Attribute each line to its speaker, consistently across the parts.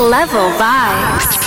Speaker 1: level vibes.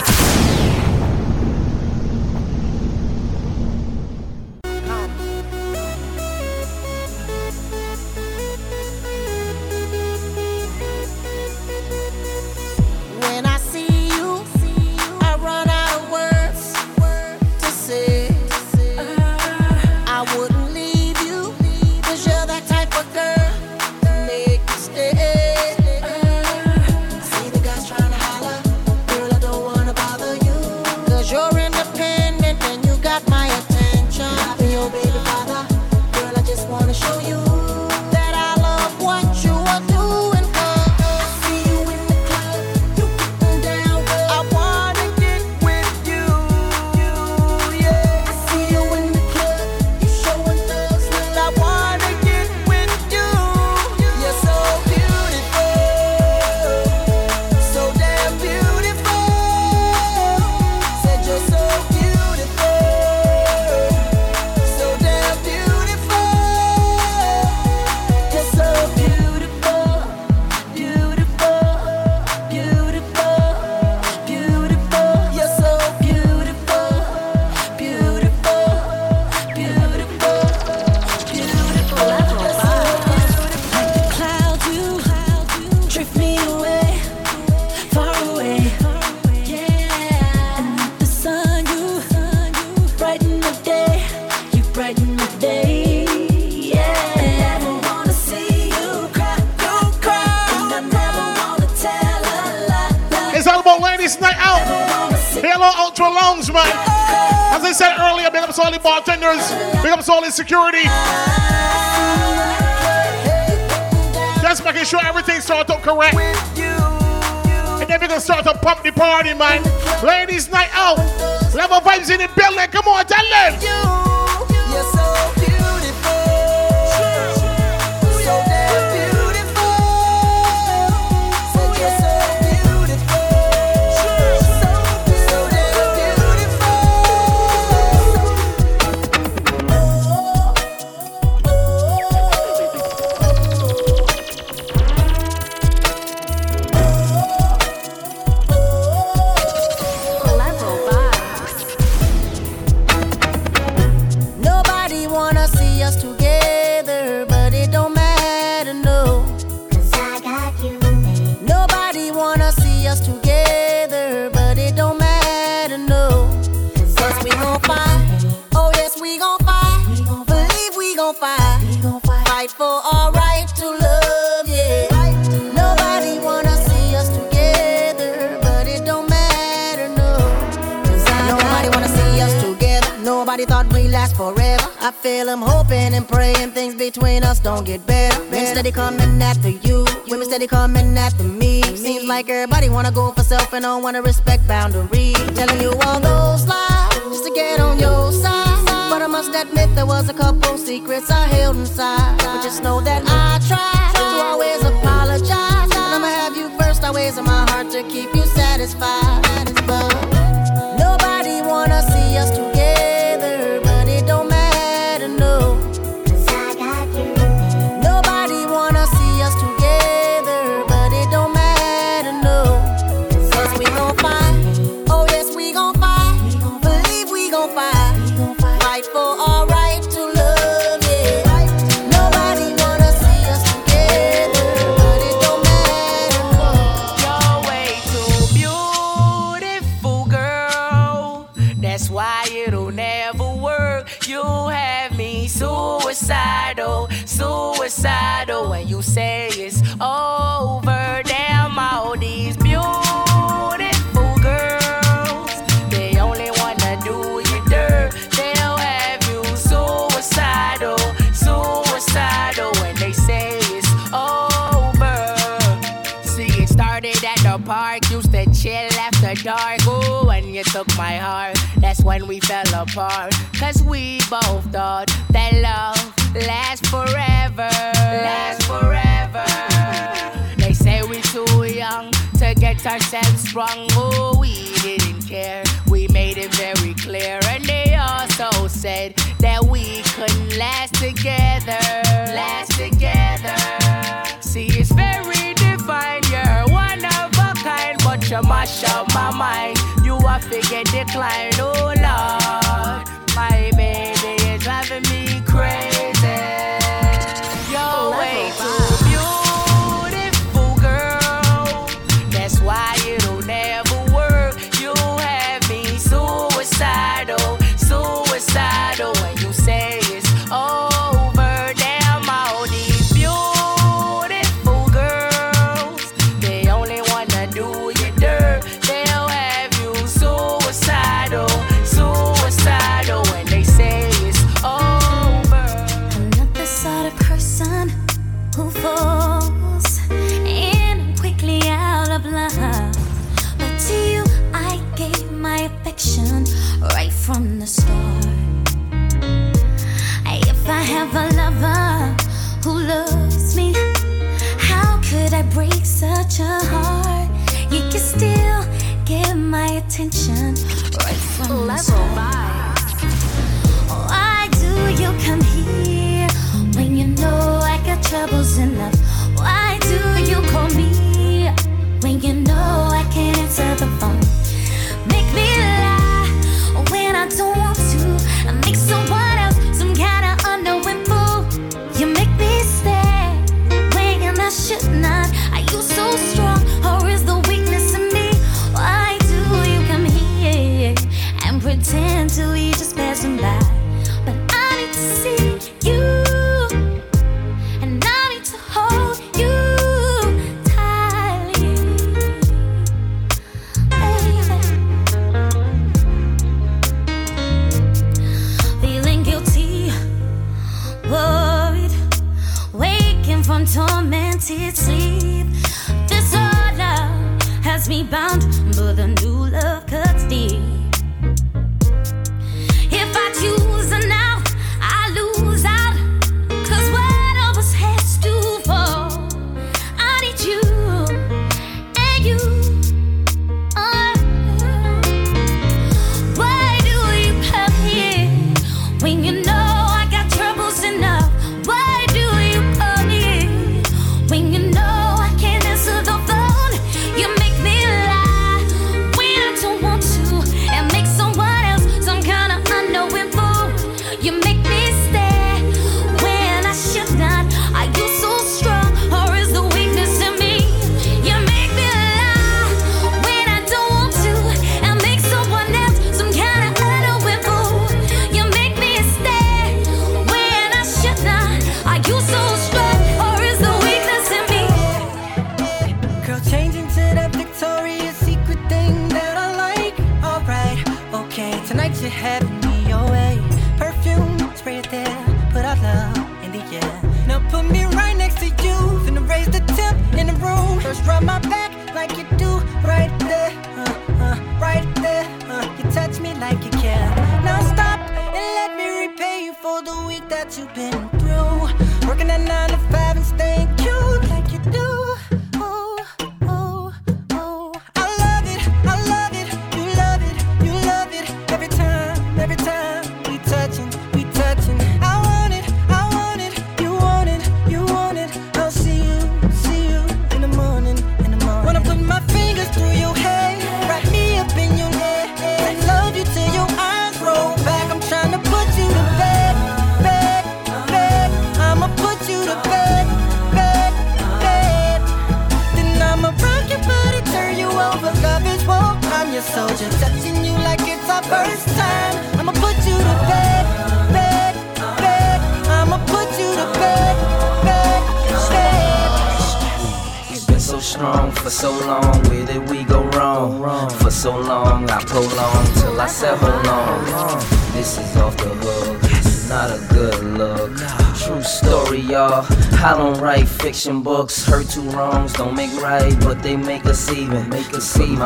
Speaker 2: security. Just making sure everything sort up correct. And then we're gonna start to pump the party, man. Ladies night out. Level vibes in the building. Come on, tell them.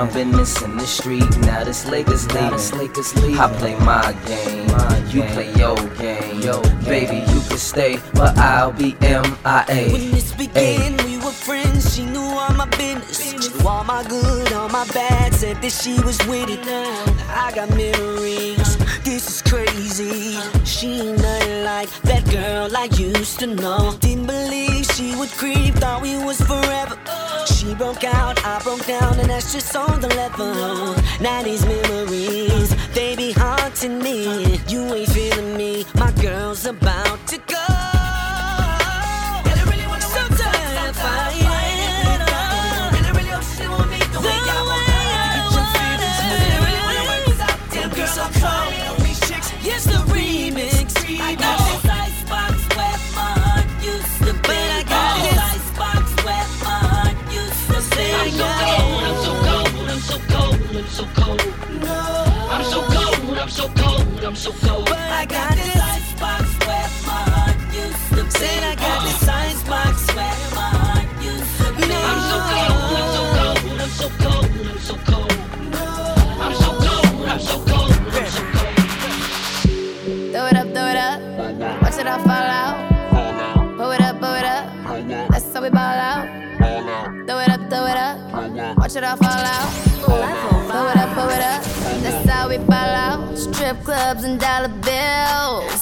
Speaker 3: confidence in
Speaker 4: the
Speaker 5: street. Now this Lakers leaving. I play my game, you play your game. Yo, baby, you can stay, but I'll be MIA.
Speaker 6: When this began, we were friends. She knew all my business. She knew all my good, all my bad. Said that she was with it. I got memories. This is crazy. She ain't nothing like that girl I used to know. Didn't believe she would creep. Thought we was forever. She broke out, I broke down, and that's just on the level. 90s memories, they be haunting me. You ain't feeling me.
Speaker 7: I'm so cold.
Speaker 6: I got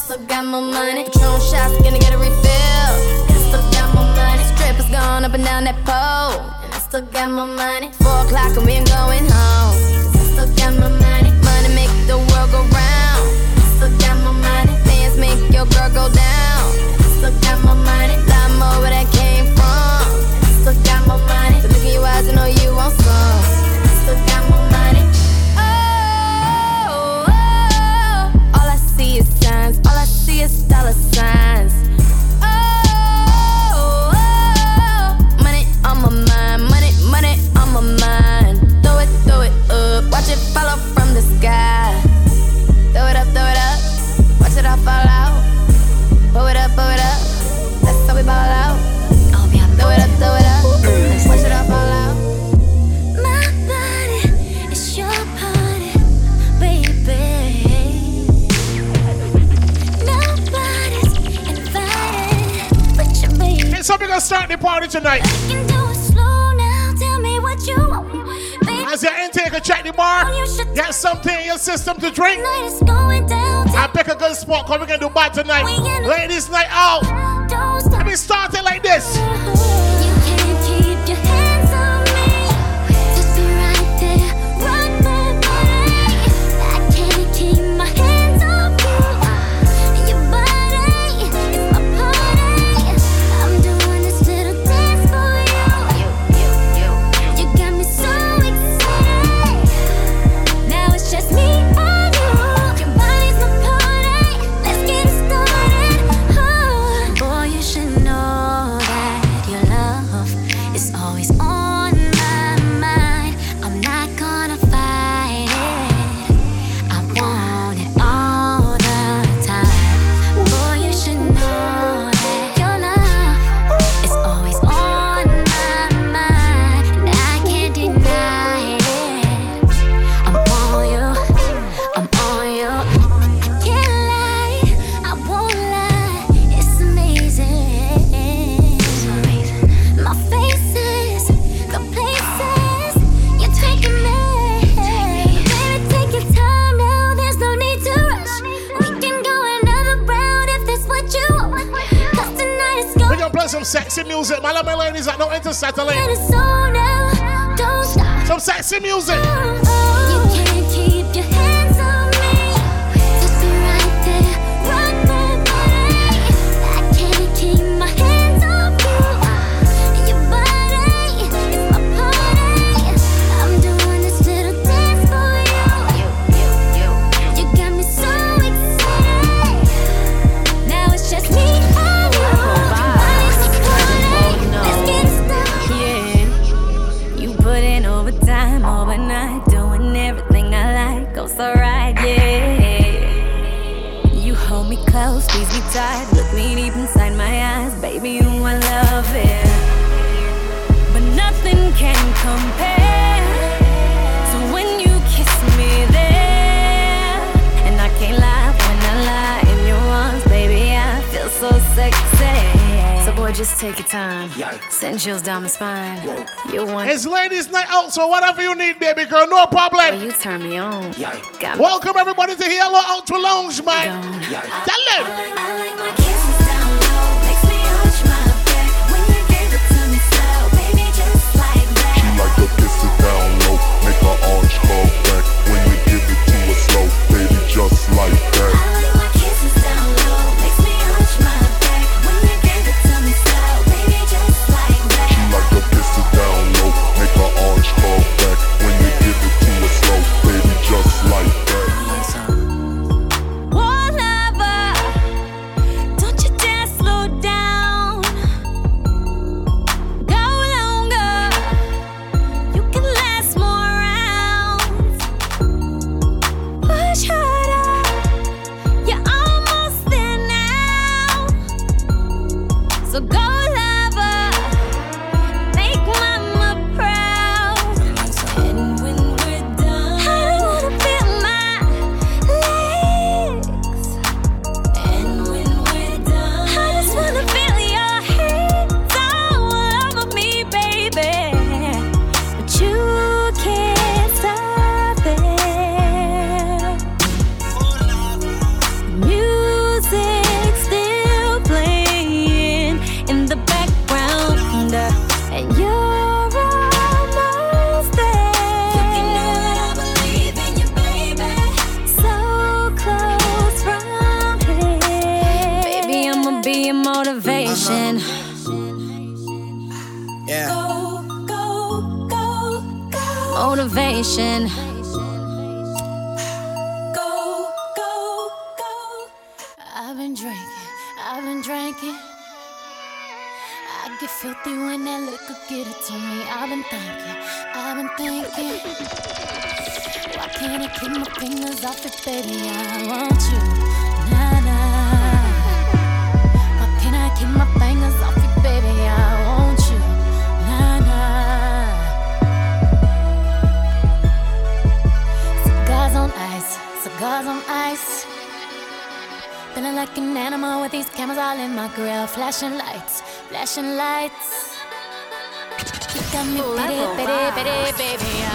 Speaker 8: Still got my money. Patron shots, gonna get a refill. And I still got my money. Strippers going up and down that pole. And I still got my money. Four o'clock and we ain't going home. I still got my money. Money make the world go round. I still got my money. Fans make your girl go down. I still got my money. Lot more where that came from. I still got my money. So look in your eyes and know you want some. I still got my money. the
Speaker 9: party
Speaker 10: tonight. As your intake, check the bar. Get something in your system to drink. I pick a good spot because we're going to do bar tonight. Ladies' night out. Let me start it like this.
Speaker 9: to
Speaker 10: settle in. Some sexy music.
Speaker 9: just
Speaker 11: take your time. Send chills down my spine. You want
Speaker 10: It's ladies' night out, so whatever you need, baby girl, no problem.
Speaker 11: you turn me on. Me
Speaker 10: Welcome everybody to Halo Ultra Lounge, man. gone. Tell them.
Speaker 9: She like it down low, make her back. When you give it to slow, baby, just like
Speaker 4: that. Baby? I want you, nah nah. Why can't I keep my fingers off it, baby? I want you, nah nah. Cigars on ice, cigars on ice. Feeling like an animal with these cameras all in my grill, flashing lights, flashing lights. You got me bitty, bitty, baby.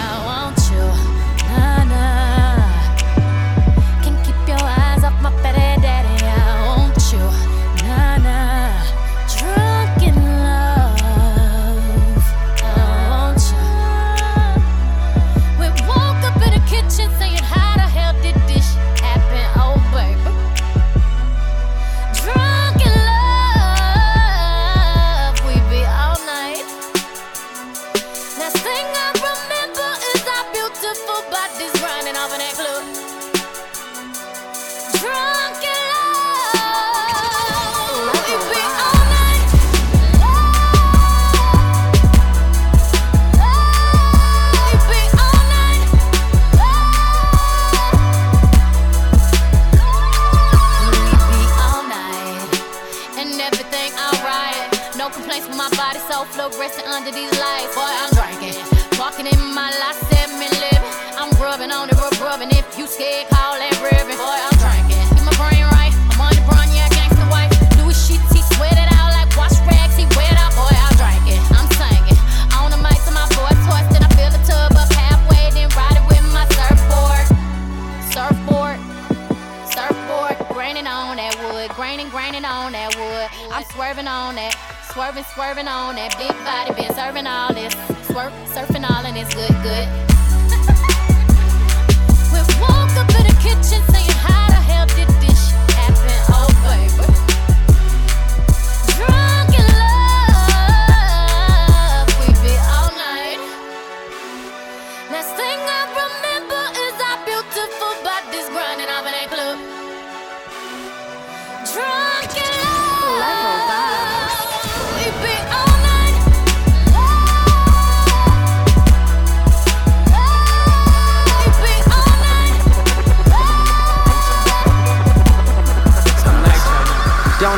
Speaker 4: So under these lights. Boy, I'm drinking, walking in my last seven living. I'm rubbing on it, rub rubbing. If you scared, call that ribbon. Boy, I'm drinking, get my brain right. I'm on the run, yeah, gangsta wife. Louis sheets, he sweat it out like wash rags. He wet out, boy, I'm drinking. I'm singing on the mic to my voice twisted. I fill the tub up halfway, then ride it with my surfboard, surfboard. Surfboard, graining on that wood, graining, graining on that wood. I'm swerving on that, swerving, swerving on that big body, been serving all this, swerve, surfing all and it's good, good. we woke up in the kitchen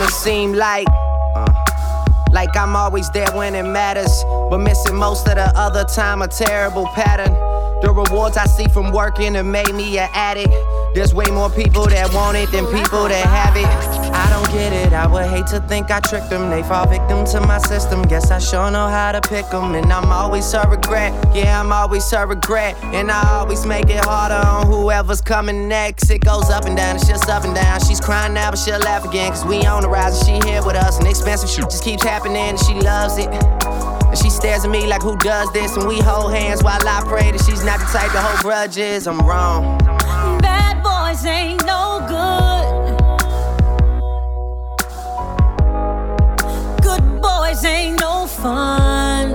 Speaker 12: it seem like like I'm always there when it matters, but missing most of the other time a terrible pattern. The rewards I see from working have made me an addict. There's way more people that want it than people that have it. I don't get it. I would hate to think I tricked them. They fall victim to my system. Guess I sure know how to pick them. And I'm always her regret. Yeah, I'm always her regret. And I always make it harder on whoever's coming next. It goes up and down, it's just up and down. She's crying now, but she'll laugh again. Cause we on the rise and she here with us. And expensive shit just keeps happening and she loves it. And she stares at me like, who does this? And we hold hands while I pray that she's not the type to hold grudges. I'm wrong.
Speaker 4: Bad boys ain't no good. Good boys ain't no fun.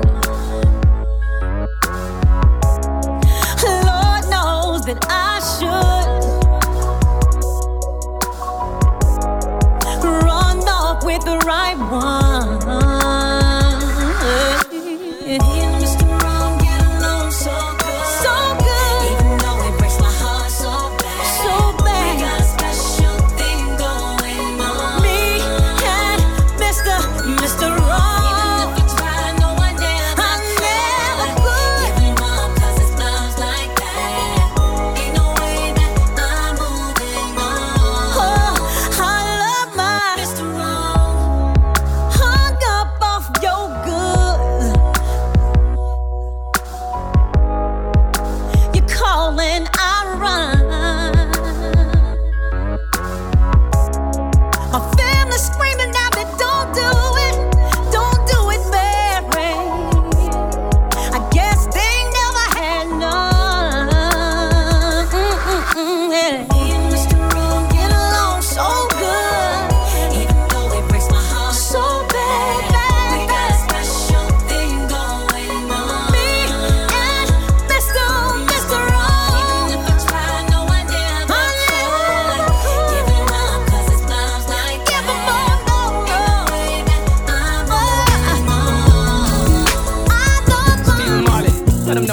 Speaker 4: Lord knows that I should run off with the right one.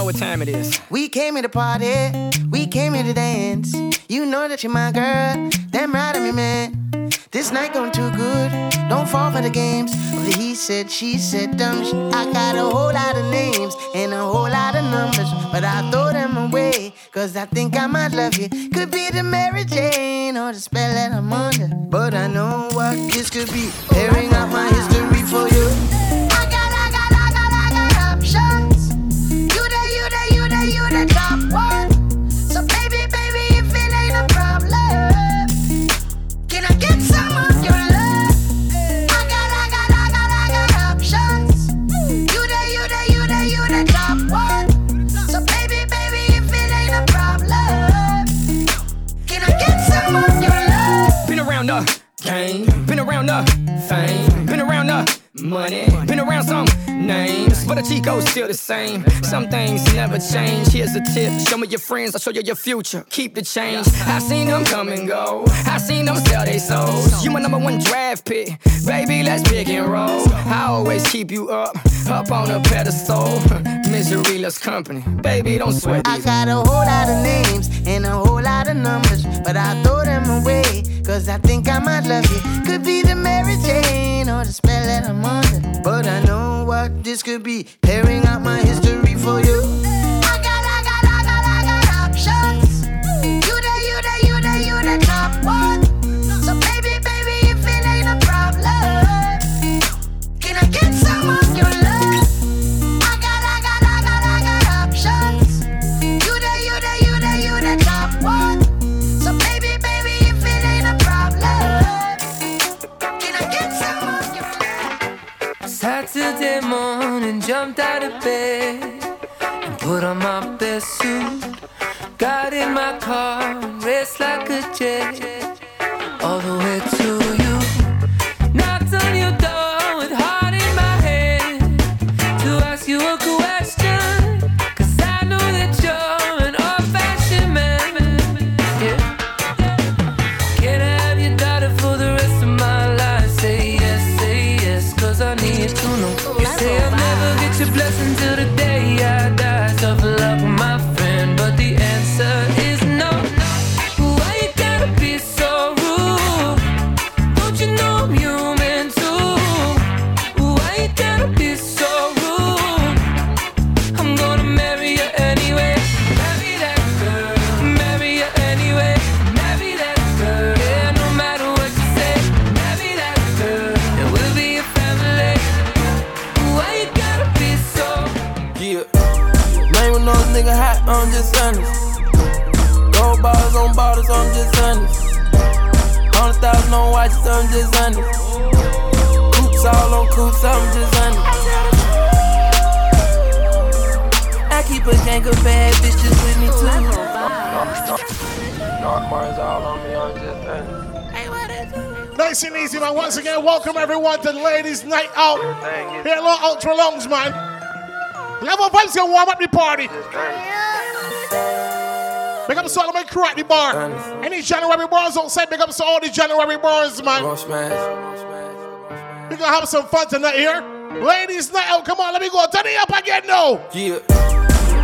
Speaker 13: What time it is.
Speaker 10: We came here to party, we came here to dance. You know that you're my girl, damn right of me, man. This night going too good, don't fall for the games. He said, she said, dumb sh- I got a whole lot of names and a whole lot of numbers, but I throw them away, cause I think I might love you. Could be the Mary Jane or the spell that I'm under, but I know what this could be. Tearing out my history for you.
Speaker 13: Around the fame. Been around the money. Been around some names, but the Chico's still the same. Some things never change. Here's a tip: show me your friends, I'll show you your future. Keep the change. I've seen them come and go. I've seen them sell their souls. You my number one draft pick, baby. Let's pick and roll. I always keep you up, up on a pedestal. Misery loves company, baby. Don't sweat.
Speaker 10: I got a whole lot of names and a whole lot of numbers, but I throw them away. Cause I think I might love you. Could be the Mary Jane or the spell that I'm under. But I know what this could be. Tearing out my history for you.
Speaker 14: Jumped out of bed and put on my best suit. Got in my car, and raced like a jet all the way to
Speaker 15: Watches, I'm just. Coops all on coops, I'm just. I keep a gang of bad bitches with me too.
Speaker 16: Dark Mars all on me, I'm just honest.
Speaker 9: Nice and easy, man. Once again, welcome everyone to Ladies Night Out. Here, little ultra longs, man. Level vibes gonna warm up the party. Big up to all my crew at the bar. Any January bars outside, big up to all the January bars, man. We're gonna have some fun tonight here. Ladies Night Out, oh, come on, let me go. Turn it up again now.
Speaker 15: Yeah.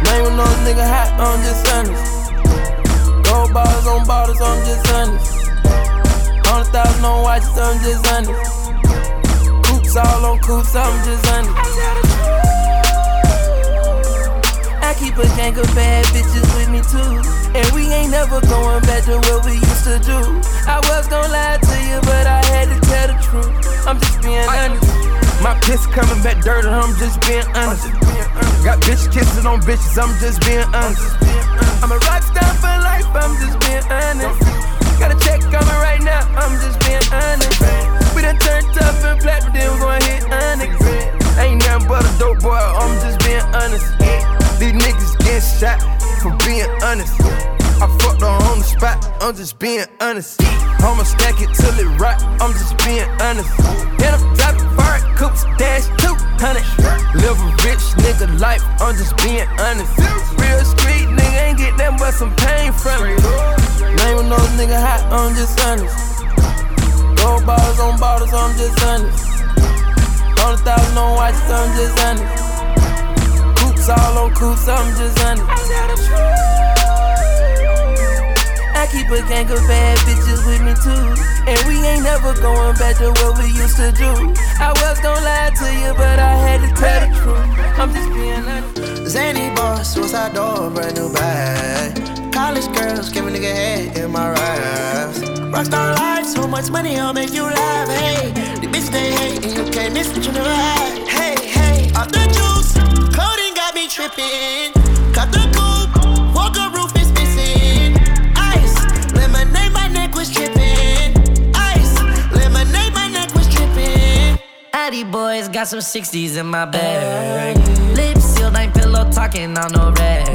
Speaker 15: Name no nigga hot, I'm just honest. Gold bars on bottles, I'm just honest. Hundred thousand on watches, I'm just honest. Coops all on coops, I'm just honest. Keep a gang of bad bitches with me too. And we ain't never going back to what we used to do. I was gonna lie to you, but I had to tell the truth. I'm just being honest.
Speaker 17: My piss coming back dirty, I'm just being honest. Got bitch kissing on bitches, I'm just being honest.
Speaker 15: I'm a rock star for life, I'm just being honest. Got a check coming right now, I'm just being honest. We done turned tough and platinum, then we gon' hit honest.
Speaker 17: Ain't nothing but a dope boy, I'm just being honest. These niggas get shot for being honest. I fucked her on the spot, I'm just being honest. I'ma stack it till it rock, I'm just being honest.
Speaker 15: And I'm driving fire, coops, dash 200.
Speaker 17: Live a rich nigga life, I'm just being honest.
Speaker 15: Real street nigga ain't get nothing but some pain from me.
Speaker 17: Name with no nigga hot, I'm just honest. Gold bars on bottles, I'm just honest. Hundred thousand on watches, I'm just honest.
Speaker 12: It's all on I'm just honest. I tell the truth. I keep a gang of bad bitches with me too. And we ain't never going back to what we used to do. I was gonna lie to you, but I had to tell the truth. I'm just being honest.
Speaker 18: Zany boss, suicide door, brand new bag. College girls, give a nigga head in my raps. Rockstar life, so much money, I'll make you laugh. Hey, the bitch they hate, and you can't miss what you never had. Hey, hey, off the juice, got tripping. Cut the coupe, walk a roof is missing. Ice, lemonade, my neck was tripping. Ice, lemonade, my neck was tripping.
Speaker 19: Addy boys got some 60s in my bag. Lips sealed, ain't pillow talking on no rag.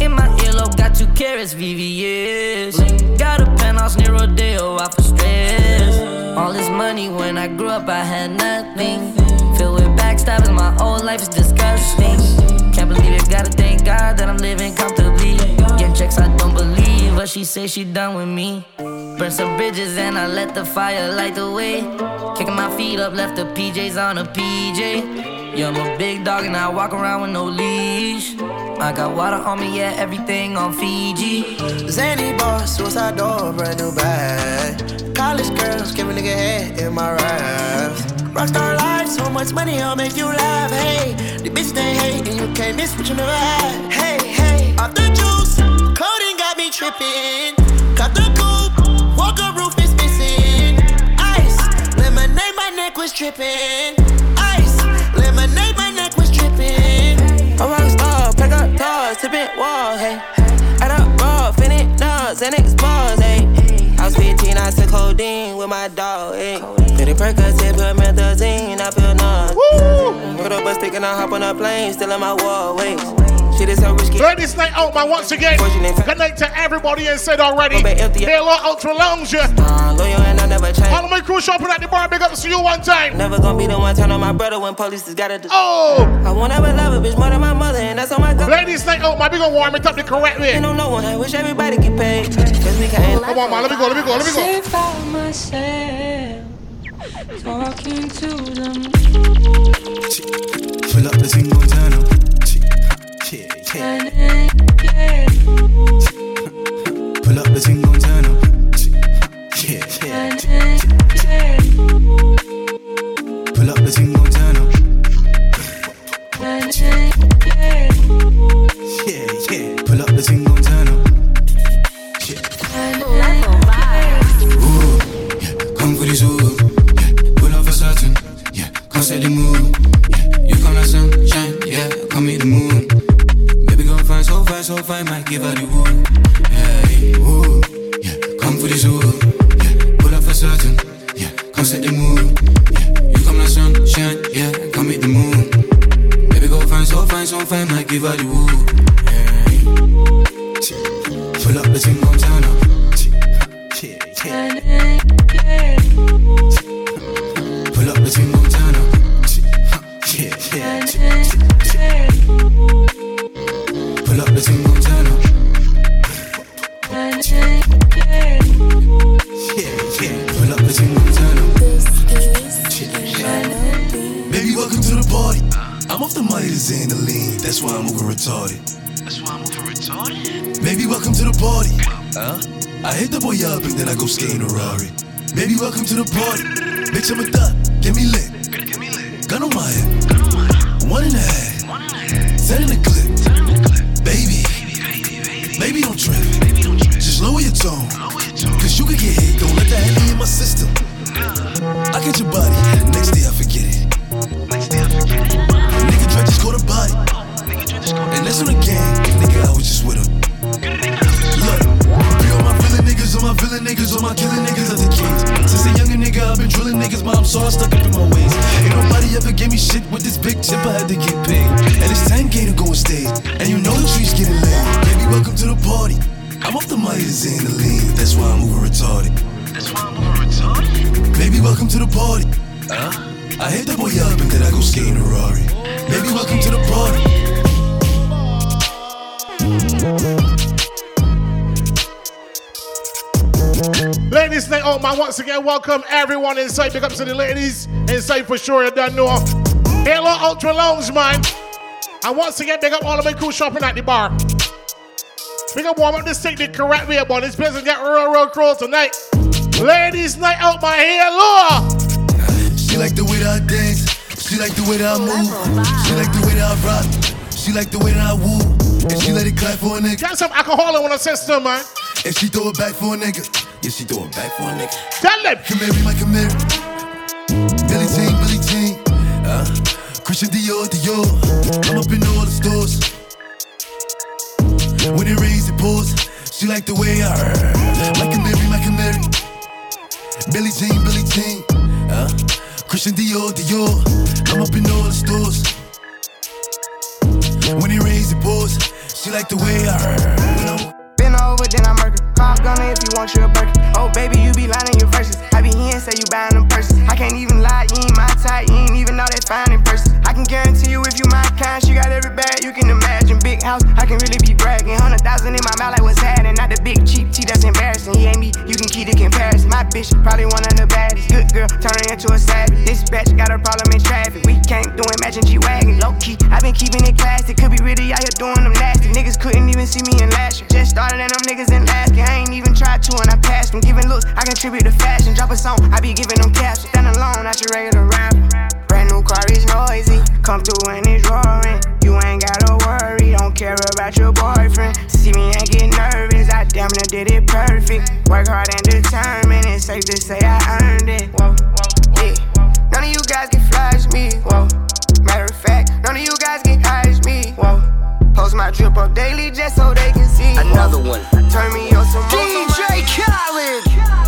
Speaker 19: In my earlobe, got two carrots, VVS. Got a penthouse near Rodeo, off of stress. All this money when I grew up, I had nothing. Filled with backstabbing, my whole life is disgusting. Gotta thank God that I'm living comfortably. Getting checks, I don't believe, but she say she done with me. Burn some bridges and I let the fire light the way. Kicking my feet up, left the PJs on a PJ. Yeah, I'm a big dog and I walk around with no leash. I got water on me, yeah, everything on Fiji.
Speaker 18: Zany boss, suicide door, brand new bag. College girls, give a nigga head in my raps. Rockstar life, so much money, I'll make you laugh. Hey, the bitch they hate, and you can't miss what you never had. Hey, hey, off the juice, coding got me tripping. Cut the coupe, walk a roof is missing. Ice, lemonade, my neck was tripping.
Speaker 12: Tipping walls, hey. Add up raw, finish nuts, and bars, hey. I was 15, I took codeine with my dog, hey. Pretty Percocet, promethazine, I feel numb. Put up a stick and I hop on a plane, still in my wall, wait. Shit is so risky.
Speaker 9: Ladies night out, man, once again. Connect to everybody and said already. Halo Ultra Lounge.
Speaker 12: Loyal and I never change.
Speaker 9: All of my crew shopping at the bar, big ups to you one time.
Speaker 12: Never gonna be the one turn on my brother when police just gotta do.
Speaker 9: Oh!
Speaker 12: I won't ever love a bitch more than my mother, and that's on my gut.
Speaker 9: Ladies night out, man, we gonna warm it up the correct way.
Speaker 12: Ain't no no one, I wish everybody get paid. Cause we can't.
Speaker 9: Come on, man, let me go, let me go, let me go.
Speaker 20: Sick myself talking to them.
Speaker 21: Pull up the thing, go turn up. Yeah, yeah. Pull up the go turn up. Yeah, yeah. Pull up the go turn up. Yeah, yeah. Pull up the go turn up. Ooh, yeah. Come for ooh. Yeah. Pull up for certain. Yeah. Come set the mood. Yeah. You come like sunshine. Yeah. Come meet the moon. Fine, fine. Might give her the wood. Hey, ooh. Yeah. Come for this ooh. Yeah. Pull up for certain. Yeah. Come set the mood. Yeah. You come like sunshine. Yeah. Come meet the moon. Baby girl fine, so fine, so fine. Might give her the wood. Hey. Pull up the thing, gon' turn up. Yeah, yeah.
Speaker 22: Off the lean, that's why I'm over retarded.
Speaker 21: That's why I'm over retarded.
Speaker 22: Baby, welcome to the party. Huh? I hit the boy up and then I go skating a Rari. Baby, welcome to the party. Bitch, I'm a thot, get me lit.
Speaker 9: Out, man, once again, welcome everyone inside. Big up to the ladies inside for sure. You don't know. Halo Ultra Lounge, man. And once again, big up all of my cool shopping at the bar. We can warm up this thing the correct way, but this place will get real, real cool tonight. Ladies' night out, my hair, Laura.
Speaker 22: She like the way that I dance. She like the way that I move. She like the way that I rock. She like the way that I woo. And she let it clap for a nigga.
Speaker 9: Got some alcohol in the system, man.
Speaker 22: And she throw it back for a nigga. Yeah, she throw it back for a nigga.
Speaker 9: Tell them.
Speaker 22: Camry, my Camry. Billy Jean, Billy Jean. Uh, Christian Dior, Dior. I'm up in all the stores. When it rains, it pours. She like the way I Like a Mary, like a Mary. Billy Jean, Billy Jean. Uh, Christian Dior, Dior. I'm up in all the stores. When it rains, it pours. She like the way I
Speaker 18: Been if you want you a burger. Oh, baby, you be lying your verses. Be here say you buying them purses. I can't even lie, you ain't my type. You ain't even know that fine in person. I can guarantee you if you my kind, she got every bag you can imagine. Big house, I can really be bragging. Hundred thousand in my mouth, like what's happening? Not the big cheap tea that's embarrassing. He ain't me, you can keep the comparison. My bitch probably one of the baddest. Good girl, turning into a savage. This bitch got a problem in traffic. We can't do it, matching G wagon. Low key, I been keeping it classy. Could be really out here doing them nasty. Niggas couldn't even see me in last year. Just started and them niggas in asking. I ain't even tried to and I passed them. Giving looks, I contribute to fashion. Drop a song, I be giving them caps. Stand alone, not your regular rapper. Brand new car is noisy. Come through and it's roaring. You ain't gotta worry, don't care about your boyfriend. See me and get nervous, I damn near did it perfect. Work hard and determined, it's safe to say I earned it. Whoa, yeah. None of you guys can flash me. Whoa. Matter of fact, none of you guys can hide me. Whoa. Post my drip up daily just so they can see.
Speaker 23: Another one.
Speaker 18: Turn me on some.
Speaker 23: DJ
Speaker 18: Khaled.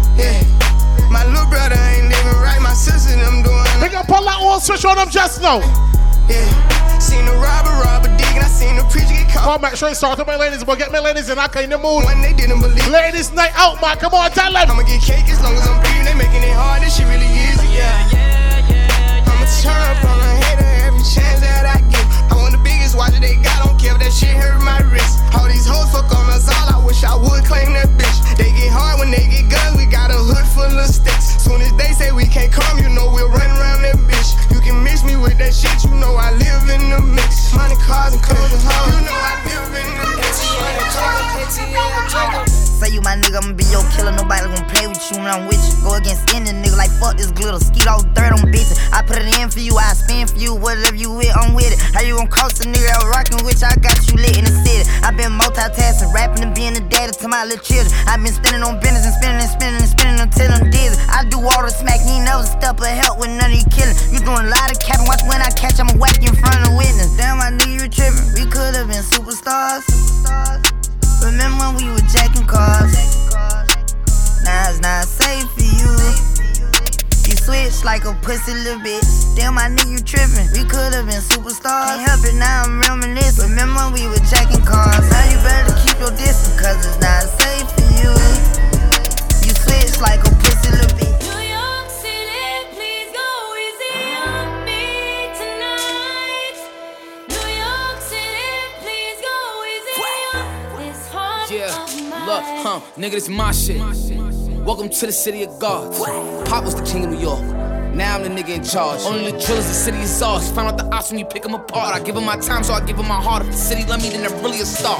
Speaker 18: yeah. My little brother ain't living right, my sister them doing.
Speaker 9: They gonna pull that old switch on them just now.
Speaker 18: Yeah. Seen the robber, robber dig, and I seen the preacher get caught.
Speaker 9: Come on, make sure you start to my ladies, but get my ladies in. I in the mood.
Speaker 18: When they didn't believe.
Speaker 9: Ladies night out, man. Come on, tell them.
Speaker 18: I'ma get cake as long as I'm breathing. They making it hard, this shit really easy, yeah. Yeah, yeah, yeah I'ma turn up on a hater every chance that I get. I biggest watch that they got, don't care if that shit hurt my wrist. All these hoes fuck on us all, I wish I would claim that bitch. They get hard when they get guns, we got a hood full of sticks. Soon as they say we can't come, you know we'll run around that bitch. You can mix me with that shit, you know I live in the mix. Money, cars, and clothes and hoes. You know I live in the mix.
Speaker 24: Say you my nigga, I'ma be your killer. Nobody gonna play with you when I'm with you. Go against any nigga like fuck this glitter. Skeet all dirt on bitches. I put it in for you, I spin for you. Whatever you with, I'm with it. How you gon' cost a nigga that rockin' with you? I got you lit in the city. i been multitasking, rapping and being a daddy to my little children. i been spending on business and spending and spending and spending until I'm dizzy. I do all the smack, you never step or help with none of you killing. You doing a lot of capping, watch when I catch, I'ma whack you in front of the witness. Damn, my nigga, you tripping. We could've been superstars. superstars. Remember when we were jacking cars? Now it's not safe for you. You switch like a pussy little bitch. Damn, my nigga, you tripping. We could've been superstars. Can't help it, now I'm reminiscing. Remember when we were jacking cars? Now you better keep your distance, cause it's not safe for you. You switch like a
Speaker 25: Look, huh, nigga, this my shit. Welcome to the city of gods. Pop was the king of New York. Now I'm the nigga in charge. Only the drillers, the city is ours. Found out the ops when you pick them apart. I give them my time, so I give them my heart. If the city love me, then they're really a star.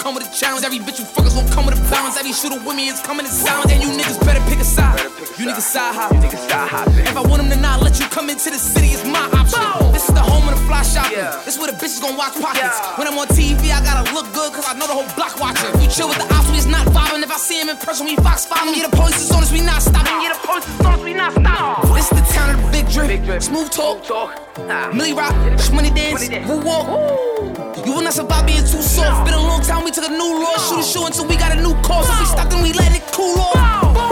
Speaker 25: Come with a challenge. Every bitch you fuck is gonna come with a balance. Every shooter with me is coming in silence. And you niggas better pick a side. You niggas side hop. If I want them to not let you come into the city, it's my option. This is the home of the fly shopping. Yeah. This where the bitches gon' watch pockets. Yeah. When I'm on TV, I gotta look good, cause I know the whole block watching. We chill with the ops, we is not vibing. If I see him in person, we fox following. Yeah, the police as soon as we not stopping. Yeah, the police as soon as we not stopping. This the town of the big drip. Big drip. Smooth talk. talk. Nah. Millie rock, money dance, woo walk. You will not survive being too soft. Been a long time, we took a new law. Shoot a show until we got a new cause. If we stop, then we let it cool off.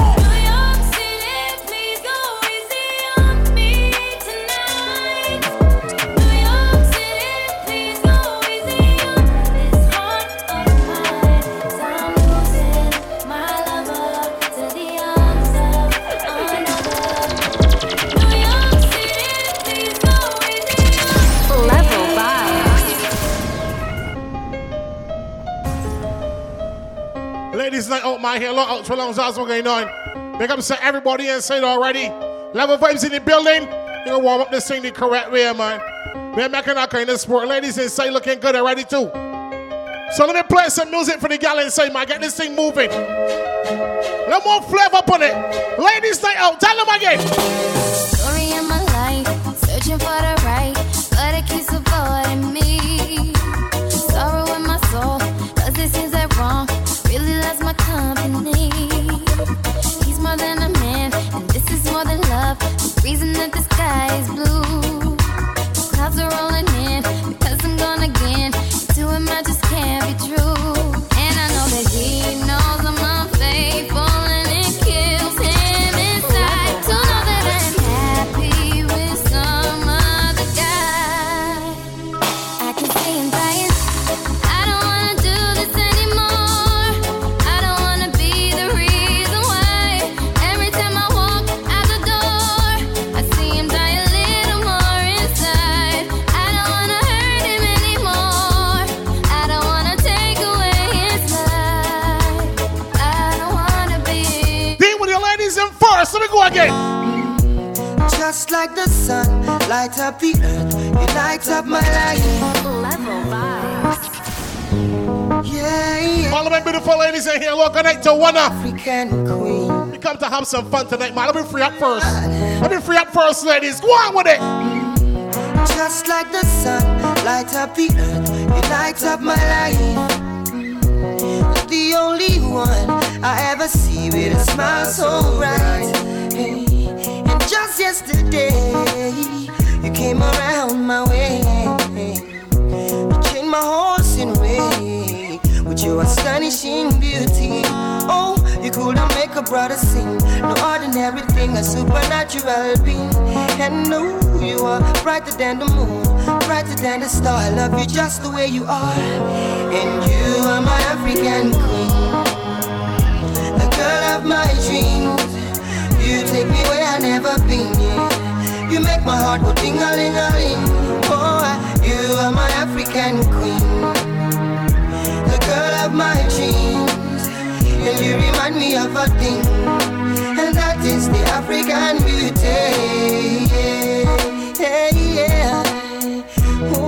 Speaker 9: Ladies night out my here, look out for long as going on. Big up to everybody inside already. Level vibes in the building. You gonna warm up this thing the correct way, man. We're making that kind of sport. Ladies inside looking good already too. So let me play some music for the gal inside, man. Get this thing moving. No more flavor on it. Ladies night out. Tell them again.
Speaker 20: Story my life, searching for the Just
Speaker 18: like the sun, light up the earth, you light up my life.
Speaker 20: Level
Speaker 18: Yeah, yeah.
Speaker 9: All of my beautiful ladies in here, look, connect to one up.
Speaker 18: African queen.
Speaker 9: We come to have some fun tonight, man. Let me free up first. Let me free up first, ladies. Go on with it.
Speaker 18: Just like the sun, light up the earth, you light up my life. The only one I ever see with a smile so bright. Yesterday, you came around my way. You changed my horse in way with your astonishing beauty. Oh, you couldn't make a brother sing. No ordinary thing, a supernatural being. And no, you are brighter than the moon, brighter than the star. I love you just the way you are. And you are my African queen, the girl of my dreams. You take me where I never been. Yeah. You make my heart go ding a ling a ling. Oh, you are my African queen, the girl of my dreams. And you remind me of a thing, and that is the African beauty. Yeah, yeah, yeah.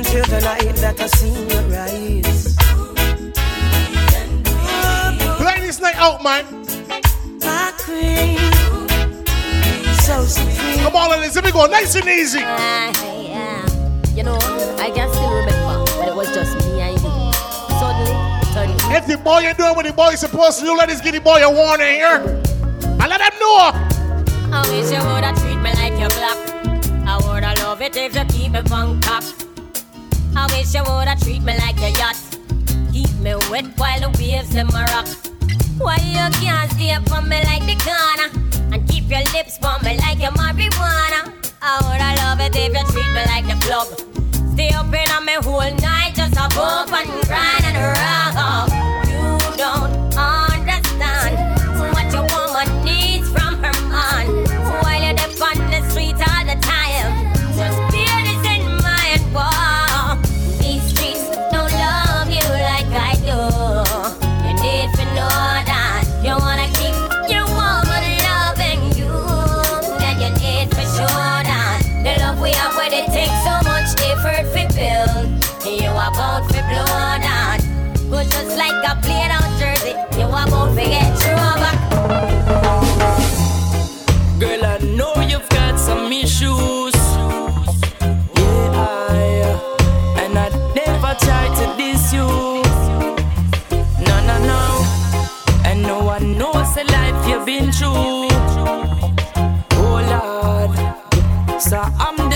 Speaker 26: until the night that I see you rise.
Speaker 9: Bring this night out, man.
Speaker 26: My queen, so supreme.
Speaker 9: Come on, ladies, let me go nice and easy.
Speaker 4: Uh, yeah. You know, I can still remember when it was just me and you. Suddenly, suddenly.
Speaker 9: If the boy ain't doing what the boy is supposed to do, let this giddy boy a warning here. I let him know.
Speaker 4: I wish you would have treated me like your black. I would have loved it if you keep it on top. I wish you woulda treat me like a yacht. Keep me wet while the waves in my rock. Why you can't stay for me like the corner? And keep your lips for me like your marijuana. I woulda love it if you treat me like the club. Stay up in on me whole night, just a bump and grind and rock.
Speaker 18: Oh.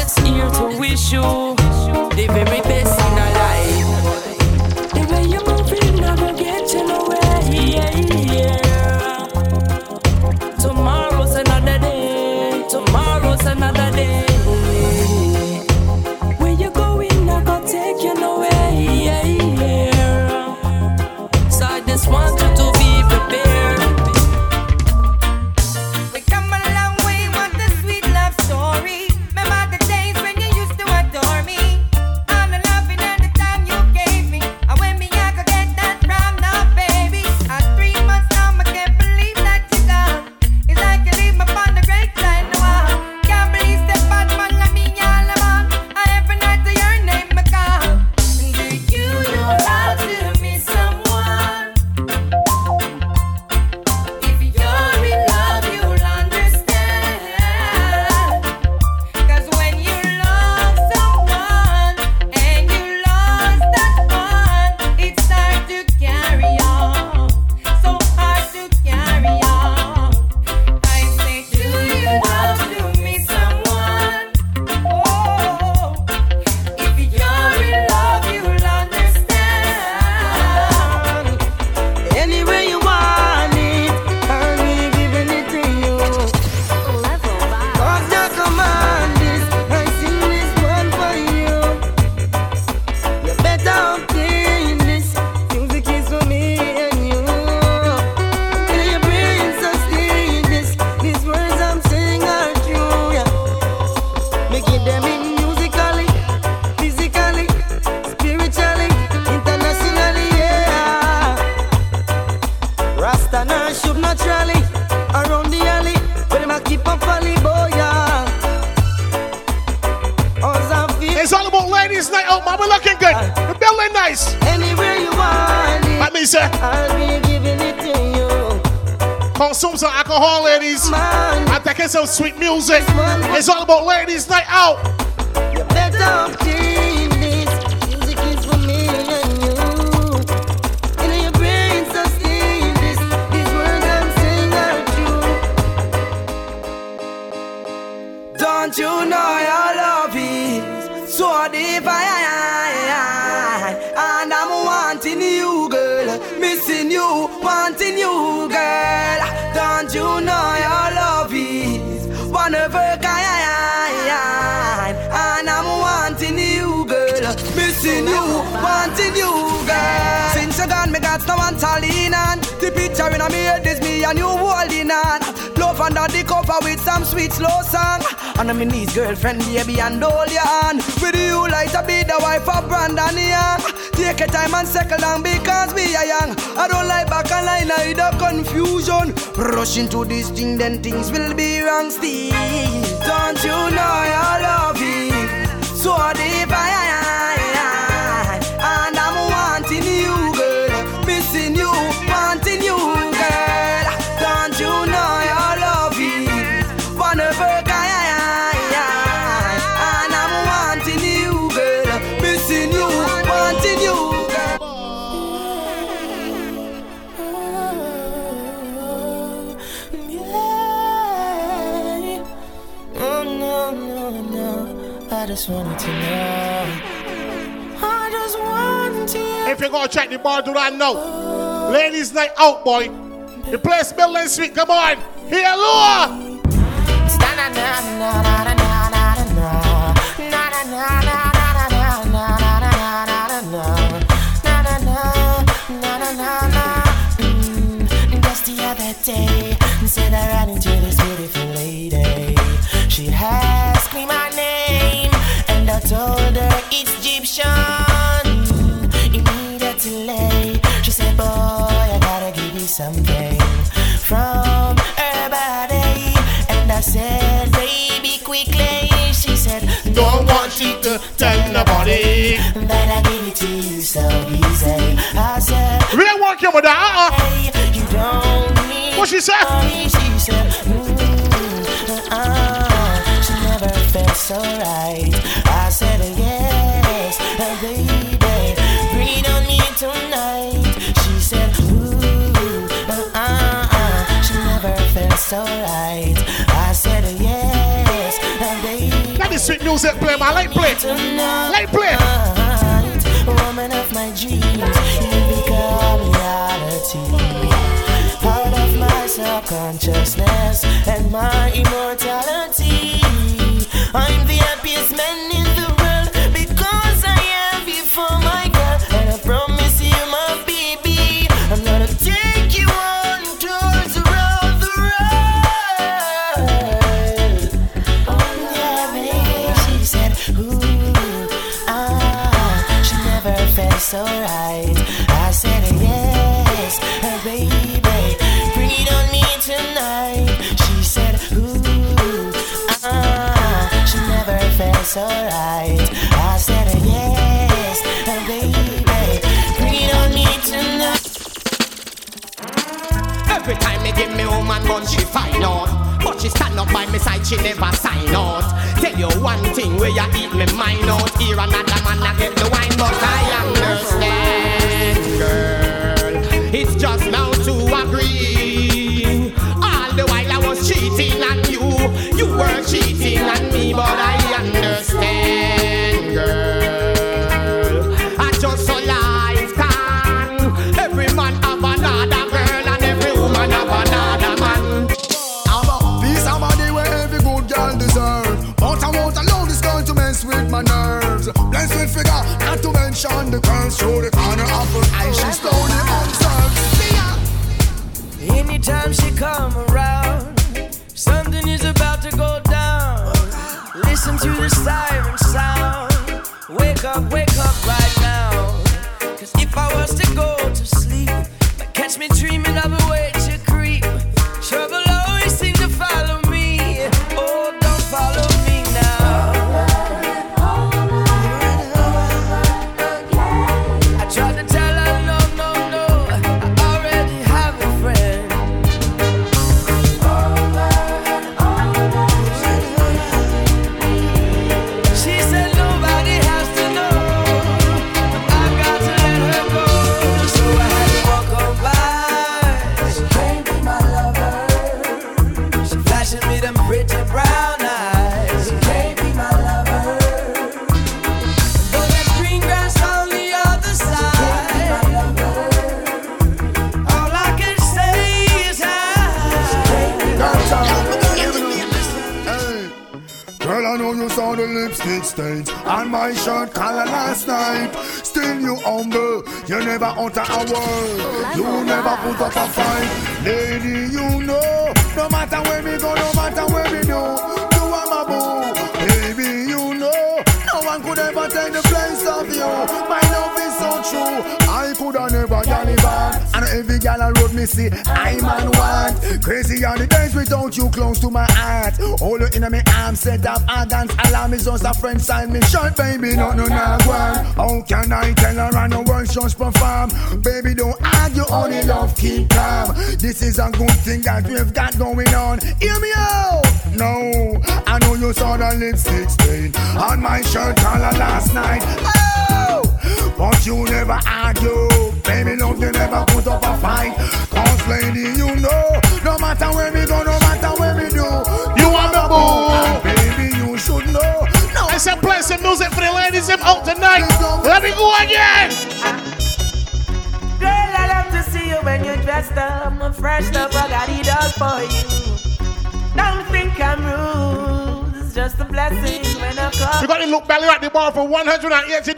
Speaker 18: it's here to wish you.
Speaker 26: this
Speaker 18: week. Come on. sweet music play, my light, play. light, play.
Speaker 27: Woman of my dreams, you become reality. Part of my subconsciousness and my immortality. I'm the happiest man in
Speaker 28: give me woman gun, she find out. But she stand up by me side, she never sign out. Tell you one thing, where you eat me mind out. Here another man, I get the wine, but I understand, girl. It's just now to agree. All the while I was cheating on you, you were cheating on me, but I sexy, I man
Speaker 29: want. Crazy on the days without you close to my heart. All you in me arms set up organs. Alarm is just a friend sign me short, baby. No, no, no, one. How can I tell her I know work just perform? Baby, don't argue, only love keep calm. This is a good thing that we've got going on. Hear me out. No, I know you saw the lipstick stain on my shirt collar last night. Oh, but you never argue. Baby, love, you never put up a fight. Cause, lady, you know, no matter where we go, no matter where we do, you are the boo. Baby, you should know. No.
Speaker 9: I said, play some music for the ladies them out tonight. Let me go again.
Speaker 2: Girl, I love to see you when you're dressed up. Fresh up, I got it all for you. Don't think I'm rude. Just a blessing when I come.
Speaker 9: We got the look belly at the bar for $180.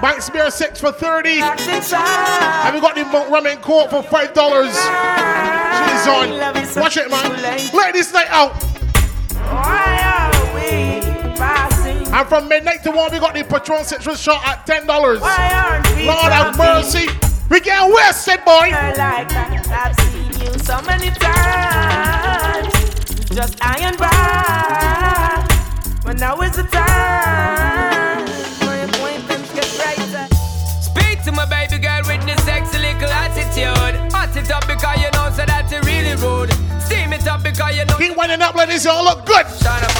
Speaker 9: Banks ah. beer 6 for 30 And we got the and coke for $5. Ah. She's on. Watch it, man. Ladies night out.
Speaker 2: Why are we passing?
Speaker 9: And from midnight to 1, we got the Patron Citrus shot at $10.
Speaker 2: Why aren't we
Speaker 9: Lord have mercy. We get wasted, boy.
Speaker 2: Girl, like. I've seen you so many times. Just iron back. But now is the time. My appointments get brighter.
Speaker 14: Speak to my baby girl with this sexy little attitude. Hot it up because you know so that you really rude. Steam it up because you know.
Speaker 9: Keep winding up, ladies. Y'all look good.
Speaker 14: Trying to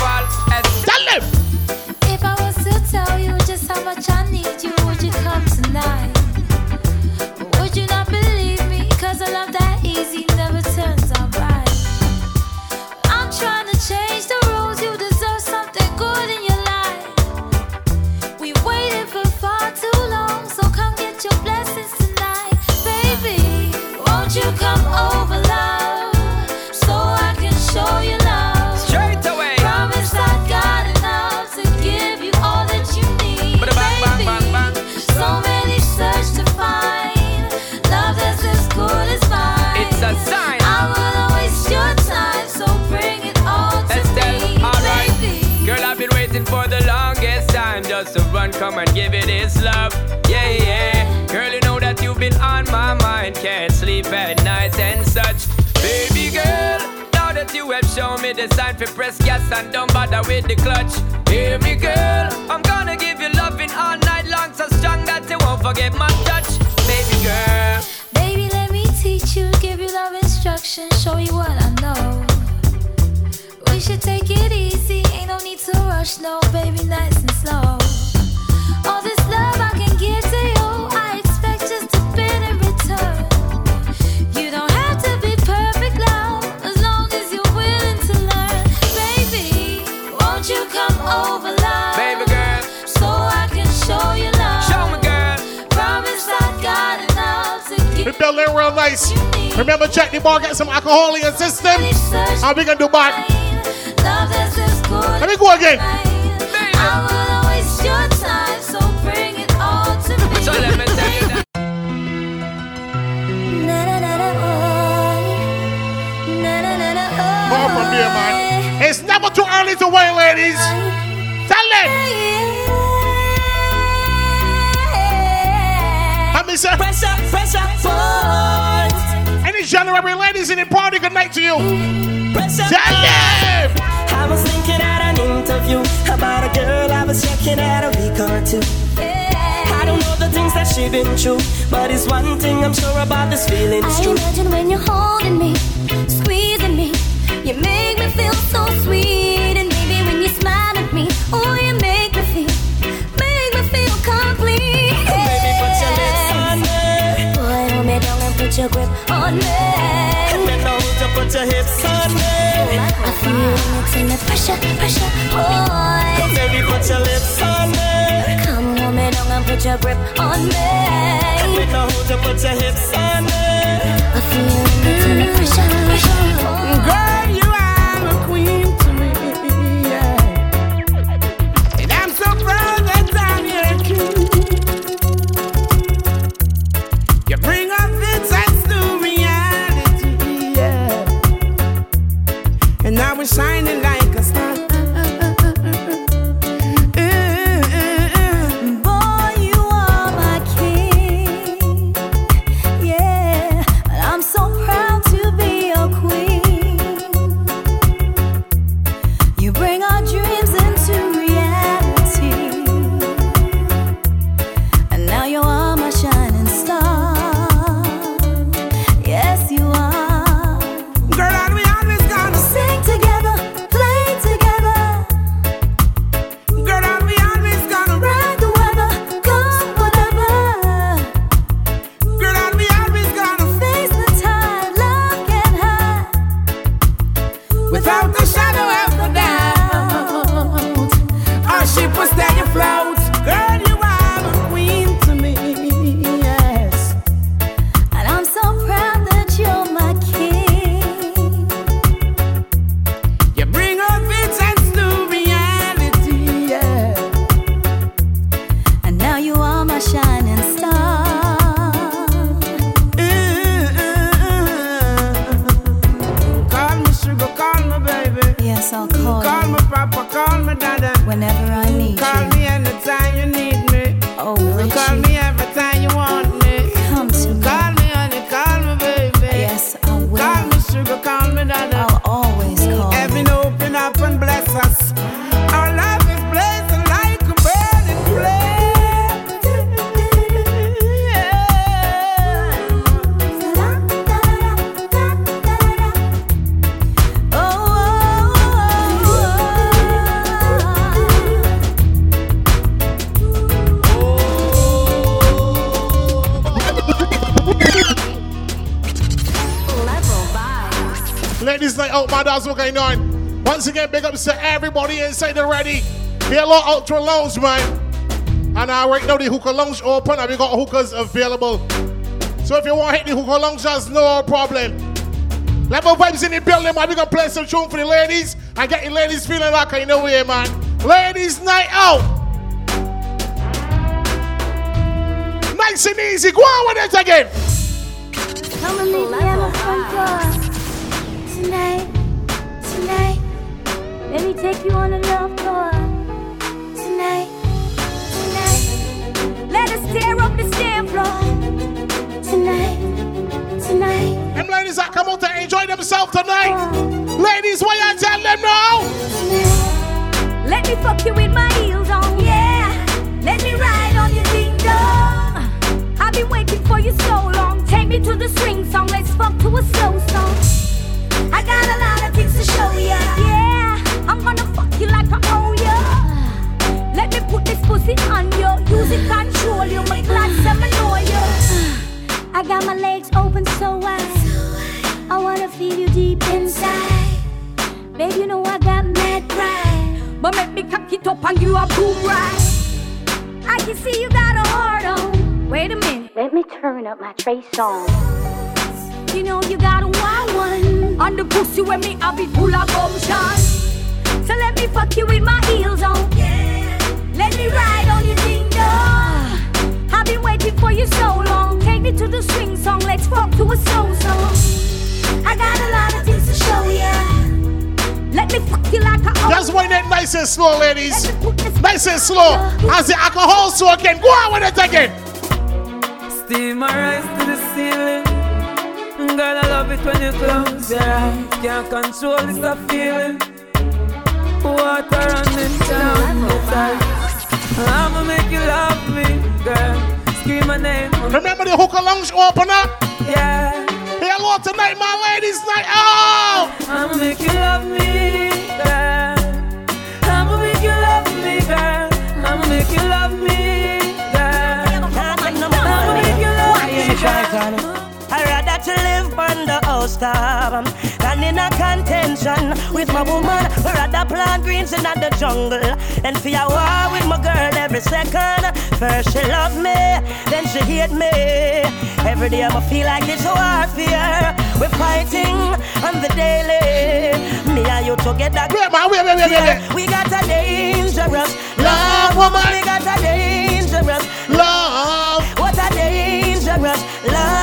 Speaker 14: its love. Yeah, yeah. Girl, you know that you've been on my mind. Can't sleep at night and such. Baby girl, now that you have shown me the sign for press gas and don't bother with the clutch. Hear me, girl. I'm gonna give you loving all night long, so strong that you won't forget my touch. Baby girl.
Speaker 20: Baby, let me teach you, give you love instruction, show you what I know. We should take it easy, ain't no need to rush, no, baby, nice and slow. Enough to give
Speaker 9: We built it real nice. Remember, check the bar, get some alcohol in your system. And we can do back.
Speaker 20: love that's as good.
Speaker 9: Let me go again.
Speaker 20: I will waste your time, so all to me.
Speaker 14: So let me tell you that.
Speaker 9: Far from there, man. It's never too early to wait, ladies. Tell them. Let me say.
Speaker 2: Pressure, pressure, point.
Speaker 9: Any January ladies in the party, good night to you.
Speaker 2: Pressure,
Speaker 9: Tell them.
Speaker 2: I was thinking at an interview about a girl I was checking out a week or two. I don't know the things that she been through, but it's one thing I'm sure about this feeling's
Speaker 20: I
Speaker 2: true.
Speaker 20: imagine when you're holding me, squeezing me, you make me feel so sweet. And maybe when you smile at me, oh, you
Speaker 2: your
Speaker 20: grip on me.
Speaker 2: Bend down to put your hips on me.
Speaker 20: I feel it's in the pressure, pressure, boy.
Speaker 2: Come Baby, put your lips on me.
Speaker 20: Come me down and put your grip on me.
Speaker 2: Bend down to put your hips on me.
Speaker 20: I feel it's in the pressure, pressure, boy.
Speaker 2: Girl, you shining
Speaker 9: Halo Ultra Lounge, man. And uh, right now, the hookah lounge open and we got hookahs available. So if you want to hit the hookah lounge, that's no problem. Level vibes in the building, man. We gonna play some tune for the ladies and get the ladies feeling like in the way, man. Ladies night out. Nice and easy. Go on with it again.
Speaker 10: Come and meet me at my front door tonight, tonight. Let me take you on a
Speaker 9: out to enjoy themselves tonight. Ladies, what you tell them now?
Speaker 10: Let me fuck you with my heels on, yeah. Let me ride on your ding dong. I've been waiting for you so long. Take me to the swing song. Let's fuck to a slow song. I got a lot of things to show ya. Yeah, I'm gonna fuck you like I owe ya. Let me put this pussy on you. Use it, control you. My glad seven know you. I got my legs open so wide. I wanna feel you deep inside. Babe, you know I got mad pride. But make me cock it up and you a boom right. I can see you got a heart on. Wait a minute. Let me turn up my Trey Songz. You know you got a wild one. On the pussy when me I be full of gumption. So let me fuck you with my heels on. Yeah. Let me ride on your ding dong. I've been waiting for you so long. Take me to the swing song. Let's fuck to a slow song. I got a lot of things to show ya. Let me fuck you like a
Speaker 9: Just wind it nice and slow, ladies. Nice and slow. As the alcohol so again. Go on with it again.
Speaker 14: Steam my rise to the ceiling. Girl, I love it when you close your eyes. Can't control this a feeling. Water running down the side. I'ma make you love me, girl. Scream my name.
Speaker 9: Remember the hookah lounge opener?
Speaker 14: Yeah.
Speaker 9: Hello tonight, my ladies night out. Oh!
Speaker 14: I'ma make you love me, girl. I'ma make you love me, girl. I'ma make you love me, girl. I'ma make you love me, girl.
Speaker 30: I rather to live on the house top than in a contention with my woman. I rather plant greens in the jungle and for a war with my girl every second. First she love me, then she hate me. Every day I'ma feel like it's warfare. We're fighting on the daily. Me and you together.
Speaker 9: Wait, man, wait, wait, wait, wait.
Speaker 30: We got a dangerous
Speaker 9: Love, woman.
Speaker 30: We got a dangerous
Speaker 9: love.
Speaker 30: What a dangerous love.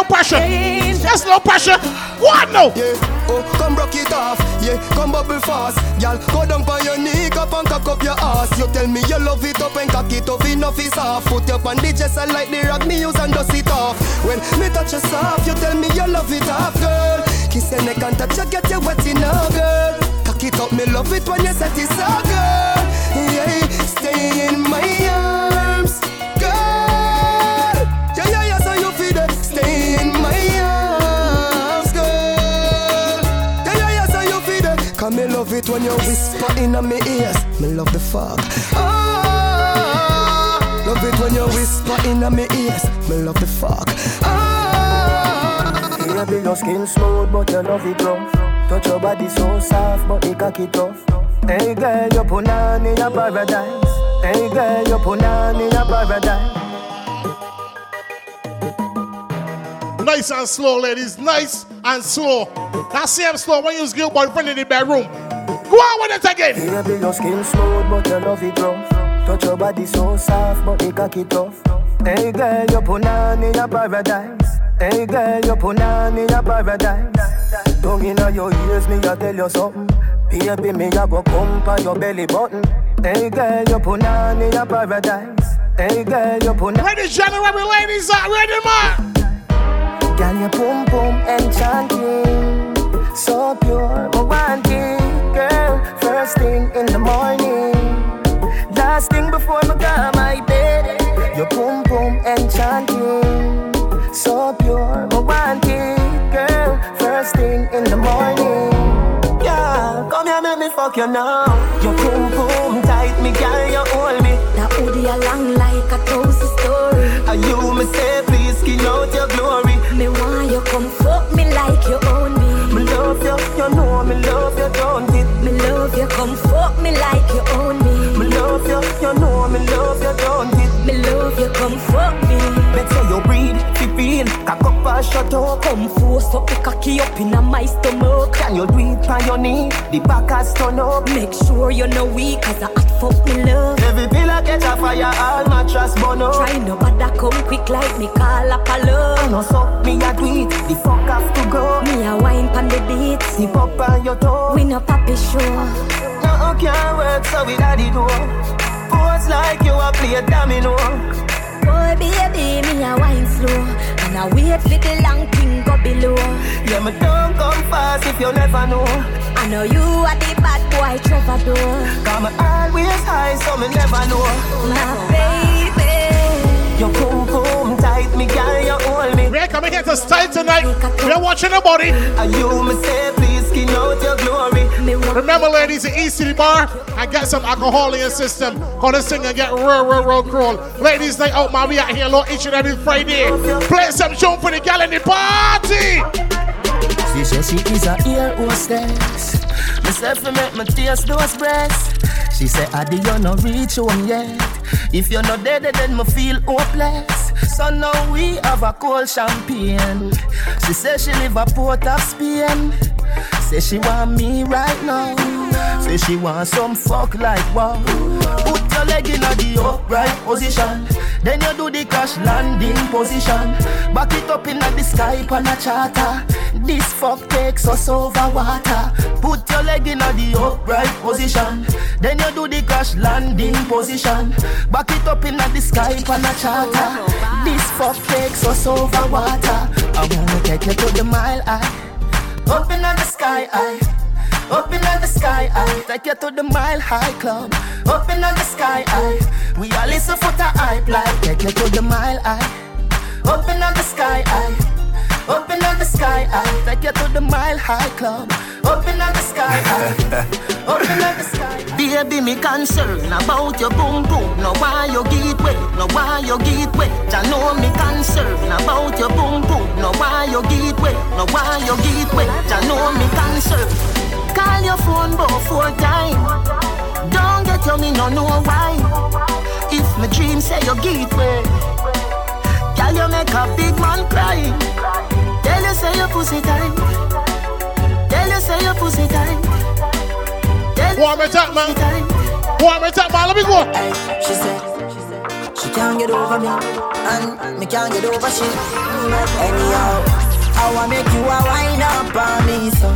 Speaker 9: Low pressure. That's low pressure. What no?
Speaker 31: Yeah, oh, come rock it off. Yeah, come bubble fast. Y'all, go down on your knee, up and cock up your ass. You tell me you love it up and cock it up, enough is off. Put your chest and like the rock me use and dust it off. When me touch you soft, you tell me you love it off, girl. Kiss your neck and touch you, get you wet enough, girl. Cock it up, me love it when you set it so, girl. Yeah, stay in my you whisper in my ears. Me love the fuck. Ah, love it when you whisper in my ears. Me love the fuck. Ah,
Speaker 18: Baby, your skin smooth, but you love it rough. Touch your body so soft, but it cocky tough. Hey girl, you put on in your paradise. Hey girl, you put on in your paradise.
Speaker 9: Nice and slow, ladies. Nice and slow. That same slow when you use your boyfriend in the bedroom. Go on with it again.
Speaker 18: Baby, your skin smooth, but your love it rough. Touch your body so soft, but it cocky tough. Hey girl, you put on in your paradise. Hey girl, you put on in your paradise. Tongue inna your ears, me a tell you something. Baby, me a go come on your belly button. Hey girl, you put on in your paradise. Hey girl, you put on.
Speaker 9: Ready, January ladies, are ready, man.
Speaker 18: Girl, your pum pum enchanting, so pure, romantic. First thing in the morning, last thing before my go my bed. Your pum pum enchanting, so pure, romantic, girl. First thing in the morning. Yeah, come here, make me fuck you now. Your pum pum tight, me girl, you hold me.
Speaker 4: Now Udi along like a toast story.
Speaker 18: And you me say, please skin out
Speaker 4: come fuck me.
Speaker 18: Sure you breathe, fi feel, cock up and shut up.
Speaker 4: Come force up the cocky up in a my stomach.
Speaker 18: Can you do it on your knee? The back has turn up.
Speaker 4: Make sure you're no weak, cause I hot fuck me love.
Speaker 18: Every pillar catch a fire, all mattress burn up.
Speaker 4: Try no bother come quick like me call up a love.
Speaker 18: I know so, me a do it, the fuck have to go.
Speaker 4: Me a wine pan the beat.
Speaker 18: Sip up on your toe.
Speaker 4: We no papi show.
Speaker 18: No can't work, so we daddy do. Pose like you a play domino.
Speaker 4: Boy, baby, me a wine slow. And I wait for the long thing go below.
Speaker 18: Yeah, me don't come fast if you never know.
Speaker 4: I know you are the bad boy troubadour.
Speaker 18: Come always high, so me never know.
Speaker 4: My baby.
Speaker 18: Your pum pum tight, me girl, you hold me.
Speaker 9: Coming here to style tonight. We're watching the body.
Speaker 18: Me say.
Speaker 9: Remember, ladies, the East City Bar, I got some alcohol in your system. Gonna sing and get real, real, real crawl. Ladies, night out, man. We out here Lord, each and every Friday. Play some show for the gal in the party.
Speaker 18: She says she is a ear hostess. Myself to make my taste those breasts. She say, Adi, you no reach home yet. If you're not dead, then me feel hopeless. So now we have a cold champagne. She says she live a port of Spain. Say she want me right now. Say she want some fuck like wow. Put your leg in the upright position. Then you do the crash landing position. Back it up in the sky on a charter. This fuck takes us over water. Put your leg in a the upright position. Then you do the crash landing position. Back it up in the sky on a charter. This fuck takes us over water. I wanna take you to the mile high. Up in the sky high. Open up in the sky high. Take you to the mile high club. Open up in the sky high. We all listen for the hype like. Take you to the mile high. Open up in the sky high. Up in the sky high. Take you to the mile high club. Open up in the sky high. Up in the sky. Baby, me concerned about your boom boom. No why you get wet, no why you get wet. I know me concerned about your boom boom. No why you get wet, no why you get wet. I know me concerned. Call your phone both four times. Don't get you me no know why. If my dream say you get wet, girl you make a big man cry. Tell you say your pussy tight. Tell you say your pussy tight.
Speaker 9: Warm it up, man. Warm it up, man. Let me go.
Speaker 18: Hey, she said she can't get over me, and me can't get over she. Anyhow, I wanna make you a wine up on me, so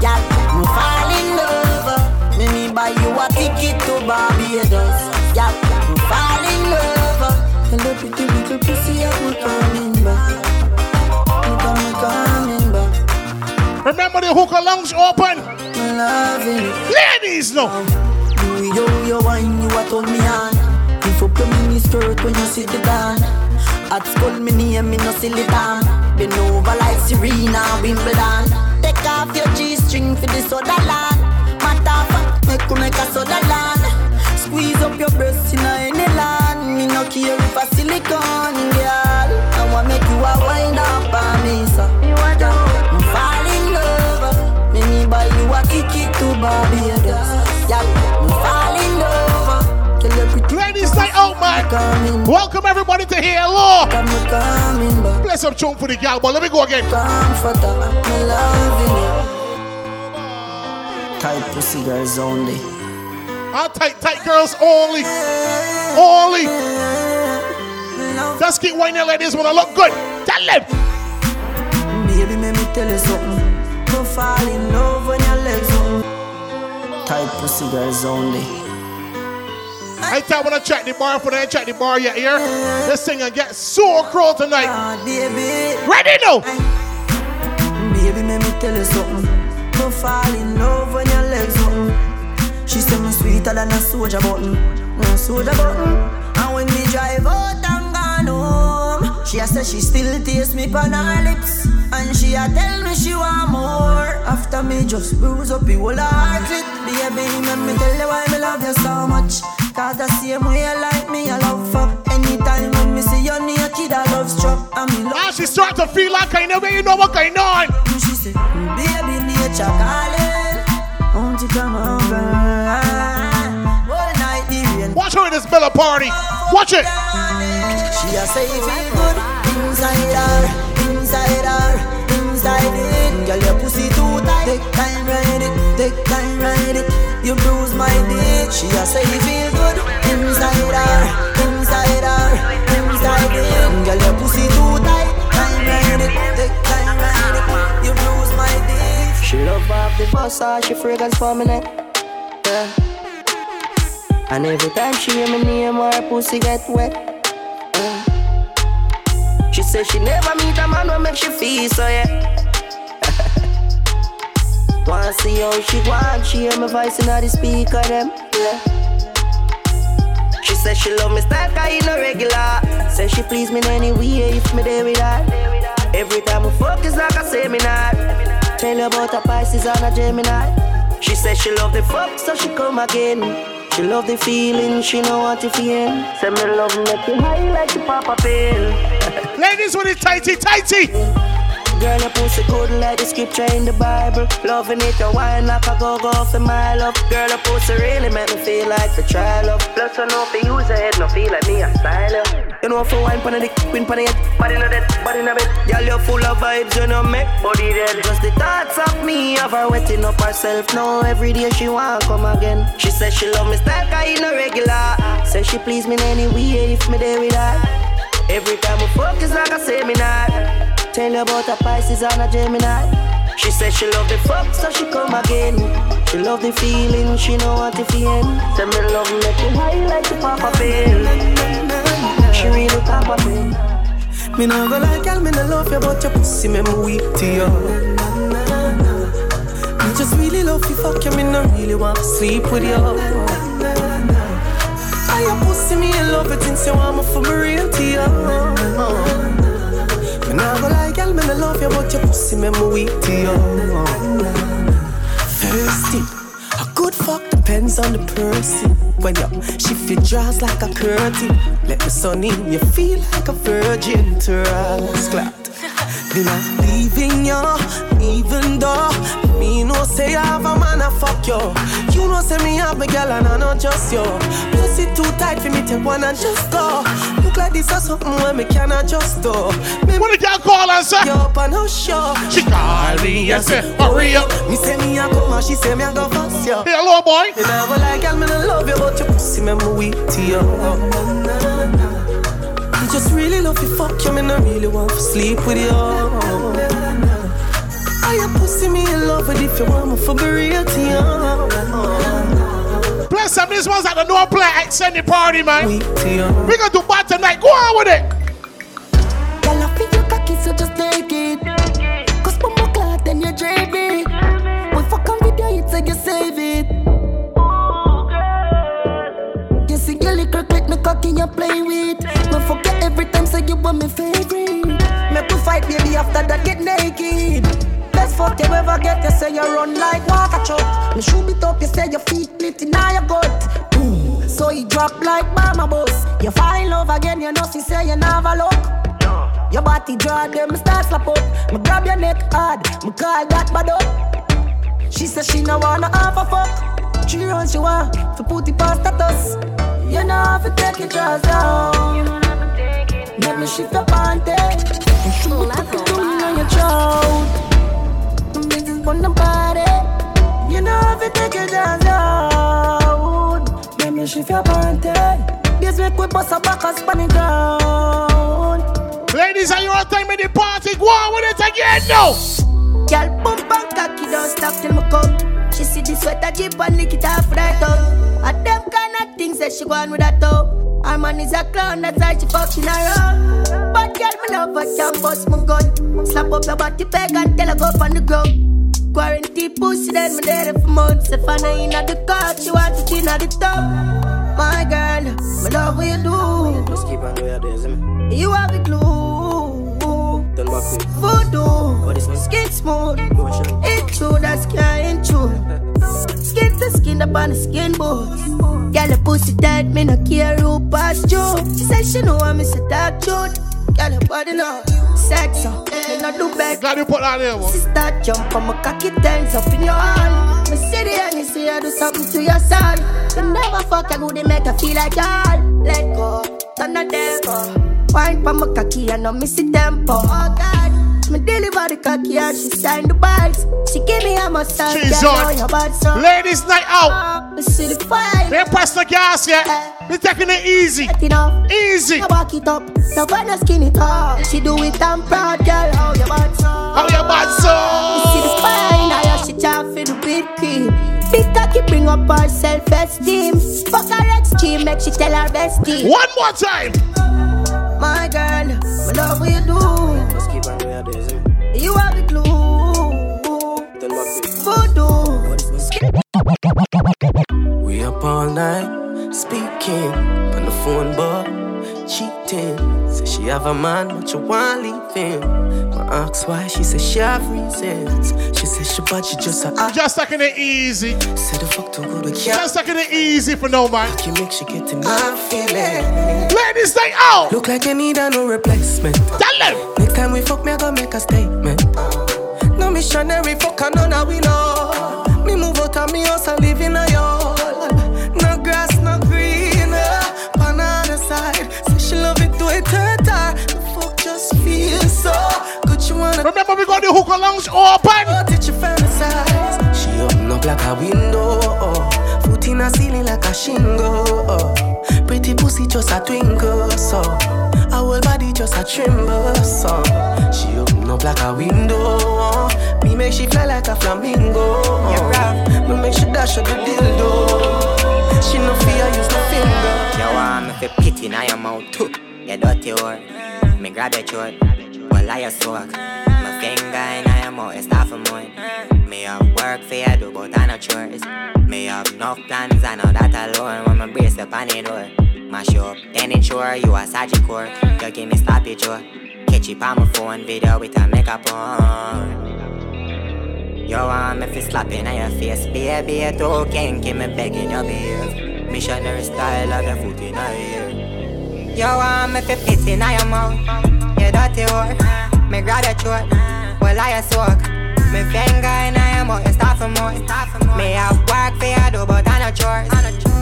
Speaker 18: yeah, you fall in love. Me me buy you a ticket to Barbados. Yeah, you fall in love. Hello, pretty little pussy, I will coming back. You coming, back.
Speaker 9: Remember the hookah lounge open. Ladies, no.
Speaker 18: You, you, you wine, you a turn me on. Lift up your mini skirt when you sit the down. At school, me name, me no silly down. Been over like Serena, Wimbledon. Take off your G-string for the soda land. Matter fact, make you make a soda land. Squeeze up your breast in any land. Me no care if a silicone, girl. I want make you a wind up on me, so. You a fall in love. Me me buy you a ticket to Barbados.
Speaker 9: Out, man. Welcome everybody to here, Law. Play some tune for the gal, but let me go again.
Speaker 18: Tight pussy girls only.
Speaker 9: Ah, tight, tight girls only. Only. Just keep whining like this when I look good. Tell them.
Speaker 18: Baby, let me tell you something. Don't fall in love when your legs open. Tight pussy girls only.
Speaker 9: I tell when I check the bar for that check the bar yet here. This thing and get so cruel tonight. Ah, Ready now.
Speaker 18: Baby, let me tell you something. Don't fall in love when your legs open. She say me sweeter than a soldier button. No soldier button. And when me drive out and gone home, she a say she still taste me on her lips. And she a tell me she want more. After me just bruise up the whole heart it. Baby, let me tell you why me love you so much. Cause the same way you like me, I love fuck. Anytime when me see you naked, I love struck. And me love
Speaker 9: Now she start to feel like I know where you know what going on.
Speaker 18: She said, baby, nature calling. Won't you come over? All night the rain.
Speaker 9: Watch her in this Miller party. Watch it.
Speaker 18: She a say it feel good inside her, inside her, inside it. Girl, your pussy too tight. Take time, ride it. Take time, ride it. You bruise my dick. She a say it feel good inside her, inside her, inside it. Girl, your pussy too tight. Time, ride it. Take time, ride it. You bruise my dick. She love off the ah, she fragrance for me neck. Yeah. And every time she hear me name, her pussy get wet. She say she never meet a man who make she feel so yeah. Wanna see how she want, she hear my voice in the speaker them. Yeah. She say she love me style, cause you no regular. Say she please me in any way if me there with her. Every time we fuck is like a seminar. Tell her about a Pisces and a Gemini. She say she love the fuck, so she come again. She love the feeling, she know what to feel. Say me love make you high like the papa pill.
Speaker 9: Ladies with it tighty, tighty.
Speaker 18: Girl, your pussy good like the scripture in the Bible. Loving it, you wine like a go go for my love. Girl, your pussy really make me feel like the try love. Plus, I know if you use your head, no feel like me a style you. You know, for wine pon the dick, queen pon head, body the dead, body the bed. Girl, you're full of vibes, you know, make body dead. Just the thoughts of me of her wetting up herself. Now every day she wanna come again. She says she love me style, cause you no regular. Say she please me in any way if me there with her. Every time we fuck is like a seminar. Tell you about a Pisces and a Gemini. She said she love the fuck, so she come again. She love the feeling, she know what to feel. Say me love make you high like the Papa Bill. She really Papa Bill.
Speaker 15: Me no go like girl, me no love you, but your pussy make me weak to you. Me just really love you, fuck you, me no really want to sleep with you. I your pussy, me love it since you want me for me real to you. Me no go like girl, me love you, but your pussy me weak to you. Thing, a good fuck depends on the person. When you shift your jaws like a curtain, let the sun in, you feel like a virgin to us. Glad. Me not leaving you, even though me no say I have a man a fuck you. You know say me have a girl and I not just you. Pussy too tight for me to wanna just go. Look like this or something where me cannot just do. Me
Speaker 9: what did y'all call her, sir?
Speaker 15: You up and no show.
Speaker 9: She call me and say, hurry up.
Speaker 15: Me say me a come and she say me a go fast you.
Speaker 9: Hey, hello boy.
Speaker 15: Me never like girl, me no love you, but your pussy me me weak to you. Me just really love you, fuck you, me no really want to sleep with you. I your pussy me in love with if you want me for be real to you.
Speaker 9: Bless them, this one's at the no play extended party, man.
Speaker 15: Weak to you.
Speaker 9: We gonna do bad tonight. Go on with it.
Speaker 18: Girl, I feel your cocky, so just take it. Cause when my clock, then you drive it. We fuck on video, you say you save it. You see your liquor click me cocky, you play with. Fuck you every time, say you want me favorite. Make we fight, baby, after that get naked. Best fuck you ever get, you say you run like water truck. Me shoot it up, you say your feet split in your gut. Boom. So you drop like mama boss. You fall in love again, you know she say you never look. Your body draw them, start slap up. Me grab your neck hard, me call that bad up. She say she no wanna have a fuck. She runs she want to put it past status. You know how to take your jaws down. Let me shift your panty. And shoot put it on your throat. Business on the body. You know how to take your jaws down. Let me shift your panty. This week we bust a back us on the ground.
Speaker 9: Ladies, are you on time in the party? Go on with it again now.
Speaker 18: Girl, bump and cocky, don't stop till me come. She see the sweater jeep and lick it off right up. At them kind of things that she on with that top. Her man is a clown, that's why she fucking around. But girl, me love her, can bust my gun. Slap up your body peg and tell her go on the ground. Quarantine pussy, then me there for months. If I know in the car, she want it in the top. My girl, me love what you do.
Speaker 32: Just keep on doing this, me.
Speaker 18: You have the glue.
Speaker 32: Turn back quick.
Speaker 18: Voodoo, skin smooth. It true, that's can't true. Skin to skin up on the skin bones. Girl, a pussy tight, me no care who pass you. She said she know I'm a dark truth. Girl, your body now, sex so me no do beg.
Speaker 9: Glad you put that there, man.
Speaker 18: Sister jump on my cocky turns up in your hand. Me see the and you see I do something to your son. You never fuck a good, they make her feel like y'all. Let go, turn the devil. Wine pa my cocky, I know me see tempo. Oh God. Me deliver the cocky and she sign the bags. She give me a massage.
Speaker 9: She's on.
Speaker 18: know your so.
Speaker 9: Ladies' night out.
Speaker 18: Me see the fire.
Speaker 9: They ain't press the gas yet. They taking it easy. Easy.
Speaker 18: I walk it up. When I skin it up, she do it I'm proud, girl. How your bad so?
Speaker 9: How your bad so?
Speaker 18: Me see the fire in her, she chop for the big cream. Big cocky bring up her self-esteem. Fuck her extreme, make she tell her bestie.
Speaker 9: One more time.
Speaker 18: My girl, me love what you do.
Speaker 32: Keep on doing this.
Speaker 18: You have the glue.
Speaker 32: Turn back quick.
Speaker 18: Voodoo.
Speaker 15: We up all night, speaking on the phone, but cheating. Say she have a man, but you want leave him. I ask why, she say she have reasons. She say she but she just a act.
Speaker 9: Just taking it easy.
Speaker 15: Say the fuck good, I can't.
Speaker 9: Just taking it easy for no man.
Speaker 15: You make she get enough feeling.
Speaker 9: Ladies, stay out.
Speaker 15: Look like you need a no replacement.
Speaker 9: Tell them.
Speaker 15: Next time we fuck, me I go make a statement. No missionary fuck, and none of we know. Me move out of me house and live in a
Speaker 9: Remember we got the hookah lounge open.
Speaker 15: Oh, Did you fantasize? She open up like a window. Oh. Foot in a ceiling like a shingle. Oh. Pretty pussy just a twinkle. So our whole body just a tremble. So she open up like a window. Oh. Me make she fly like a flamingo. Oh. Me make she dash with the dildo. She no fear use no finger.
Speaker 33: You want me fi pity na your mouth too You dirty whore Me grab your throat Well I your soak In your mouth You for more Me have work for you do but I no chores. Me have enough plans I know that alone When my brace up on the door Mash you up Then ensure you a Sagicor You give me sloppy jaw. Catch it on my phone Video with a makeup on. You want me fi slap in your face, baby, you too kinky, me begging you behave Missionary style of your foot in your ear. You want me fi fit in your mouth, you dirty whore. Me grab your throat, well I a soak Me finger in your mouth, you start for more Me have work for you do, but I no chores.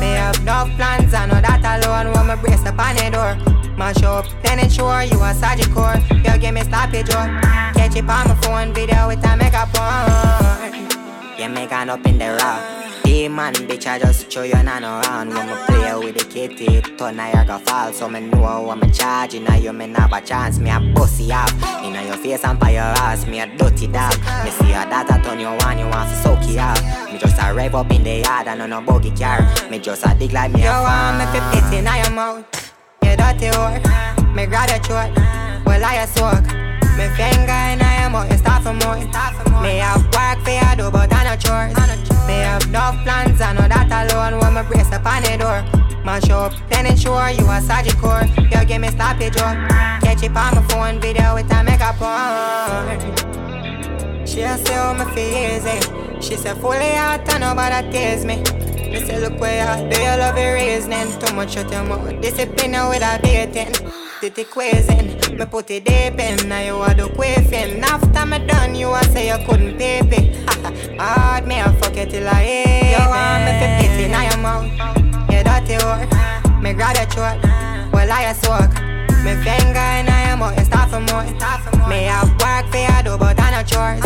Speaker 33: Me have no plans, I know that alone When me brace up on the door. Mash up, then ensure you a Sagicor You give me sloppy jaw. Catch it on my phone, video with a makeup on You make an up in the raw Demon bitch, I just show you none around When me play with the kitty, turn Niagara fall So me know me charging. Now you me have a chance, me a bossy up. Inna your face and by your ass, me a dirty dog. Me see a data turn you on, you want to soak it up. Me just a rev up in the yard and on a buggy car. Me just a dig like me
Speaker 18: You
Speaker 33: a
Speaker 18: want me
Speaker 33: fi pit inna your mouth. You dirty whore. Me grab your throat. Well I a soak Me finger in your mouth You start for more Me have work for you do But I no chores Me have no plans I know that alone When me brace up on the door. Mash up Then ensure you a Sagicor You give me sloppy jaw. Catch it on my phone Video with a makeup on She a say how me feel easy She say fully hot and nobody tease me me say look where you are, do you love your reasoning? Too much shut your mouth, discipline with a baiting Titty quizzing, me put it deep in Now you are the quaffing After me done, you a say you couldn't pay it Hard me a fuck you till I hate You want me fi pity now your mouth You dirty whore Me grab your throat, well I soak. Me finger and I am out, it's time for more. Me have work for you do, but I no chores.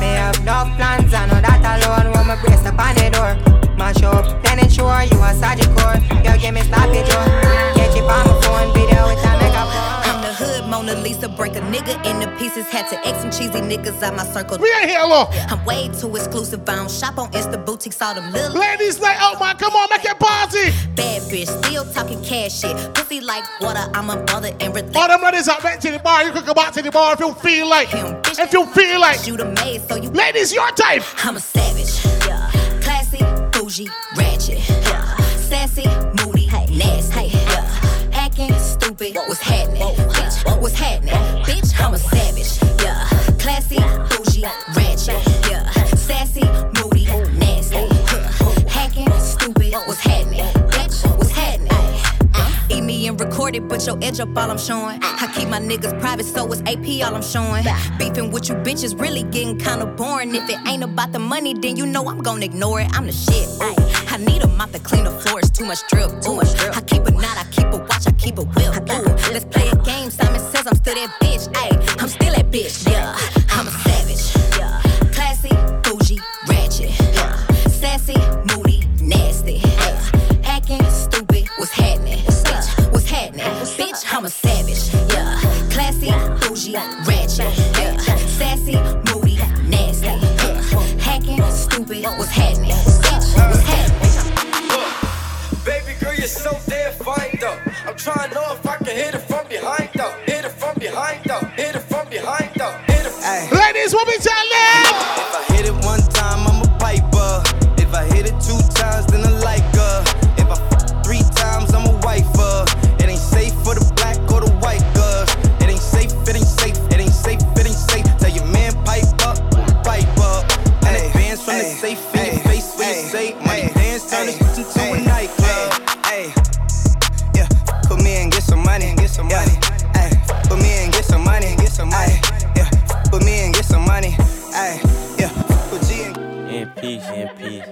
Speaker 33: Me have no plans, I know that alone. When me brace up on the door, mash up, then it's sure you a Sagicor. You give me sloppy Joe, catch it on my phone, video with a megaphone.
Speaker 34: I'm the hood Mona Lisa, break a nigga into pieces. Had to X some cheesy niggas out my circle.
Speaker 9: We ain't here, look.
Speaker 34: I'm way too exclusive. I don't shop on Insta boutiques, all them little.
Speaker 9: Ladies night out, man. Come on, make it party.
Speaker 34: Bad bitch, still talking cash shit. Pussy like water, I'm a mother and relax.
Speaker 9: All them ladies out back to the bar. You can come back to the bar if you feel like. If you feel like.
Speaker 34: Shoot a maid, so you.
Speaker 9: Ladies, your time.
Speaker 34: I'm a savage. Yeah. Classy, bougie, ratchet. Yeah. Sassy, moody, hey. nasty. Yeah. Acting stupid. What's happening? Bitch, what's happening? Bitch, I'm a savage. Yeah. Classy, bougie, ratchet. Eat me and record it, but your edge up all I'm showing. I keep my niggas private, so it's AP all I'm showing. Beefing with you bitches really getting kinda boring. If it ain't about the money, then you know I'm gonna ignore it. I'm the shit. Ooh. I need a mop to clean the floors, too much drip. Too much drip. I keep a knot, I keep a watch, I keep a whip. Ooh. Let's play a game. Simon says I'm still that bitch. Ayy, I'm still that bitch. Yeah, I'm a savage. Yeah, classy, bougie, ratchet. Yeah, sassy, moody, nasty. Yeah, acting stupid. What's happening? Bitch, what's happening? I'm a savage. Yeah, classy, bougie, ratchet. Yeah, sassy, moody, nasty. Yeah, hacking, stupid. What's happening? Bitch, what's happening?
Speaker 17: Baby girl, you're so damn fine though. I'm trying to know if I can hit it from behind though. Hit it from behind though. Hit it from behind though. Hit it.
Speaker 9: Hey. Ladies, what we tell them?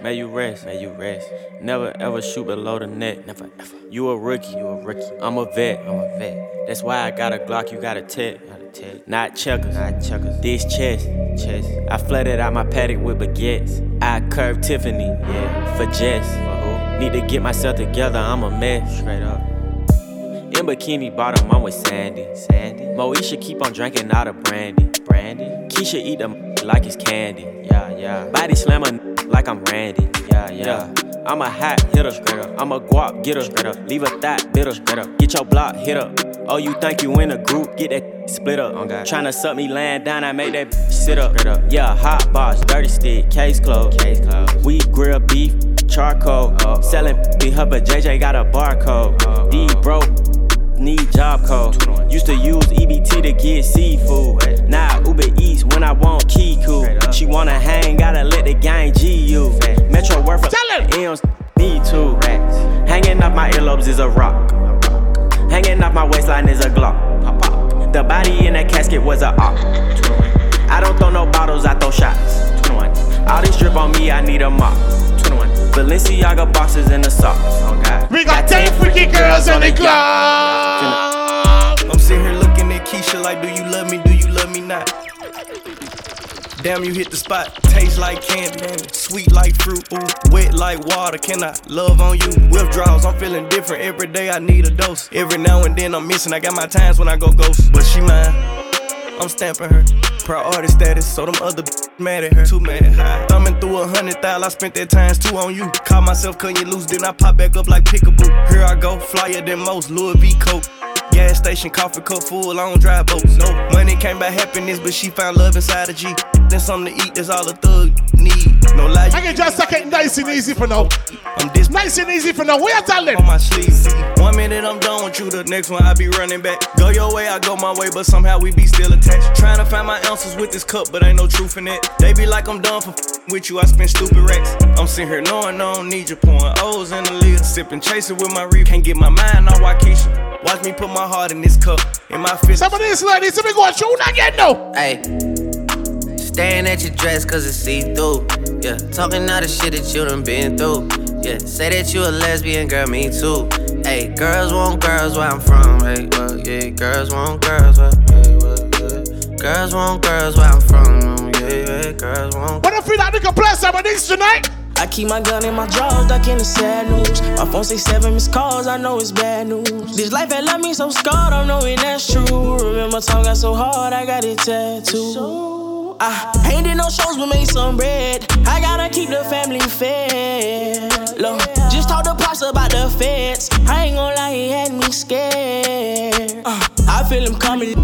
Speaker 35: May you rest, may you rest. Never ever shoot below the net. Never ever. You a rookie, you a rookie. I'm a vet, I'm a vet. That's why I got a Glock, you got a tech. Not checkers, not checkers. This chest, chest. I flooded out my Patek with baguettes. I curved Tiffany, yeah, for Jess. For? Need to get myself together, I'm a mess. Straight up. In bikini bottom, I'm with Sandy. Sandy. Moesha keep on drinking out of brandy. Brandy. Keisha eat them like it's candy. Yeah, yeah. Body slammer like I'm Randy. Yeah, yeah. I'm a hot hitter. I'm a guap getter. Leave a thought bitter. Get your block hit up. Oh, you think you in a group? Get that split up. Oh, God. Tryna suck me laying down, I make that sit up. Yeah, hot box, dirty stick, case closed. Case closed. We grill beef, charcoal. Oh, oh. Selling be her, but JJ got a barcode. Oh, oh. These broke need job code. Used to use EBT to get seafood. Now Uber wanna hang, gotta let the gang G you. Metro worth of M's need two. Hanging off my earlobes is a rock. Hanging off my waistline is a Glock. The body in that casket was a op. I don't throw no bottles, I throw shots. All this drip on me, I need a mop. Balenciaga boxes in the socks. Oh God.
Speaker 9: We got 10 freaky girls on the club.
Speaker 17: I'm sitting here looking at Keisha like, do you love me? Do you love me not? Damn, you hit the spot. Taste like candy, sweet like fruit, ooh, wet like water. Can I love on you? Withdrawals, I'm feeling different every day. I need a dose. Every now and then I'm missing. I got my times when I go ghost, but she mine. I'm stamping her. Artist status, so them other mad at her. Too mad. High. Thumbing through a hundred thousand, I spent that times two on you. Caught myself cutting you loose, then I pop back up like pickaboo. Here I go, flyer than most, Louis V. Coat. Gas station, coffee cup full, I don't drive boats. No money came by happiness, but she found love inside a G. Then something to eat, that's all a thug need. No lie.
Speaker 9: I can just suck it nice and easy for now.
Speaker 17: I'm this
Speaker 9: nice and easy for now. Where you telling?
Speaker 17: On my sleeve. One minute I'm done with you, the next one I be running back. Go your way, I go my way, but somehow we be still attached. Trying to find my ounces with this cup, but ain't no truth in it. They be like I'm done for f- with you, I spend stupid racks. I'm sitting here knowing I don't need you, pouring O's in the lid, sipping, chasing with my reef. Can't get my mind on Waukesha. Watch me put my heart in this cup, in my fist.
Speaker 9: Some of these ladies, let me go shoot again, no.
Speaker 36: Hey, staring at your dress cause it's see through. Yeah, talking all the shit that you done been through. Yeah, say that you a lesbian, girl, me too.
Speaker 12: Hey, girls want girls where I'm from. Hey, well, yeah, girls want girls where. Hey, well, yeah. Girls want girls where I'm from. Yeah, yeah, girls want.
Speaker 9: What if we like we can play some of these tonight?
Speaker 37: I keep my gun in my drawers, ducking the sad news. My phone say seven missed calls, I know it's bad news. This life had left me so scarred, I'm knowing that's true. Remember, time got so hard, I got it tattooed. I ain't did no shows, but made some bread. I gotta keep the family fed. Look, just talk to Pops about the feds. I ain't gonna lie, he had me scared. Uh, I feel him coming,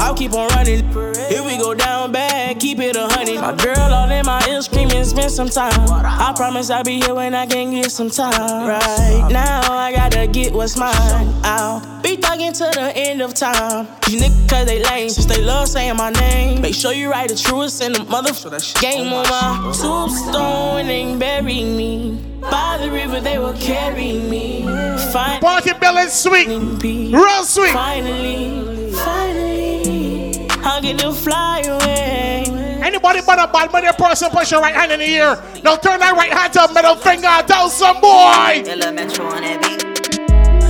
Speaker 37: I'll keep on running. Here we go down bad, keep it a hundred. My girl all in my ear screaming, spend some time. I promise I'll be here when I can get some time. Right now, I gotta get what's mine. I'll be thugging to the end of time. These niggas, they lame, since they love saying my name. Make sure you write the truest in the motherfucker game on my tombstone and bury me. By the river, they will carry me. Finally,
Speaker 9: Party Bill is sweet, real sweet.
Speaker 37: Finally, finally, I'll get to fly away.
Speaker 9: Anybody but a bad money person, push your right hand in the air. Now turn that right hand up, middle finger, tell some boy.
Speaker 24: Elementary on that beat.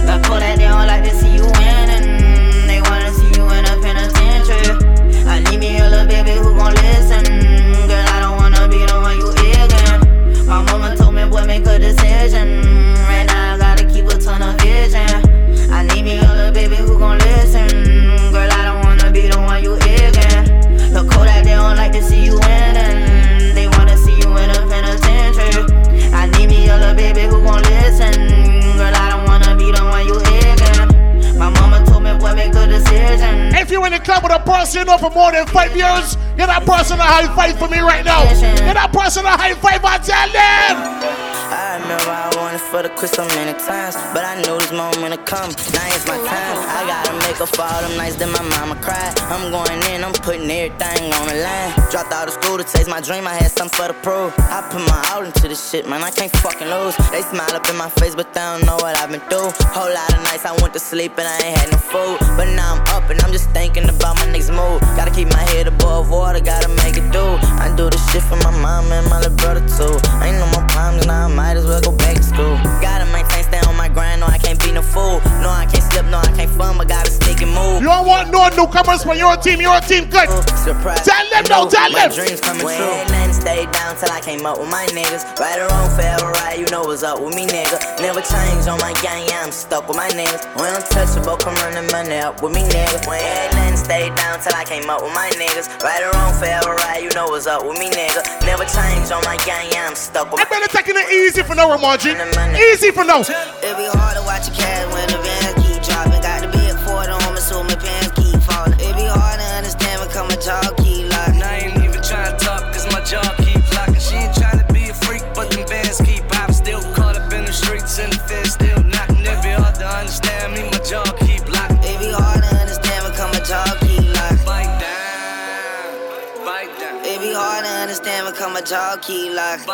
Speaker 24: I call that they don't like to see you winning. They wanna see you in a penitentiary. I need me a little baby who you in the
Speaker 9: club with a person you know for more than five years, get that person a high five for me right now. Get that person a high five, I tell them.
Speaker 24: I remember I wanted for the so many times, but I knew this moment would come. Now it's my time. I gotta make up for all them nights that my mama cried. I'm going in, I'm putting everything on the line. Dropped out of school to chase my dream. I had something for the prove. I put my all into this shit, man. I can't fucking lose. They smile up in my face, but they don't know what I've been through. Whole lot of nights I went to sleep and I ain't had no food, but now I'm up and I'm just thinking about my next move. Gotta keep my head above water, gotta make it do. I do this shit for my mom and my little brother too. Ain't no more problems now, I might as well go back to school. Gotta maintain, stay on my grind, no, I can't be no fool. No, I can't slip, no, I can't fun, but gotta stick and move.
Speaker 9: You don't want no newcomers for your team, your team good.
Speaker 24: Surprise.
Speaker 9: Tell them no, tell
Speaker 24: my
Speaker 9: them.
Speaker 24: dreams coming true. Nothing stayed down till I came up with my niggas. Right or wrong, forever right, you know what's up with me, nigga. Never change on my gang, yeah, I'm stuck with my niggas. When I'm touchable, come run the money up with me, nigga. When nothing stayed down till I came up with my niggas. Right or wrong, forever right, you know what's up with me, nigga. Never change on my gang, yeah, I'm stuck with
Speaker 9: I better taking it easy for no Ramonji. Easy for no.
Speaker 24: It be hard to watch a cat when the van keep dropping. Got the big Ford on so my pants keep falling. It be hard to understand when come a
Speaker 17: understand
Speaker 24: when come a jaw keep locking.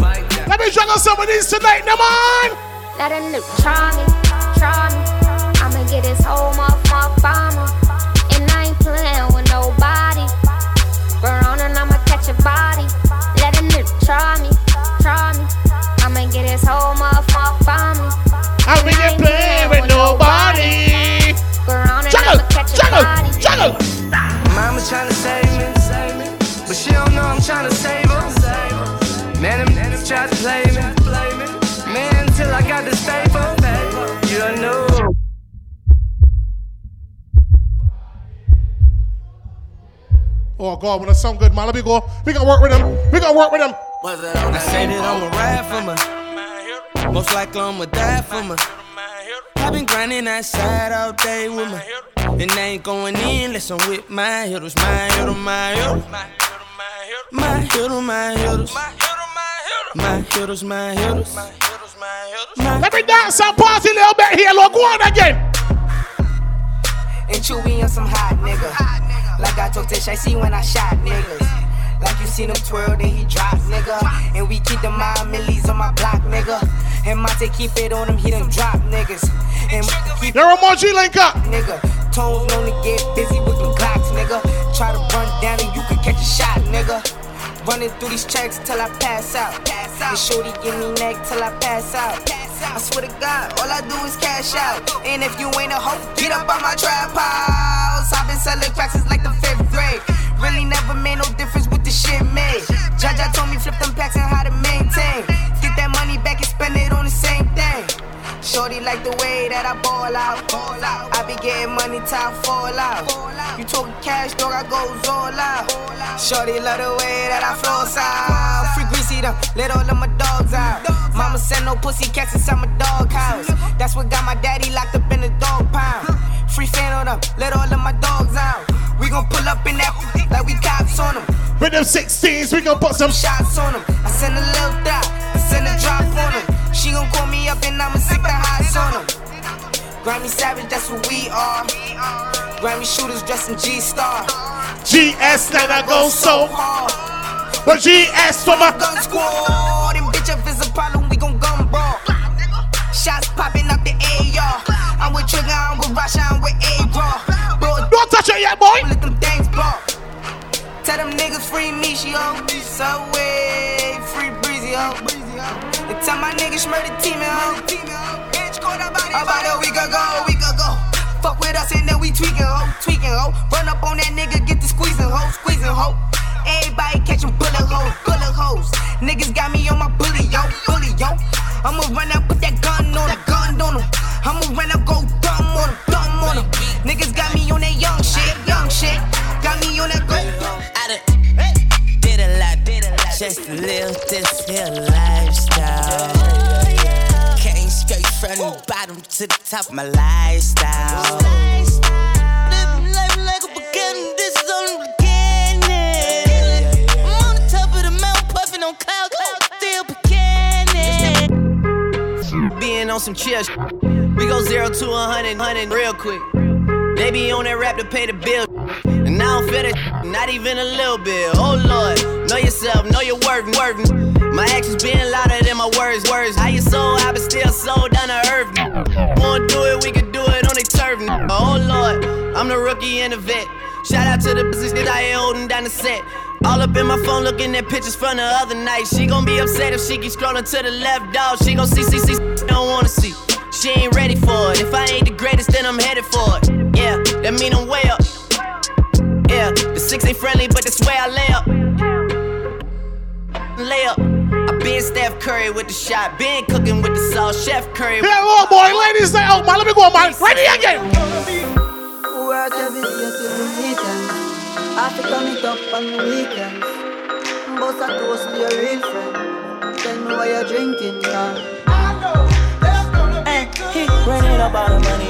Speaker 17: Bite down.
Speaker 9: Let me juggle some of these tonight, come on.
Speaker 10: Let a nigga try me, try me. I'ma get this whole motherfucker farmer. And I ain't playing with nobody. Burn on and I'ma catch a body. Let a nigga try me, try me. I'ma get this whole motherfucker farmer.
Speaker 9: I we ain't playing with nobody.
Speaker 10: Burn on and
Speaker 9: Juggle,
Speaker 10: I'ma catch a
Speaker 9: juggle,
Speaker 10: body.
Speaker 9: juggle.
Speaker 17: Mama tryna save me, but she don't I'm tryna save her. Man, them niggas try to play me, man, till I got this paper. You know.
Speaker 9: Oh God, when it sound good, man, let me go. We gonna work with them. We gonna work with them.
Speaker 17: I say that I'ma ride for me. Most likely I'ma die for me. I've been grinding outside all day with me. And I ain't going in unless I'm with my hitters, my hitters, my hitters. My hitters, my hitters. My hitters, my hitters.
Speaker 9: Let me dance and party a little bit here, Lord. Go on again.
Speaker 18: And Chewy on some hot nigga. Like I told Tish, I see when I shot niggas. Like you seen him twirl, then he drop, nigga. And we keep the mind millies on my block, nigga. And Monte keep it on him, he done drop niggas. And keep
Speaker 9: You're a Moji link up.
Speaker 18: Nigga, Tones known to get busy with them Glocks, nigga. Try to run down and you could catch a shot, nigga. Running through these checks till I pass out. Pass out. And shorty give me neck till I pass out. I swear to God, all I do is cash out. And if you ain't a hoe, get up on my trap house. I've been selling cracks since like the fifth grade. Really never made no difference with the shit made. Jaja told me flip them packs and how to maintain. Get that money back and spend it on the same thing. Shorty like the way that I ball out. Ball out. I be getting money till I fall out. You talking cash, dog, I goes all out. Shorty love the way that I floss out. Free greasy them, let all of my dogs out. Mama said no pussy cats inside my dog house. That's what got my daddy locked up in the dog pound. Free fan on them, let all of my dogs out. We gon' pull up in that like we cops on them.
Speaker 9: With them 16s, we gon' put some
Speaker 18: shots on them. I send a little dot, I send a drop on them. She gon' call me up and I'ma sick the highs on them. Grammy Savage, that's what we are. Grammy shooters dressed in G Star.
Speaker 9: GS that I go so hard. But GS for my
Speaker 18: gun squad. And bitch, if it's a problem, we gon' gun brawl. Shots popping up the AR. I'm with Trigger, I'm with Rasha, I'm with A-Raw.
Speaker 9: Don't touch it yet, boy.
Speaker 18: Let them things blow. Tell them niggas free me, she yo. Subway, free breezy, yo. And tell my niggas murder team, yo. About a week ago, week ago. Fuck with us and then we tweaking, ho, tweaking, ho. Run up on that nigga, get the squeezing, ho, squeezing, ho. Everybody catching bullet holes, bullet holes. Niggas got me on my bully, yo, bully, yo. I'ma run up, put that gun on him, gun on him. I'ma run up, go dumb on him, dumb on him. Niggas got me on that young shit, young shit. Got me on that go.
Speaker 24: I done a did a lot just to live this here lifestyle. The bottom to the top of my lifestyle. Living life like a this is only beginning. I'm on the top of the mountain, puffing on still beginning.
Speaker 12: Being on some chill, we go zero to a hundred, hundred real quick. They be on that rap to pay the bill. And I don't feel that, not even a little bit. Oh Lord, know yourself, know your worth, worth. My actions being louder than my words, words. How you soul, I been still soul down to earth. Wanna do it, we can do it on the turf. Oh Lord, I'm the rookie and the vet. Shout out to the business that I ain't holding down the set. All up in my phone looking at pictures from the other night. She gon' be upset if she keep scrolling to the left, dog. She gon' see, see, see, don't wanna see. She ain't ready for it. If I ain't the greatest, then I'm headed for it. Yeah, that mean I'm way up. Yeah, the six ain't friendly, but that's where I lay up. Lay up. I been Steph Curry with the shot, been cooking with the sauce, Chef Curry.
Speaker 9: Yeah, oh boy, ladies, say, oh man, let me go, man. Ready again.
Speaker 34: Work every day till the weekend. I have to turn it up on the weekends. Boss a toast to your real friend. Tell me why you're drinking, yeah.
Speaker 24: Hey, he running up all the money.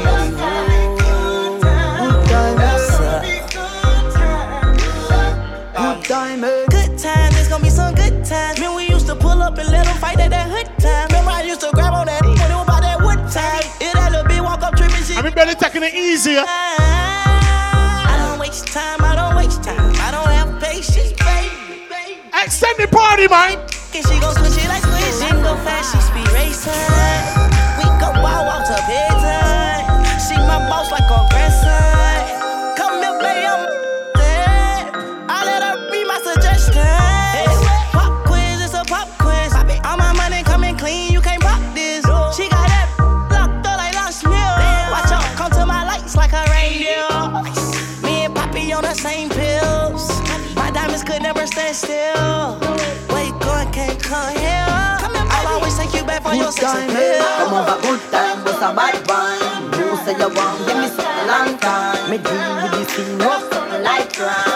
Speaker 34: Good time?
Speaker 38: Good times, it's gonna be some good times. Man, we used to pull up and let them fight at that hood time. Remember, I used to grab on that when it was about that wood time. It that little bitch walk up shit.
Speaker 9: I mean, taking it easier.
Speaker 38: I don't waste time, I don't waste time. I don't have patience, baby.
Speaker 9: Extended party, man.
Speaker 38: And she gon' switch it like switch. She go fast, she speed racing. We go wild, walk up. She my boss like a grandson. Come here, baby, I'm dead. I let her be my suggestion. Pop quiz, it's a pop quiz. All my money coming clean, you can't pop this. She got that locked up like lunch meal. Watch out, come to my lights like a reindeer. Me and Poppy on the same pills. My diamonds could never stand still. You going, can't come here. I'll always take you back for your sex appeal.
Speaker 34: Come over, good time, but a bad one. Say you want, give me something long time. Me deal with this thing, something like crime.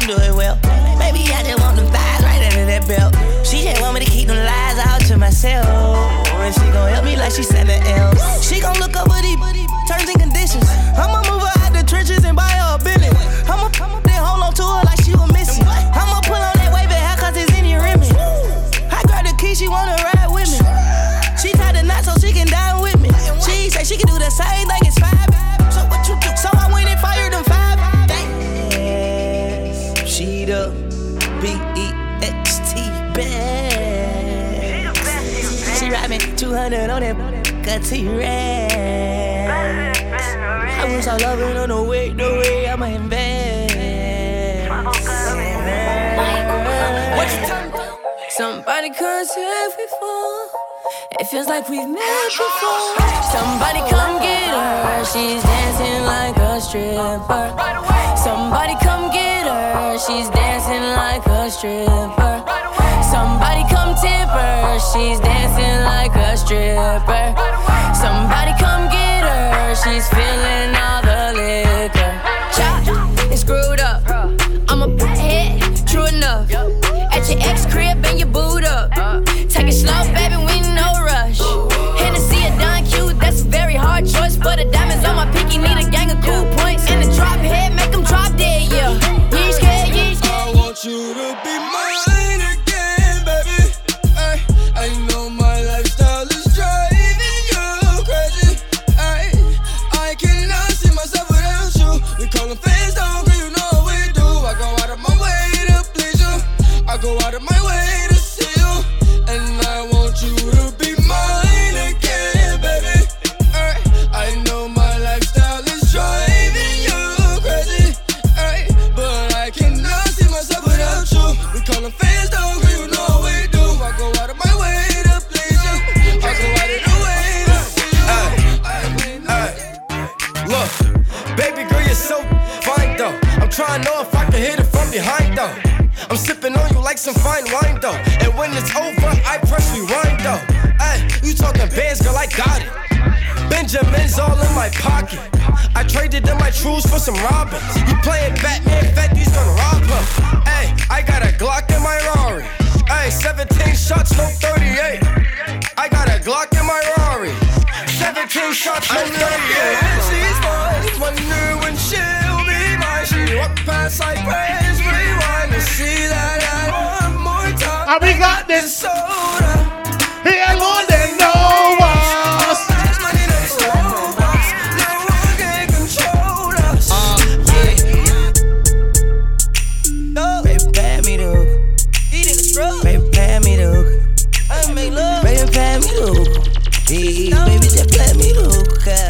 Speaker 38: Gon' do it well. Maybe I just want them thighs right under that belt. She just want me to keep them lies out to myself. And she gon' help me like she something else. She gon' look over these
Speaker 12: 200 on that cut T-Rex. I wish I love it on the way, the way I'ma invest.
Speaker 17: Somebody come save me for. It feels like we've met before. Somebody come get her. She's dancing like a stripper. Somebody come get her. She's dancing like a stripper. Somebody come tip her. She's dancing like a stripper. Somebody come get her. She's feeling all the liquor. Chop and screwed up. I'm a head, true enough. At your ex crib and your boot up. Take it slow, baby, we no rush. Hennessy a Don Q, that's a very hard choice. For the diamonds on my pinky, need a gang of cool
Speaker 39: some fine wine though. And when it's over, I press rewind though. Hey, you talking bands, girl, I got it. Benjamin's all in my pocket. I traded in my trues for some robins. You playing Batman, Fetty's gonna rob him. Hey, I got a Glock in my Rari. Hey, 17 shots, no 38. I got a Glock in my Rari. 17 shots, no 38.
Speaker 40: She's mine, wonder when she'll be mine. She walk past like praise, rewind to see that
Speaker 9: And we got this
Speaker 40: soda.
Speaker 9: He alone, they know us.
Speaker 12: No us. Baby, pay me the. I make love. Baby, pay me the. Hey, baby, just play me the.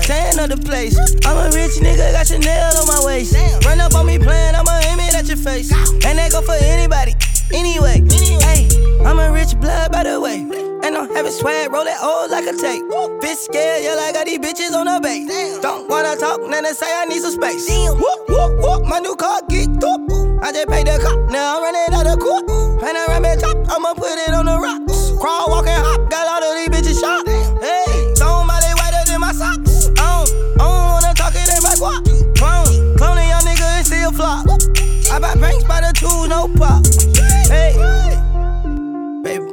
Speaker 12: Staying up the place. I'm a rich nigga, got Chanel on my waist. Run up on me playing, I'ma aim it at your face. And that go for anybody. Anyway, hey, I'm a rich blood by the way. And I'm having swag, roll it old like a tape. Bitch scared, yeah, like I got these bitches on the base. Don't wanna talk, then they say I need some space. Whoop, whoop, whoop, my new car geeked up. I just paid the cop, now I'm running out of court. Panoramic top, I'ma put it on the rocks. Crawl, walk, and hop, got all of these bitches shot. Hey, don't somebody whiter than my socks. I don't, I don't wanna talk it in my guap. Clone, clone a young nigga and still flop. I buy banks by the two, no pop.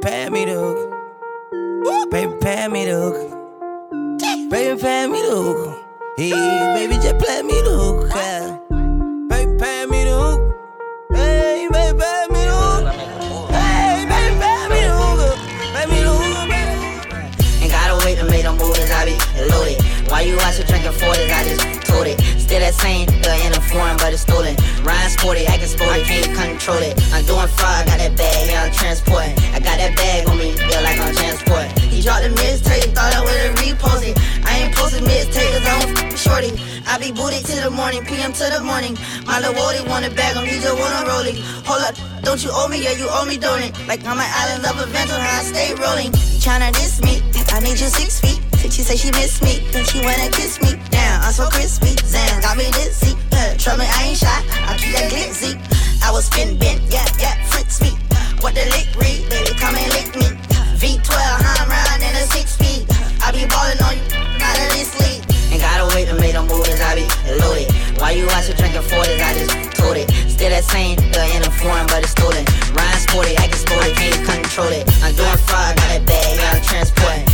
Speaker 12: Pay me the hook. Baby, pay me the hook. Baby, pay me the hook. Hey, baby, just play me the hook. yeah. Baby, pay me the hook. Hey, baby, pay me the hook. Hey, baby, pay me the hook. Pay me the hook.
Speaker 34: Ain't gotta wait to make them moves, I be loaded. Why you out here drinking 40s? I just told it. Still that same, the in a foreign, but it's stolen. Ryan sporty, I can sport it, can't control it. I'm doing fraud, I got that bag, yeah, I'm transporting. I got that bag on me, feel like I'm transporting. He dropped the mixtape, thought I would've reposted. I ain't posted mixtape, cause I don't shorty. I be booted to the morning, PM to the morning. My little Wody wanna bag him, he just wanna roll it. Hold up, don't you owe me? Yeah, you owe me, don't it? Like I'm an island of adventure, how I stay rolling. Tryna diss me, I need you six feet. She say she miss me, then she wanna kiss me. Damn, I'm so crispy. Zan got me dizzy. Uh, I ain't shy. I keep that glitzy. I was spin bent, yeah, yeah, Fritz me. What the lick read, baby, come and lick me. V12, I'm riding in a six speed. I be ballin' on you, not in this league. Ain't gotta wait to make them moves, I be loaded. Why you out here drinking 40s? I just told it. Still that same, the in a foreign, but it's stolen. Ryan sporty, I can sport it, can't control it. I'm doing fraud, got that bag, yeah, I'm transporting.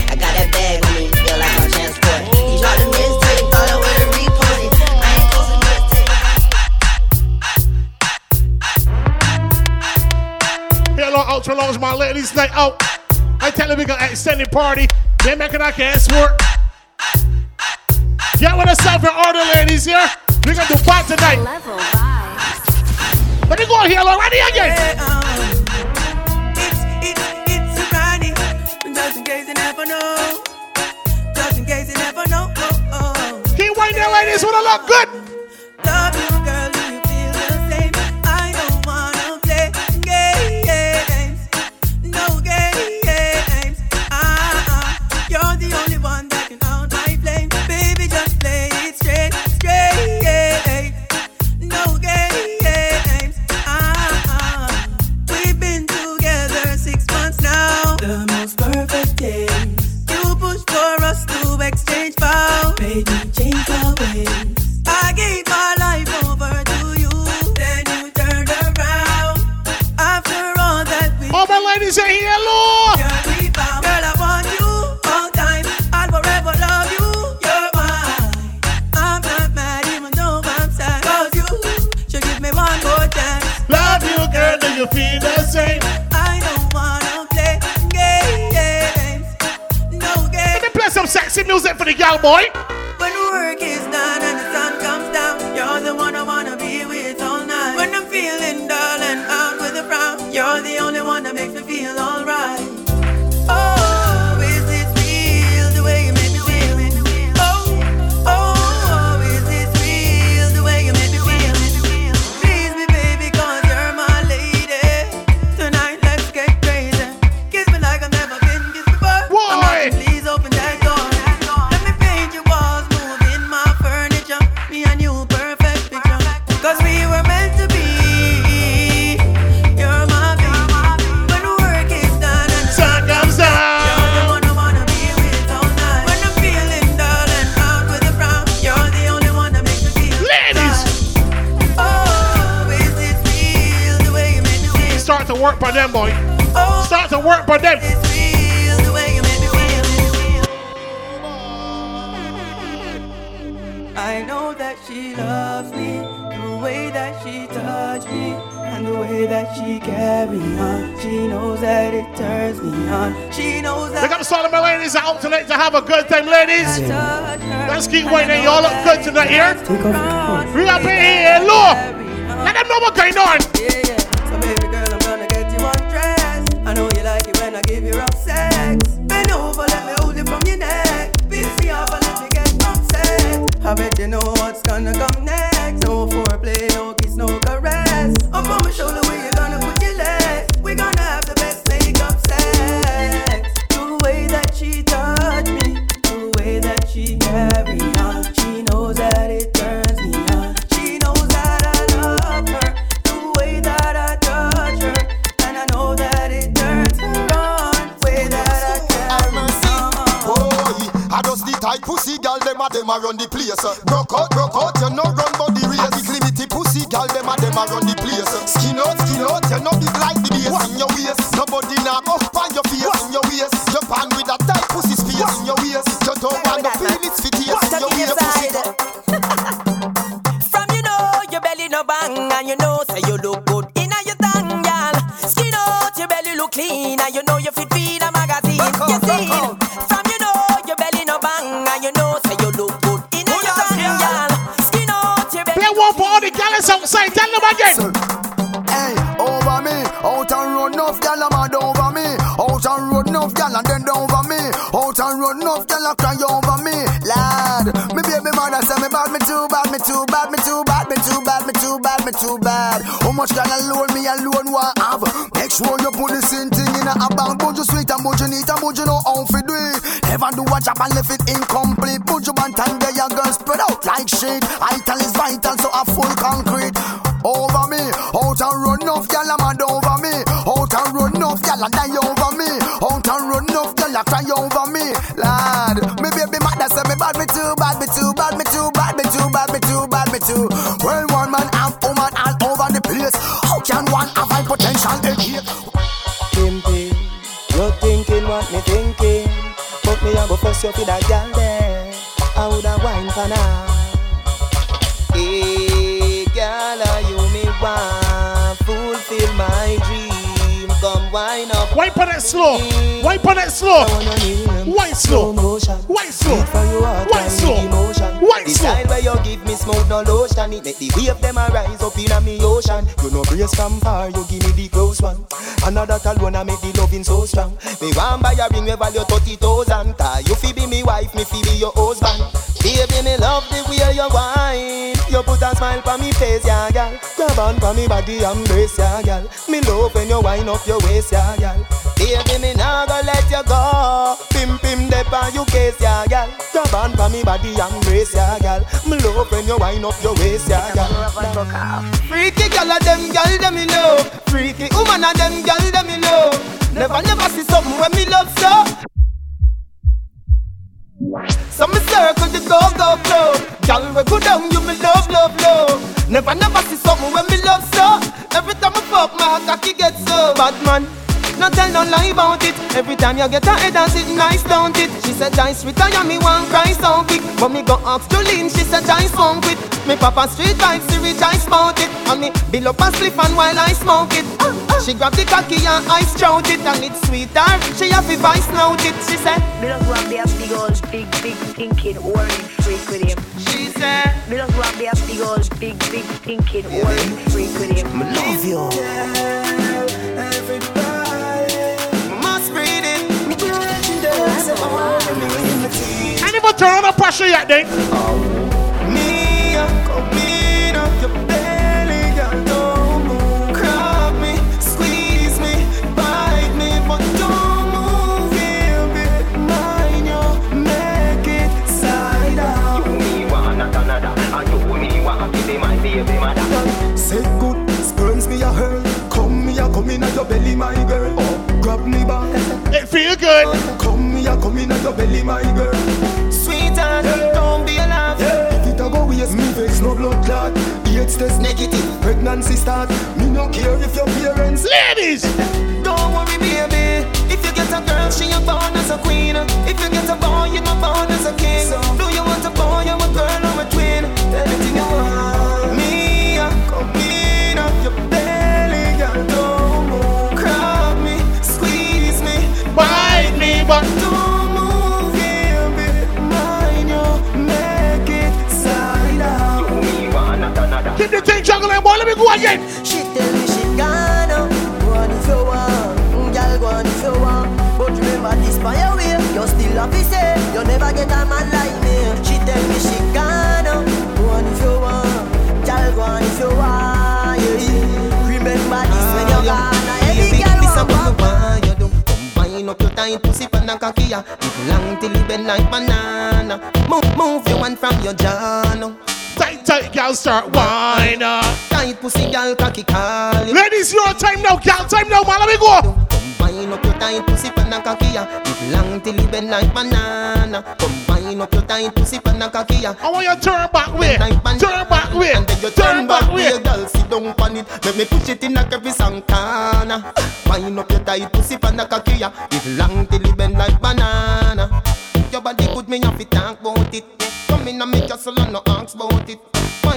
Speaker 34: I'm
Speaker 9: to Ultra Lounge, my ladies night out. I tell them we got extended party. They're making our work. Get with yourself in order, ladies, Here, We're gonna do tonight. Level Vibes. Let me go here already again.
Speaker 41: Hey, uh, case you never know. In case you never know. Oh, oh.
Speaker 9: Keep waiting there, ladies. Wanna look good.
Speaker 41: Love you. cowboy. is an tonight to
Speaker 9: have a good time, ladies. Let's keep waiting. Y'all look good tonight here. We up in here. Look, let them know what's going on.
Speaker 29: yes, sir. Broke much than alone, me alone want have. Make sure you put the same thing in a bank. But you sweet and but you neat and but you know how to do it. Never do a job and left it incomplete. But you want time there, your girl spread out like shit. Ital is vital, so a full concrete. Over me, out and run off, y'all, I'm over me. Out and run off, y'all, and die over
Speaker 9: Wipe on it slow. Wipe on it slow. Wine slow. Wine slow. Wine slow.
Speaker 18: The
Speaker 9: slow.
Speaker 18: style where you give me smooth no lotion, it make the wave them a rise up in a me ocean. You know brace from far, you give me the close one. Another alone I make the loving so strong. Me want buy a ring we value thirty thousand. Cause you fi be me wife, me fi be your husband. Baby, me love the way you wine. You put a smile on me face, yeah, girl. Grab on for me body, embrace, yeah, girl. Me love when you wind up your waist, yeah, girl. Baby, me nah go let you go. Pim pim dep on you case, yeah, girl. Grab on for me body, embrace, yeah, girl. Me love when you wind up your waist, yeah, girl. Freaky girl of them, girl them me know. Freaky woman of them, girl them me know. Never, never see something when me love so. So me circle the go go flow. Girl we go down, you me love love love. Never never see something when me love so. Every time I fuck my cocky get so bad man. No tell no lie about it. Every time you get a head and sit nice, don't it? She said, Dice retire me one cry so quick. But me go ask Jolene, she said, Dice won't quit. Me papa street vibes, she rejoice about it. And me bill up a spliff and while I smoke it. Ah, ah. She grab the cocky and I strout it. And it's sweeter, she have to vice note it. She said,
Speaker 15: Me love grab the big old big big thinking orange freak with him.
Speaker 18: She said,
Speaker 15: Me love grab the big old big big thinking orange freak with him.
Speaker 18: Me love you. Must me
Speaker 31: wanna give me my baby.
Speaker 18: Say good, spurns me a hurl. Come me a come in at your belly, my girl. Oh, grab me back.
Speaker 9: It feel good.
Speaker 18: Come me a come in at your belly, my girl. It a go waste, me vex no blood clot. AIDS test negative, pregnancy start. Me no care if your parents.
Speaker 9: Ladies,
Speaker 18: don't worry, baby. If you get a girl, she a born as a queen. If you get a boy, you a born as a king. Do
Speaker 9: Keep the thing juggling, boy. Let me go again.
Speaker 15: She tell me she gone Go on if you want Girl go on if you want But remember this by your way You still have eh? to say You never get a man like me She tell me she gone Go on if you want Girl go on if you want yeah, yeah. Remember this when you're ah, gone Every girl
Speaker 18: This a
Speaker 15: want
Speaker 18: what you want, you do. Combine up your tight pussy pan and cocky ya. It long till it bend like banana. Move, move your one from your jaw now.
Speaker 9: Tight, girl, start uh. wine up.
Speaker 18: Tight pussy, girl, cocky call you.
Speaker 9: Ladies, your time now, girl. Time now, man. Let me go.
Speaker 18: Combine up your tight pussy pan and cocky ya. It long till it bend like banana. Combine up your tight pussy pan and cocky ya.
Speaker 9: I want you turn back way. Turn back way.
Speaker 18: And then you
Speaker 9: Turn
Speaker 18: turn
Speaker 9: back way.
Speaker 18: girl. Sit down on it. Make me push it in like every Santana. Wind up your tight pussy pan and cocky ya. It long till it bend like banana. Your body good, me have to talk about it. Come in and make your and no ask about it.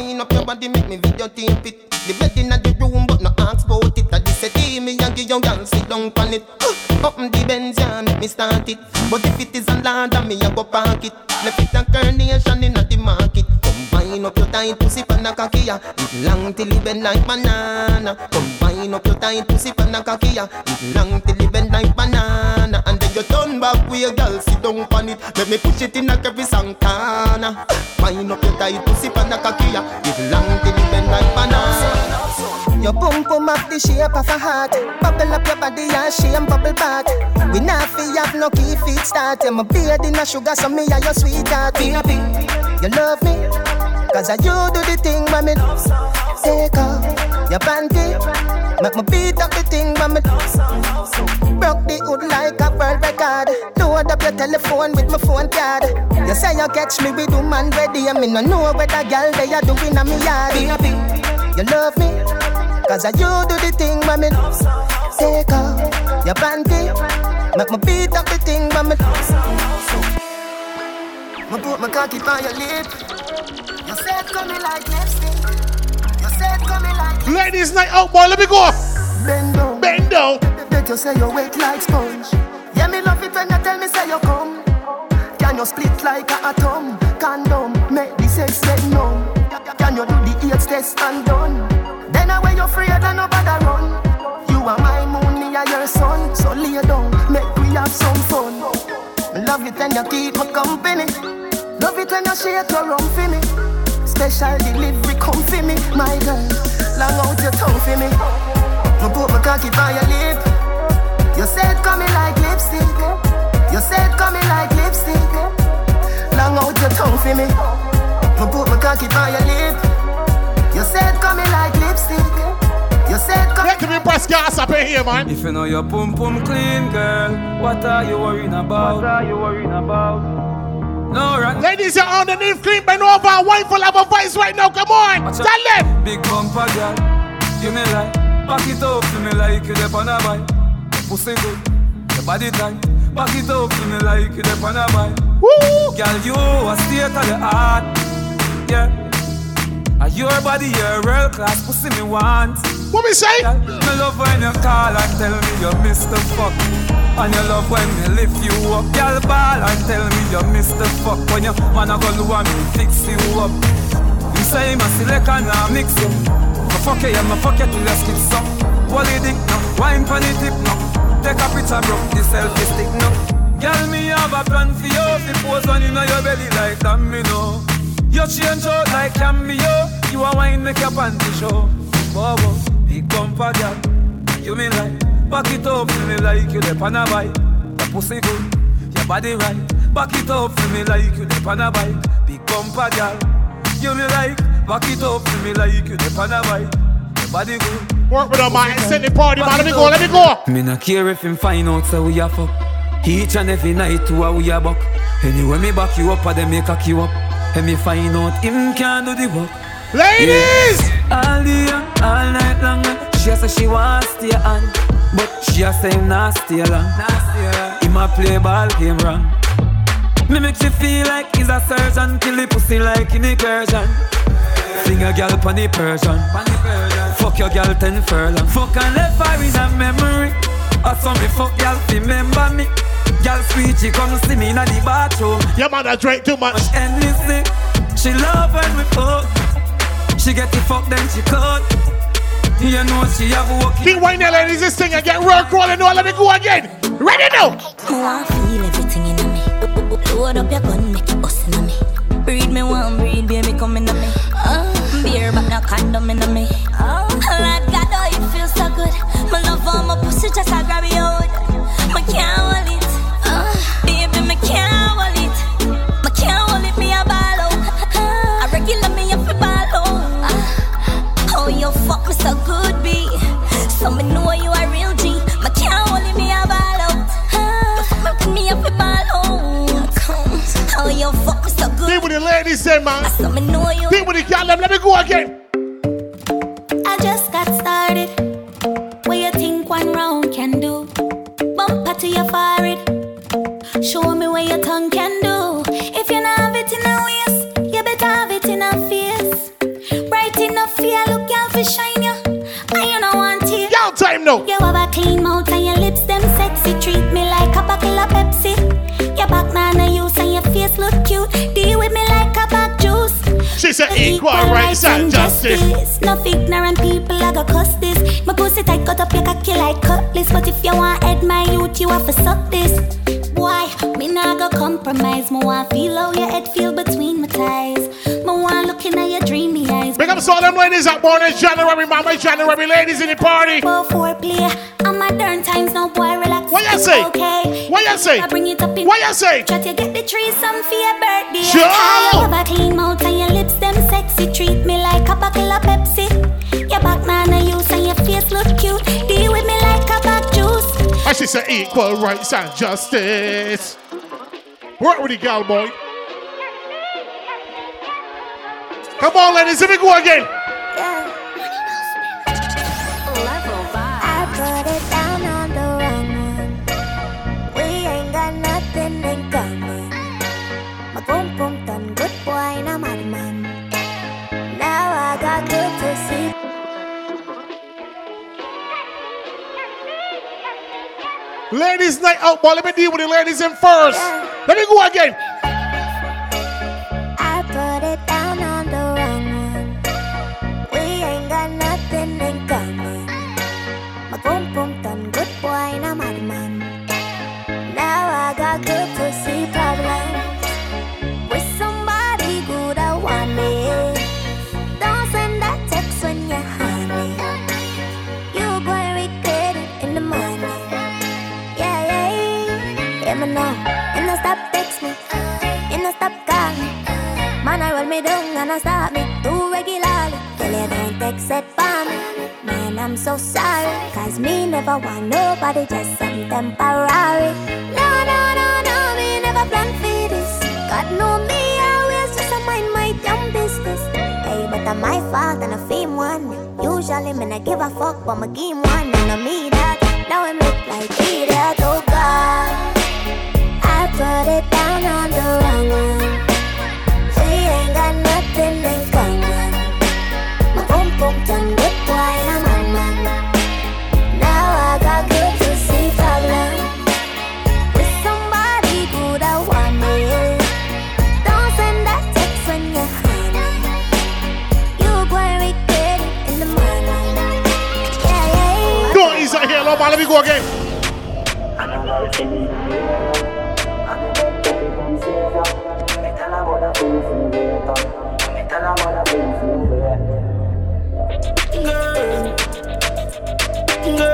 Speaker 18: Wind up your body, make me videotape it. The bed in the room, but no ask about it. I just say, "Hey, me and give your girl sit down on it. Up the Benz, yeah, make me start it. But if it is a ladder, me a go park it. Left it a carnation in the market. Combine up your tight pussy pan a ya. It long till it bend like banana. Combine up your tight pussy pan a ya. It long till it bend like banana. And you turn back your girl sit down on it. Let me push it in like every Santana. Wind up your tight pussy pan a cocky ya. It long till it bend like banana.
Speaker 15: Your pum pum up the shape of a heart. Bubble up your body and shame bubble back. We not fi have no key feet start. I'm a beard in a sugar, so me are your sweetheart. Baby, you love me. Cause I you do the thing me take off your panty. Make me beat up the thing when me broke the hood like a world record. Load up your telephone with my phone card. You say you catch me with woman ready. I mean, I know a girl they are doing on me yard. You love me. Cause I you do the thing when me take off your panty. Make me beat up the thing when me
Speaker 18: Me put my cocky on your lip.
Speaker 15: You said coming like lipstick.
Speaker 9: Ladies, night out, boy. Let me go.
Speaker 18: Bend down.
Speaker 9: Bend down.
Speaker 13: It, you say you wet like sponge. Yeah, me love it when you tell me say you come. Can you split like a atom? Condom, make the sex get numb. Can you do the AIDS test and done? Then I way you afraid and nobody run. You are my moon, me are your sun. So lay down, make we have some fun. Love it when you keep me company. Love it when you shake your rum for me. Special delivery come for me, my girl. Me. Me put my cocky by your lip. You said coming like lipstick. You said coming like lipstick. Long out your tongue for me. Me put my cocky by your lip. You said coming like lipstick. You said coming.
Speaker 9: Let me press gas up in here, man.
Speaker 14: If you know your pum pum clean, girl, what are you worrying about? What are you worrying about? No, right.
Speaker 9: Ladies, you're underneath clean, bend over, and wine full of a voice right now. Come on, tell them.
Speaker 14: Big bumper, girl. Give me like, back it up to me like you dep on a bike. Pussy good, your body tight. Back it up to me like you dep on a bike.
Speaker 9: Woo!
Speaker 14: Girl, you a state of the art. Yeah. Are your body, your real class pussy me want.
Speaker 9: What me say?
Speaker 14: Girl, me love when you call and tell me you Mr. Fuck. And you love when me lift you up. Girl, ball and tell me you Mr. Fuck. When you man a go do and me fix you up. You say my select and I mix you. Me fuck you, yeah, me fuck you till your skin suck. Wally dick no, wine pon the tip no. Take a picture, bro, the selfie stick no. Girl, me have a plan for you. If you pose one in your belly like that, me know. You change out like cameo. You a wine make your panty show. Bobo, big bumper girl. You me like back it up for me like you dep on a bike. Your pussy good, your body right. Back it up for me like you dep on a bike. Big bumper girl. You me like back it up for me like you dep on a bike. Your body good.
Speaker 9: Work with a man, send the party, man. Let me go, let me go.
Speaker 14: Me not care if him find out so we a fuck. Each and every night to a we a buck. Anyway me back you up or them me cock you up. And me find out him can do the work.
Speaker 9: Ladies!
Speaker 14: Yeah. All day, all night long. She a say she want stay on, but she a say him not stay long. Him a play ball game wrong. Me make she feel like he's a surgeon, kill the pussy like in incursion. Fling a girl pon the Persian. Fuck your girl ten furlong. Fuck and left her in a memory. I some me fuck girl remember me. Girl sweet, she come see me in the bathroom.
Speaker 9: Your mother drink too much.
Speaker 14: Endlessly, she love when we fuck. She get the fuck, then she cut. You know she have a work.
Speaker 9: Keep whining, ladies. This thing again. Work rolling. No, let me go again. Ready now.
Speaker 42: I want feel everything in me. Load up your gun, make it bust in me. Breed me one, breed baby come in me. Uh, beer but no condom in me. Oh, Lord God, oh it feels so good. My love for my pussy just a grab you out. My can't hold it. Uh, baby, me can't hold it. Me can't hold it, me a ball out. Uh, I regular me up a ball out. Uh, oh, you fuck me so good, B. So me know you a real G. Me can't hold it, me a ball out. Uh, you fuck me up a ball out. Oh, you fuck me so good.
Speaker 9: Deal with the ladies, then, man.
Speaker 42: Know you.
Speaker 9: Deal with the girl. Let me go again.
Speaker 42: I just got started. What you think one round can do? Bumper to your forehead. Show me what your tongue can do. If you not have it in a waist, you better have it in a face. Bright enough for you, look y'all for shine you. You know want it.
Speaker 9: Y'all time now. She said equal rights and justice.
Speaker 42: No ignorant people I go cuss this. My pussy tight cut up your cocky like cutlass. But if you want head my youth, you have to suck this. Why? Me nah go compromise. Me want feel how your head feel between my thighs.
Speaker 9: To all them ladies that born in January, mama January, ladies in the party.
Speaker 42: For foreplay, I'm modern times, no boy relax.
Speaker 9: What you say?
Speaker 42: Okay.
Speaker 9: What you say?
Speaker 42: I bring it up in
Speaker 9: What you say?
Speaker 42: Try to get the tree some for your birthday.
Speaker 9: Sure.
Speaker 42: You have a clean mouth and your lips them sexy. Treat me like a bottle of Pepsi. Your back man a use and your face look cute. Deal with me like a back juice.
Speaker 9: I should say equal rights and justice. Work with the girl, boy. Come on, ladies, let me go again.
Speaker 42: I put it down on the wrong one. We ain't got nothing in common. My boom boom done good boy, and I'm a man. Now I got good to see.
Speaker 9: Ladies night out, boy. Let me deal with the ladies in first. Let me go again.
Speaker 10: I stop call me. Man, I roll me down and I stop me too regularly. Tell you don't it for me. Man, I'm so sorry. Cause me never want nobody, just some temporary. No, no, no, no, me never plan for this. God know me, I always just a mind my damn business. Hey, but I'm my fault and I fame one. Usually, me not give a fuck, but my game one. And I me that. Now I look like idiot, oh God. Put it down on the wrong one. We ain't got nothing in common. My boom boom done good why I'm on man. Now I got good to see problem. With somebody who don't want me. Don't send that text when you're honey. You going regret it in the morning. Yeah, yeah, yeah.
Speaker 9: Go easy here, love. Let me go again.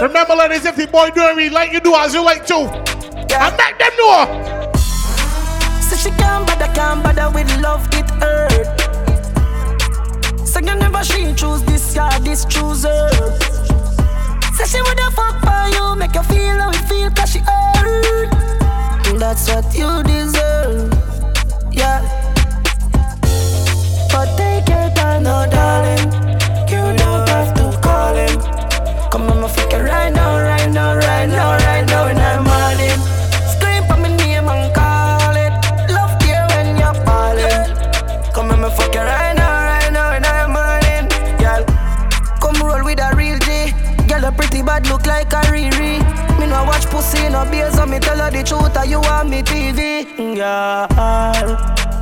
Speaker 9: Remember, ladies, if the boy doing me like you do as you like to, I make them know.
Speaker 18: So she can't bother, can't bother with love, it hurt. So you never she choose this guy, this choose her. Say she woulda fuck for you, make you feel how it feel, cause she hurt. That's what you deserve, yeah. But take your time, no darling. My fuck it right now, right now, right now, no beers, so me tell her the truth, or you want me TV. Girl.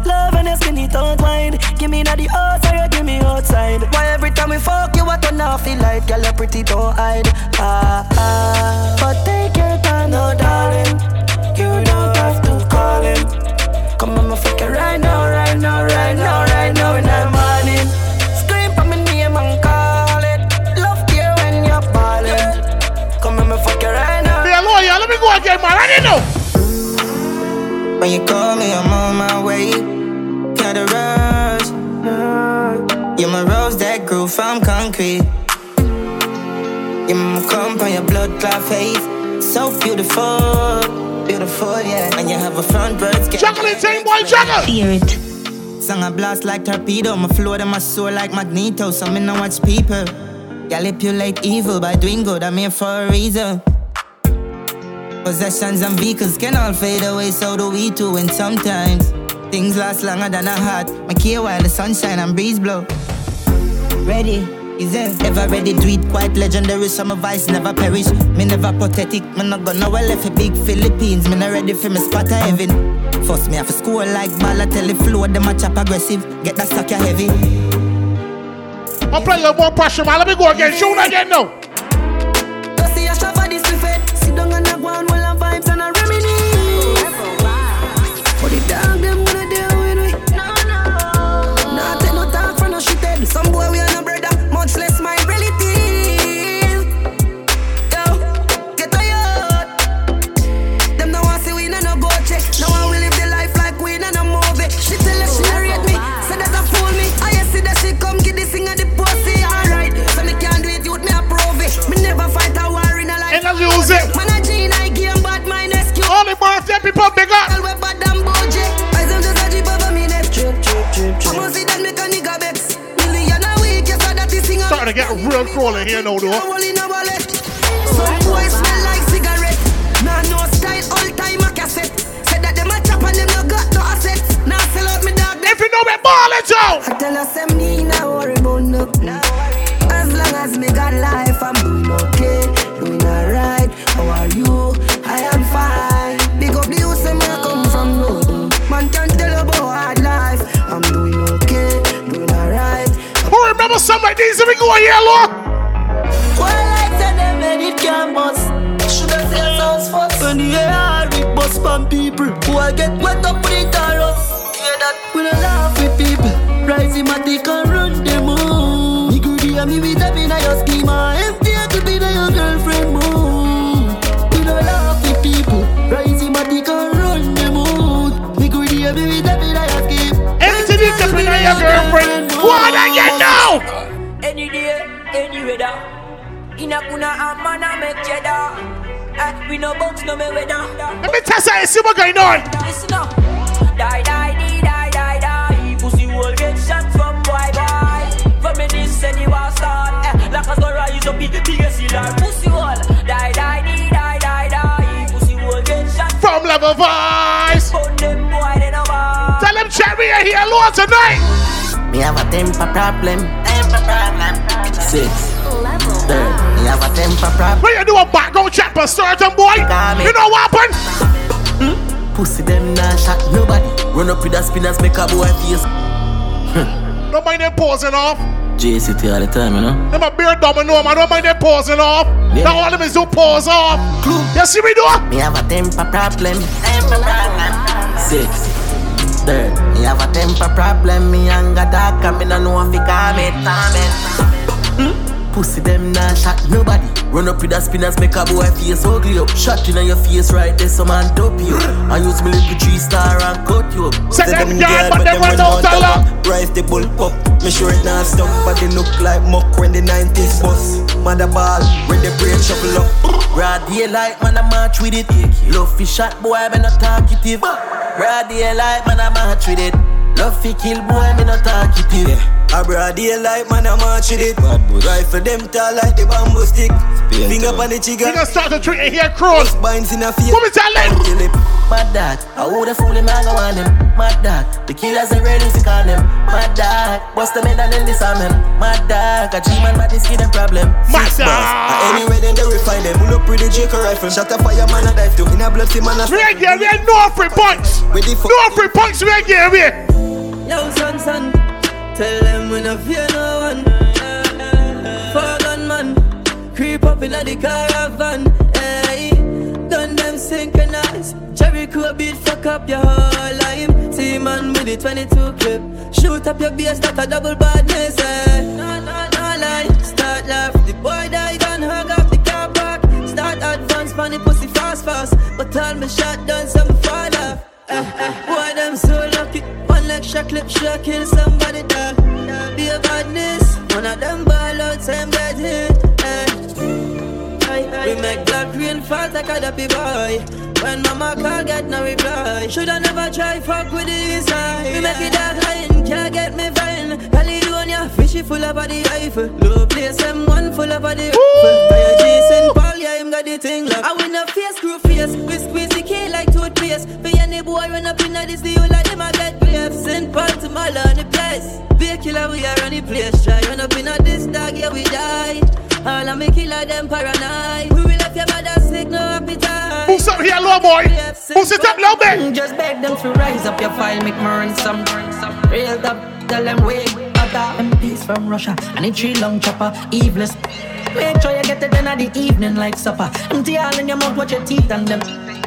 Speaker 18: Love and your skinny tongue wine. Give me na the outside, or give me outside. Why every time we fuck you, what on off feel like? Girl, you pretty, don't hide. Ah, ah. But take your time, no darling. You don't have to call him. Come on, fuck it right now, right now, right now, right now,
Speaker 9: know.
Speaker 24: When you call me, I'm on my way. Got a rush. You're my rose that grew from concrete. You're my comp on your blood clot face. So beautiful, beautiful, yeah. And you have a front birds.
Speaker 9: Chocolate team, boy, juggle.
Speaker 24: Fear it. Song a blast like torpedo. My flow to my soul like magneto. So me no watch people. Manipulate evil by doing good. I'm here for a reason. Possessions and vehicles can all fade away, so do we too. And sometimes things last longer than a heart. My care while the sunshine and breeze blow. Ready, is it? Ever ready? Do it quite legendary. Some advice never perish. Me never pathetic. Me not gonna well left a big Philippines. Me not ready for me spot of heaven. Force me off a school like Balotelli flow. Them a chop aggressive. Get that sucker heavy.
Speaker 9: I'll play your more pressure, man. Let me go again. Shoot again now.
Speaker 18: I that this thing.
Speaker 9: Starting to get real crawling here now, though.
Speaker 18: Some boy smell like cigarette. Nah, no style, all time a cassette. Said that them a chop and them no got no assets. Now sell out me dog.
Speaker 9: If you know me, ball it out.
Speaker 18: I tell us them me nah worry
Speaker 9: go
Speaker 18: like said them made it campus. Shoulda say sounds first. When the we bust people who I get wet up with it all Hear that? We don't laugh with people. Rising my dick and run them on. Me good hear me with them in your schema. Empty to be the your girlfriend mood. We don't laugh with people. Rising my dick and run them on. Me good hear me with them in your schema.
Speaker 9: Empty dick up in your girlfriend. What I get now?
Speaker 43: Any day, any weather. In a kuna a man a make cheddar. Eh, we no box no me weather.
Speaker 9: Let me test you, see what going on.
Speaker 43: Listen up. Die, die, die, die, die, die. Pussy will get shot from boy, boy. From me this and you want start. Eh, like us go rise up, big, biggest killer. Pussy will die, die, die, die, die, die. Pussy will get shot
Speaker 9: from level vibes.
Speaker 43: Put them boy, they no.
Speaker 9: Tell them Cherry are here, Lord, tonight.
Speaker 18: Me have a temper problem. Temper problem. Six. Third. Have a temper problem.
Speaker 9: When you do a background check for certain boy, you know what happened?
Speaker 18: Hmm? Pussy them nah shot nobody. Run up with the spinners, make a boy face.
Speaker 9: don't mind them pausing off.
Speaker 18: JCT all the time, you know.
Speaker 9: Them a beard domino, man. Don't mind them pausing off. Yeah. Now all them is do pause off. You see me do?
Speaker 18: Me have a temper problem. Temper problem. Six. Third. Me have a temper problem. Me anger dark, and me no know if it calm it. Hmm? Pussy them nah shot nobody. Run up with the spinners, make a boy face ugly up. Shot in your face right there, some man dope you. I use my little three star and cut you up.
Speaker 9: Say them girl, but them run out lot.
Speaker 18: Rise the bull up. Me sure it not stop, but they look like muck when the 90s bus. Mother ball, when the brain shuffle up. Broad daylight, man, I march with it. Love fi shot, boy, me not talkative. Broad daylight, man, I march with it. Love fi kill, boy, me not talkative. A broad daylight, man, I march with it. Rifle them tall like the bamboo stick. Finger on the trigger.
Speaker 9: We gonna start to treat it here, cross.
Speaker 18: Binds in a face.
Speaker 9: What me tell them?
Speaker 18: Kill him. Mad dog. I woulda fool him, I go on him. Mad dog. The killers ain't ready to call him. Mad dog. Bust them in and then disarm him. Mad dog. A G-man, but this kid a problem.
Speaker 9: Mad dog.
Speaker 18: Anyway, then they refine them. Pull up with the Jacob rifle. Shot a fire, man, I dive to. In a blood, see, man, I
Speaker 9: We ain't here, we ain't no free punch. No free punch, we ain't here, we.
Speaker 18: Yo, son, son. Tell them we no fear no one. Four gun man, creep up in the caravan. Hey, done them synchronize. Jericho beat fuck up your whole life. See man with the 22 clip, shoot up your base that a double badness. Eh. No, no, no lie, start laugh. The boy died and hug up the car park. Start advance, funny pussy fast fast. But all my shot done, some fall off. Eh, eh, boy, them so lucky. One extra clip, sure kill somebody there. Be a badness. One of them ball out, same dead hit. Eh. We make black rain fall like a dappy boy. When mama call, get no reply. Shoulda never try fuck with the inside. We make it dark line, can't get me fine. Caledonia, fishy full of body rifle. Low place, M1 full of body rifle. Fire Jason Paul, yeah, him got the thing. I win a face, screw face. We squeeze the K like toothpaste. For any boy run up in this, the whole of them I get grave. St. Paul to my on the place. Be a killer, we are on the place. Try run up in this dog, yeah, we die. All of me killer, them paranoid. We will left your mother sick, no appetite.
Speaker 9: Who's up here, low boy? Who's it up, low bit?
Speaker 18: Just beg them to rise up your file, make me run some. Real up, tell them wait. Other MPs from Russia, and a tree long chopper, eveless. Make sure you get it in at the evening like supper. Empty all in your mouth, watch your teeth and them.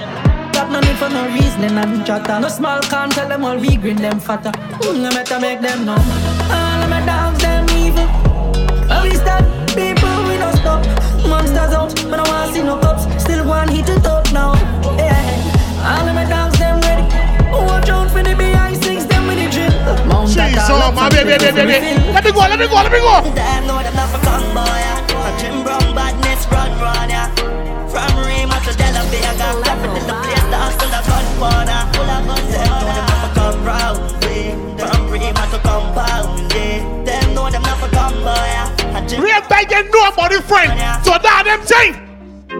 Speaker 18: Got no need for no reasoning and chatter. No small can tell them all we green them fatter. Mm, I better make them know. All of my dogs, them evil. At least that people we don't stop. Monsters out, but I wanna see no cops. Still one hit it up now. Yeah. All of my dogs, them ready. Watch out for the behind six, them with the drill. Mount
Speaker 9: Jeez, oh, my baby, baby, baby. Let me go, let me go, let me go.
Speaker 18: Damn, know them not for come, boy. A Jim Brown badness run, run, yeah. From Rima to De La Vega, clapping in the place, the gunpowder. Full of guns, them know them not for come round. yeah. From Rima to compound, yeah. Them know them not for come, boy. A Jim
Speaker 9: Real bag and nobody friend. So that them thing.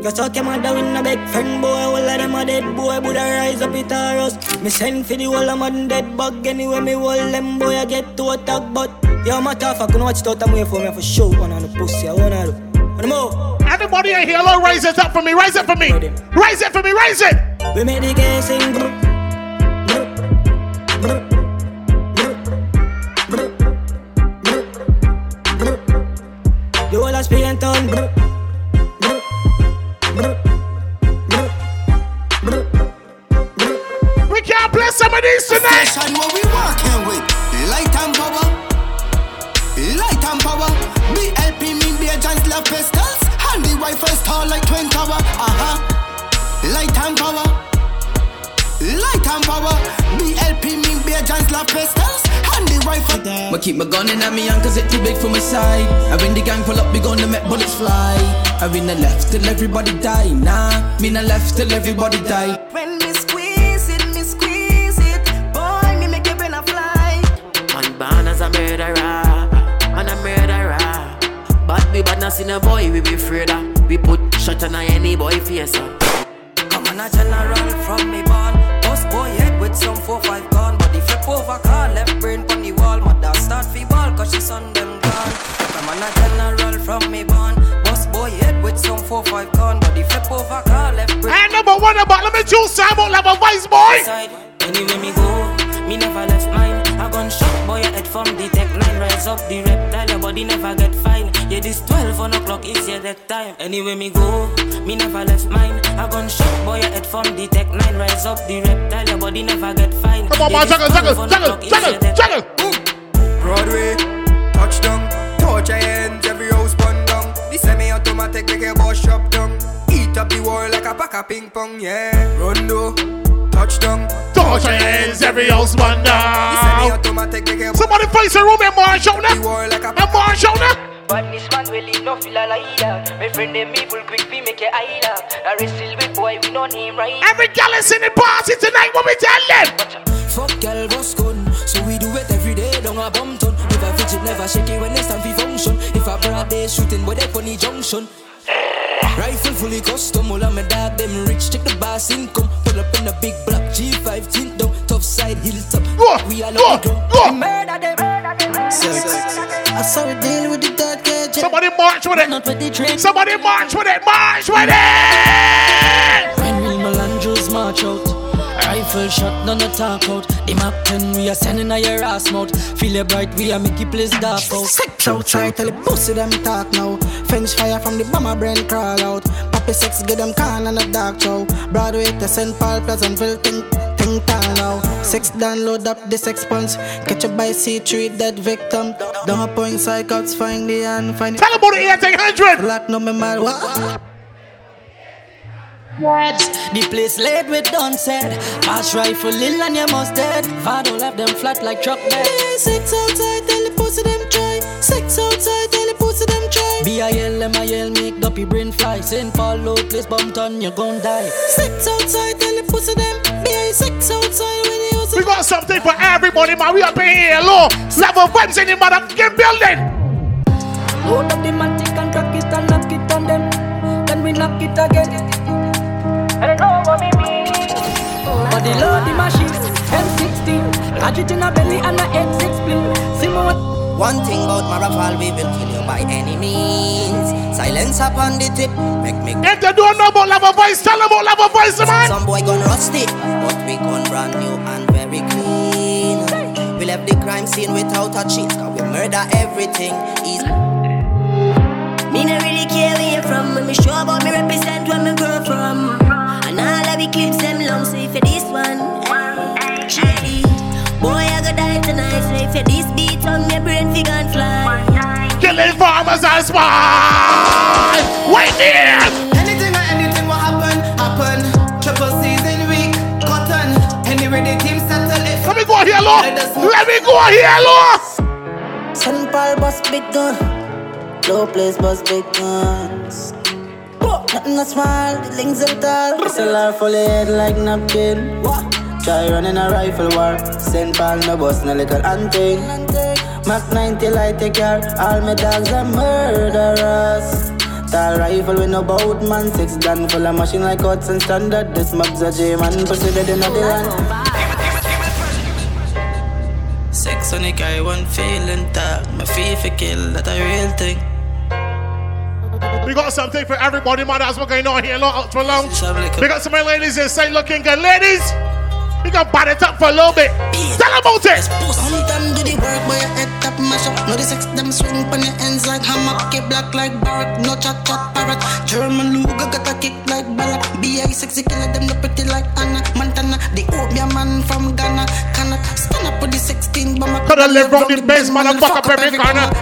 Speaker 18: You suck your mother with a big friend boy All of them a dead boy Would I rise up it or us Me send for the whole of them dead bug Anyway me hold them boy I get to attack But yo matter of fact You know what you thought I'm waiting for me for show One on the pussy I wanna do Wanna move
Speaker 9: Everybody in here, Lord, raise it up for me, raise it for me. Raise it for me, raise it.
Speaker 18: We made the game sing bro.
Speaker 4: Spain town. Brr, brr, brr, brr, brr, brr.
Speaker 9: We can't play some of these tonight.
Speaker 18: Station what we working with. Light and power. Light and power. BLP mean be agents love pistols. And the Wi-Fi star like twin tower. Uh-huh. Light and power. Light and power. BLP mean be agents love pistols. And the rifle.
Speaker 44: Ma keep my gun in at me hand cause it too big for my side. And when the gang pull up, we gonna make bullets fly. I mean the left till everybody die. Nah, me not left till everybody die.
Speaker 45: When me squeeze it, me squeeze it. Boy, me make your brain a fly.
Speaker 12: Man born as a murderer, and a murderer. But we bad not seen a boy we be afraid of. We put shot on any boy face. uh.
Speaker 45: Come on, a general from me born. Boss boy head with some 4-5 gun. Body flip over car, left brain on the wall. Mother start fi ball cause she son them gone. Come on, a general from me born. Boss boy head with some 4-5 gun. Body flip over car, left brain.
Speaker 9: And number one about, let me choose Simon Level Vice Boy.
Speaker 45: Anyway me go, me never left mine. A gunshot boy your head from the tech nine. Rise up the reptile, your body never get fine. Yeah, this 12 on o'clock is your that time. Anyway me go, me never left mine. A gunshot boy your head from the tech nine. Rise up the reptile, your body never get fine.
Speaker 9: Oh, Come on, man, juggle, juggle, juggle, juggle, juggle.
Speaker 17: Broadway, touchdown, torch your hands, every house bun down. The semi-automatic make your boss shop down. Eat up the wall like a pack of ping pong, yeah. Rondo, touchdown,
Speaker 9: Torch your hands, every house man
Speaker 17: The
Speaker 9: down.
Speaker 17: semi-automatic make your
Speaker 9: Somebody face a room and march on them. And march on them.
Speaker 45: But this man will leave no feel like that. My friend them evil quick we make a island. I wrestle with boy we no name right.
Speaker 9: Every gal is in the party tonight. What we tell them?
Speaker 4: Fuck girl boss gun So we do it every day down a bum ton Never fidget, never shake it when it's time for function If a broad they shooting boy they funny junction Rifle fully custom, all of my dog them rich Check the boss income, pull up in a big black G5 tint down, tough side hilltop We all on the ground Murder them, Sex I saw we deal with the dark edge
Speaker 9: Somebody march with it
Speaker 4: Not with the drink
Speaker 9: Somebody march with it, march with it.
Speaker 4: When real Melandros march out Rifle shot, none of talk out The Mac 10, we are sending a your ass mouth Feel it bright, we are make it place dark out
Speaker 13: Sex outside, tell the pussy them talk now. French fire from the bomber brain crawl out. Poppy sex, get them can and a dark show. Broadway to St. Paul, Pleasantville, think, think town now. Sex download up the sex punch. Catch a by C3 dead victim. Down a point psychots, find the and find
Speaker 9: Tell about the 1800.
Speaker 13: Black no me mad, what?
Speaker 4: The place laid with done said Pass rifle ill and you must dead Father left them flat like truck bed
Speaker 13: Sex outside, tell the pussy them try. Sex outside, tell the pussy them try.
Speaker 4: B-I-L, M-I-L, make duppy brain fly St. Paul, low place, bump on, you gon' die
Speaker 13: Sex outside, tell the pussy them.
Speaker 9: We got something for everybody, man. We up in here, low. Level vibes in the motherfucking building.
Speaker 4: Load up the matic and crack it and knock it on them Then we knock it again And know what me mean Body load the machine M16 Catch in a belly and a head six split See me what
Speaker 46: One thing about my rifle, we will kill you by any means. Silence upon the tip, make me.
Speaker 9: If they don't know about level vibes, tell them about level vibes, man.
Speaker 46: Some boy gone rusty, but we gone brand new and very clean. We left the crime scene without a cheat, cause we murder everything. Easy.
Speaker 47: Me no really care where you from. When me sure about me represent where me grow from. And all of the clips them long, so if you this one, shady. Boy, I go die tonight. So if you this beat on me brain, fi gun fly.
Speaker 9: Killing farmers and swine. Wait there.
Speaker 17: Anything or anything will happen, happen. Triple season week, cotton. Anyway, the team settle it.
Speaker 9: Let me go here, Lord. Let me go here, Lord.
Speaker 13: St. Paul bust big gun. Low place bust big guns. Nothing not small, the links them tall. SLR full of head like napkin. Try running a rifle war. St. Paul no bust no little hunting. Mac 90 light take care. All my dogs are murderers. Tall rifle with no bout man. Six gun full of machine like Hudson standard. This mob's a J man. Pussy dead in the land.
Speaker 4: Sex on the guy, one feeling that My feel for kill, that a real thing
Speaker 9: We got something for everybody, man. That's what's going on here, lot for long. We got some ladies inside looking good. Ladies, We gonna bat it up for a little bit. Tell about it.
Speaker 48: Sometimes do the work, but your head top mash up. No the sex, them swing on your ends like hammer. Get black like bark, no chat chat parrot. German Luger got a kick like Balak. B.I. sexy killer, them the pretty like Hannah Montana. The obeah man from Ghana. Cannot stand up with the 16 bomber.
Speaker 9: Coulda live round the base, motherfucker, up every corner.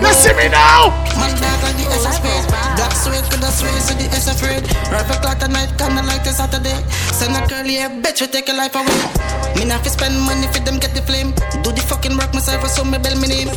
Speaker 9: You see me now?
Speaker 48: My dog like the SS space. Black suede, coulda sway, so the S afraid. Rifle clock tonight, kinda like the Saturday. Send a curly hair, bitch, we take your life away. Me not fi spend money for them get the flame. Do the fucking work myself, I saw me bell me name.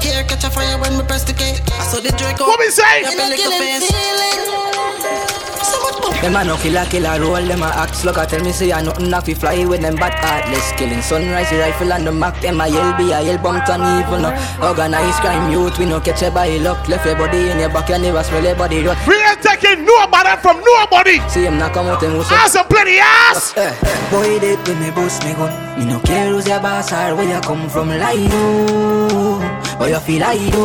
Speaker 48: Here catch a fire when me press the K. I saw the Draco.
Speaker 9: What me say?
Speaker 48: Your belly go face. So much more.
Speaker 18: Them a no killer, killer roll, them a act slug. I tell me say I nothing off fi fly with them bad heartless. Killing sunrise, the rifle and the Mac. Them a yell be a yell bumped on evil no. Organized crime youth, we no catch a by luck. Left your body in your back, you never smell your body rot.
Speaker 9: We ain't taking nobody from nobody.
Speaker 18: See him not come out and who's
Speaker 9: Ass a plenty ass.
Speaker 18: Eh, boy, they with me boost me gun. Me no care who's your boss or where you come from. Like you, but you feel like you.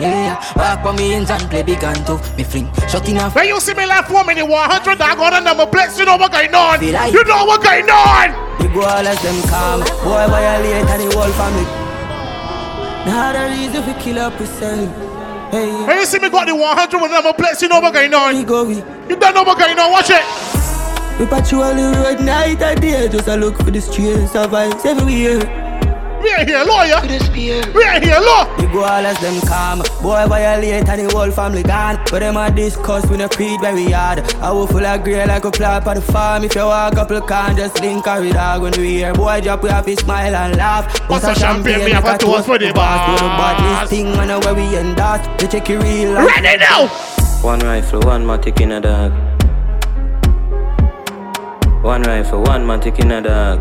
Speaker 18: Yeah, walk for me and play big and tough. Me fling, shut in a
Speaker 9: When you see me left one minute, 100, I got a number plates. You know what going on. You know what going on.
Speaker 18: The go all as them calm. Boy, violate and the whole family. Now the reason we kill up yourself. Hey,
Speaker 9: When you see me got the 100 with number plates, you know what going on.
Speaker 18: go.
Speaker 9: You don't know what going on. Watch it.
Speaker 18: We patrol the road night and day just a look for the streets of vibes everywhere.
Speaker 9: We ain't here, lawyer. We ain't here, law.
Speaker 18: We go all as them calm. Boy, violate and the whole family gone. But them a discuss when they feed very hard. I will full of grey like a plant on the farm. If you walk up, you can't just link a with dog when we hear. Boy, drop, we have to smile and laugh.
Speaker 9: What's a champagne? Me have a toast for the boss.
Speaker 18: Do the badness thing, man, where we endorse. They check it real. life.
Speaker 9: Ready now.
Speaker 49: One rifle, one matic in a dog. One rifle, one matic in a dog.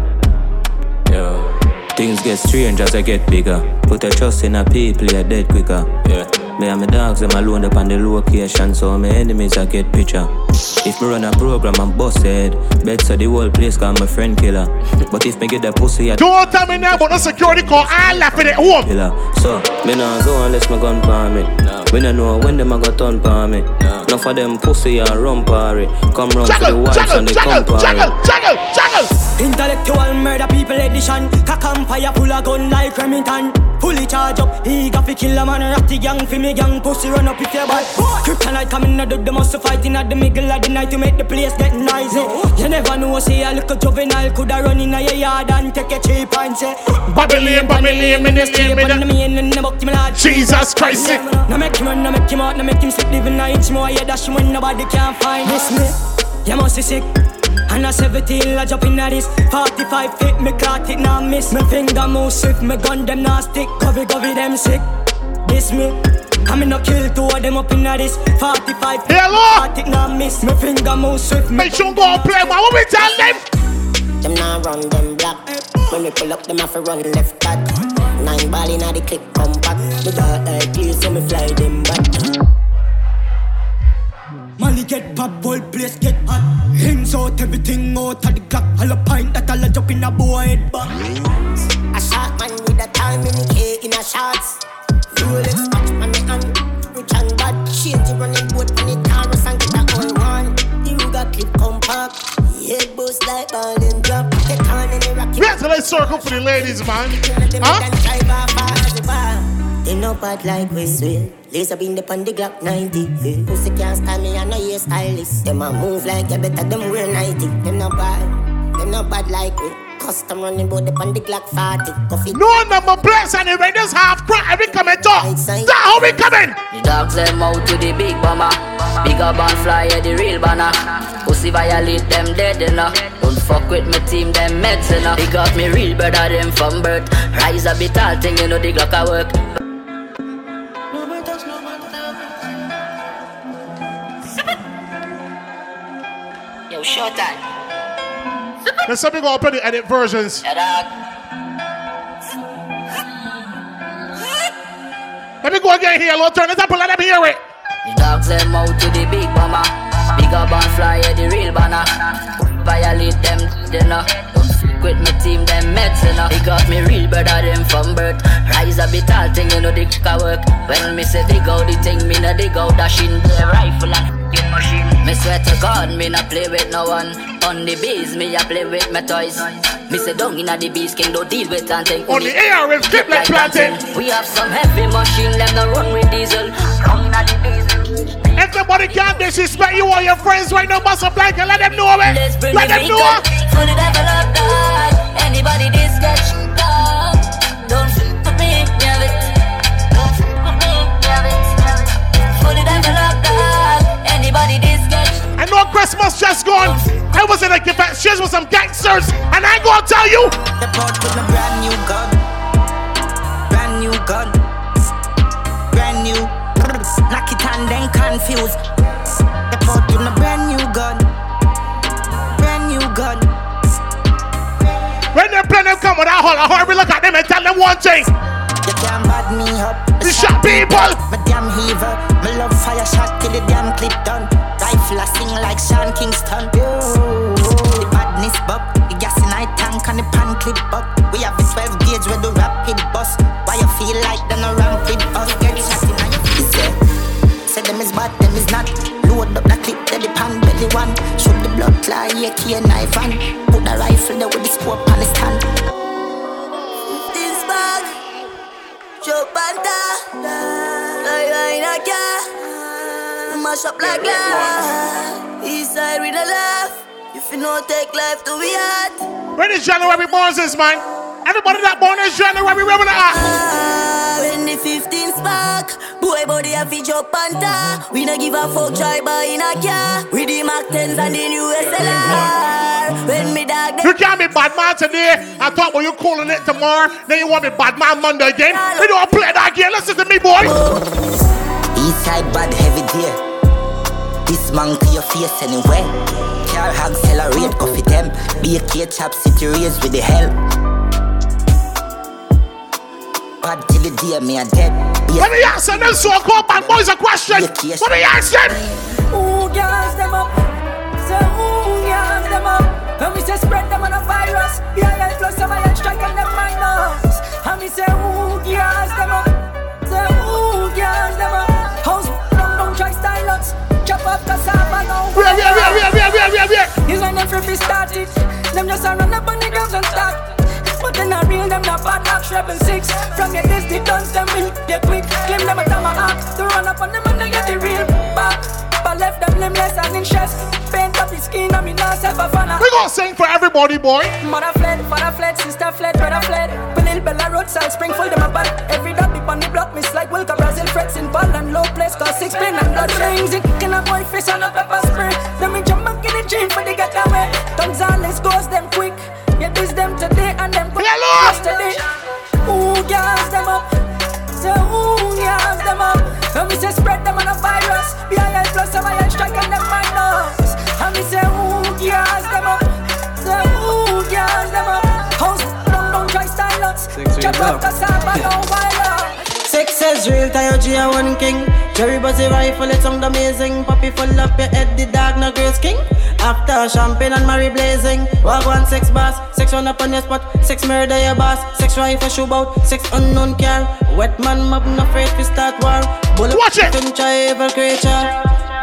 Speaker 49: Yo. Things get strange as I get bigger. Put a trust in a people, you're dead quicker. Yeah. Me and my dogs, them alone up on the location, so my enemies I get picture. If me run a program, I'm busted. Bet so the whole place call my friend killer. But if me get that pussy, I
Speaker 9: Don't tell me now about the security call. I left it at home.
Speaker 49: killer. So, me nah go unless my gun palm me. Me nah know when them a go turn palm me. Enough of them pussy and run party. Come round for the
Speaker 9: Juggle,
Speaker 49: wives
Speaker 9: juggle,
Speaker 49: and they
Speaker 9: juggle,
Speaker 49: come
Speaker 9: juggle,
Speaker 49: party.
Speaker 9: juggle, juggle.
Speaker 48: Intellectual murder people edition. Cock empire full of gun like Remington. Fully charge up, he got fi kill a man. Ratty gang fi me gang, pussy run up if you bad. Kryptonite coming out of the muscle fighting at the middle of the night to make the place get noisy. You never know, say a little juvenile coulda run in your yard and take a cheap and say.
Speaker 9: Babylon, Babylon, me this name, me
Speaker 48: on the main and the buck him lad.
Speaker 9: Jesus Christ.
Speaker 48: No make him run, no make him out, no make him sleep living an inch more. Yeah, dash him when nobody can find. Miss me, you must be sick. And a 17, I jump in at this 45 feet, me caught it, now miss Me finger move swift, me gun them now stick Covey, covey, them sick This me I'm in a kill two of them up in at this 45 feet,
Speaker 9: Hello?
Speaker 48: caught it, now miss Me finger move swift, me
Speaker 9: Make sure go and play, man. What we tell them?
Speaker 50: Them now run them black. When we pull up, them have to run left back. Nine ball inna the click compact. The dark eye clear, so me fly them back.
Speaker 48: Molly get pop, whole place get hot Hands out, everything out of the clock All a pint that all a jump in a boy head back
Speaker 50: A shot man with a time in the K in a shots. Rolex watch on the hand. Rich and bad. Change the running boat on the Taurus and get a whole one. The Ruger clip compact. Head boost like ball and drop. Get on in the rocky.
Speaker 9: Let's let's circle for the ladies, man. Huh?
Speaker 50: Then drive off as a bar. They no bad like we swear. Laser beam up on the Glock 90. Yeah. Pussy can't stand me, I know you stylist. Them a move like you better them wear 90. Them no bad, them no bad like we. Custom running bout up on the Glock 40. Coffee.
Speaker 9: No number plates and the Raiders half crack. We coming talk. That how we coming?
Speaker 19: The dogs them out to the big bomber. Bigger band fly, yeah, the real banner. Pussy violate them dead, enough. Don't fuck with my team, them meds, you know. They got me real brother, them from birth. Rise a bit all thing, you know, the Glock a work. Short time.
Speaker 9: Let's let me go up in the edit versions. Let me go again here, Lord. Turn it up and let them hear it.
Speaker 19: The dogs them out to the big bomber. Bigger band fly, yeah, the real banner. Violate them, know. Don't fuck with my team, them meds, know. They got me real brother, them from birth. Rise a bit all thing, you know, the work. When me say dig out the thing, me no dig out dashing the rifle and. Me swear to God, me not play with no one. On the bees, me a play with my toys. Me say down inna the bees, king don't deal with and
Speaker 9: On the air, with clip like planting.
Speaker 19: We have some heavy machine, them no run with diesel. Down inna the bees.
Speaker 9: Nobody can disrespect you or your friends right now, bust a blanket, let them know it. Let them know.
Speaker 19: Fully developed, anybody this get
Speaker 9: know Christmas just gone. I was in a exchange with some gangsters, and I gonna tell you.
Speaker 24: The port with a brand new gun, brand new gun, brand new. Knock it and then confused. The port with a brand new gun, brand new gun.
Speaker 9: When they plan them come with a whole, hurry look at them and tell them one thing.
Speaker 24: You can't bad me up.
Speaker 9: The shot people.
Speaker 24: My damn heaver. My love fire shot till the damn clip done. Rifle I sing like Sean Kingston. The badness bub, the gas in I tank and the pan clip up. We have the 12 gauge where the rapid bus. Why you feel like them a ramp with us? Get shot in your face. Say them is bad, them is not. Load up the clip, then the pan belly one. Shoot the blood clot, yeah, key knife and put the rifle there with the scope on the stand.
Speaker 43: This bag, Joe Panta, I ain't a car mash up like glass. Eastside with a laugh. If you know take life to be hard.
Speaker 9: When is January born this man? Everybody that born is January, where we at?
Speaker 43: Ah, when the 15 spark, boy body a fi jump panta. We no give a fuck try buy in a car. With the Mac 10s and the new SLR. When me dog
Speaker 9: You can't be bad man today. I thought when you calling it tomorrow, then you want me bad man Monday again. We don't play that again. Listen to me, boy.
Speaker 24: Eastside bad heavy dear. This man to your face anyway. Car accelerate, coffee them. Be a K chop city raise with the hell. Bad till the day me a dead.
Speaker 9: Be Let me ask them so called bad boys a question. Let me ask them.
Speaker 48: Who gas them up? Say who gas them up? Let me say He's when them. Them just a run up on the and start. But then I real them not bad six. From your the guns them will get quick. Claim them a tomahawk. To run up on them and they get the real back. But left them limbless and in chest. Paint up the skin and me not self a fan.
Speaker 9: We gonna sing for everybody, boy.
Speaker 48: Mother fled, father fled, sister fled, brother fled. Little Bella roadside, Springfield them a bad. Every dip on the block, miss like Wilka Brazil frets in ball and low place. Cause six pin and blood rings. It kicking a boy on a pepper spray. Them jump the gym for the get away. Gonzales goes them quick. Yeah, this them today and them go yesterday. Who gas them up? Say who gas them up? And me say spread them on a virus. BIL plus some iron strike and them minus. And me say who gas them up? Say who gas them up? House don't don't try style us. Chop up cassava no violence.
Speaker 24: Sex is real, tie G a one king. Jerry Buzzy rifle, it sound amazing. Poppy full up your head, the dog no grace king. After champagne and Mary blazing. Walk one sex boss, sex run up on your spot, sex murder your boss, sex rifle shoot out, sex unknown car. Wet man mob no afraid to start war. Bullet
Speaker 9: Watch it.
Speaker 24: Couldn't try evil creature.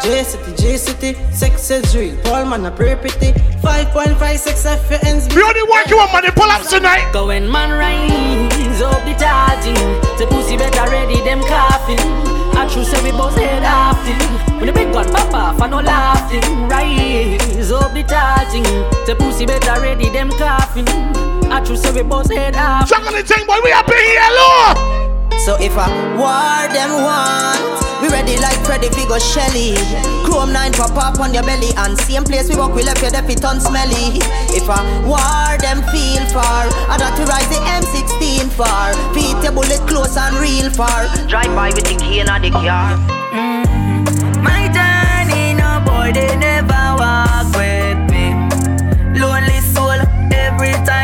Speaker 24: J City, J City, sex is real. Paul man a pretty pretty. 5.5 sex F for ends.
Speaker 9: We only work you on money pull up tonight.
Speaker 51: Going man rise up the charging. The pussy better ready them coughing. I true say we both head after. When the big gun pop off, I no laughing. Rise up the charging. The pussy better ready them coughing. I true say we both head after.
Speaker 9: Jungle the thing, boy, we up in here, Lord.
Speaker 24: So if a war them want, we ready like Freddy Figo Shelly. Chrome 9 pop up on your belly and same place we walk we left your deputy ton smelly. If a war them feel far, I'd got to rise the M16 far. Feet your bullet close and real far. Drive by with the key in the car.
Speaker 51: Mm-hmm. My journey, no boy, they never walk with me. Lonely soul, every time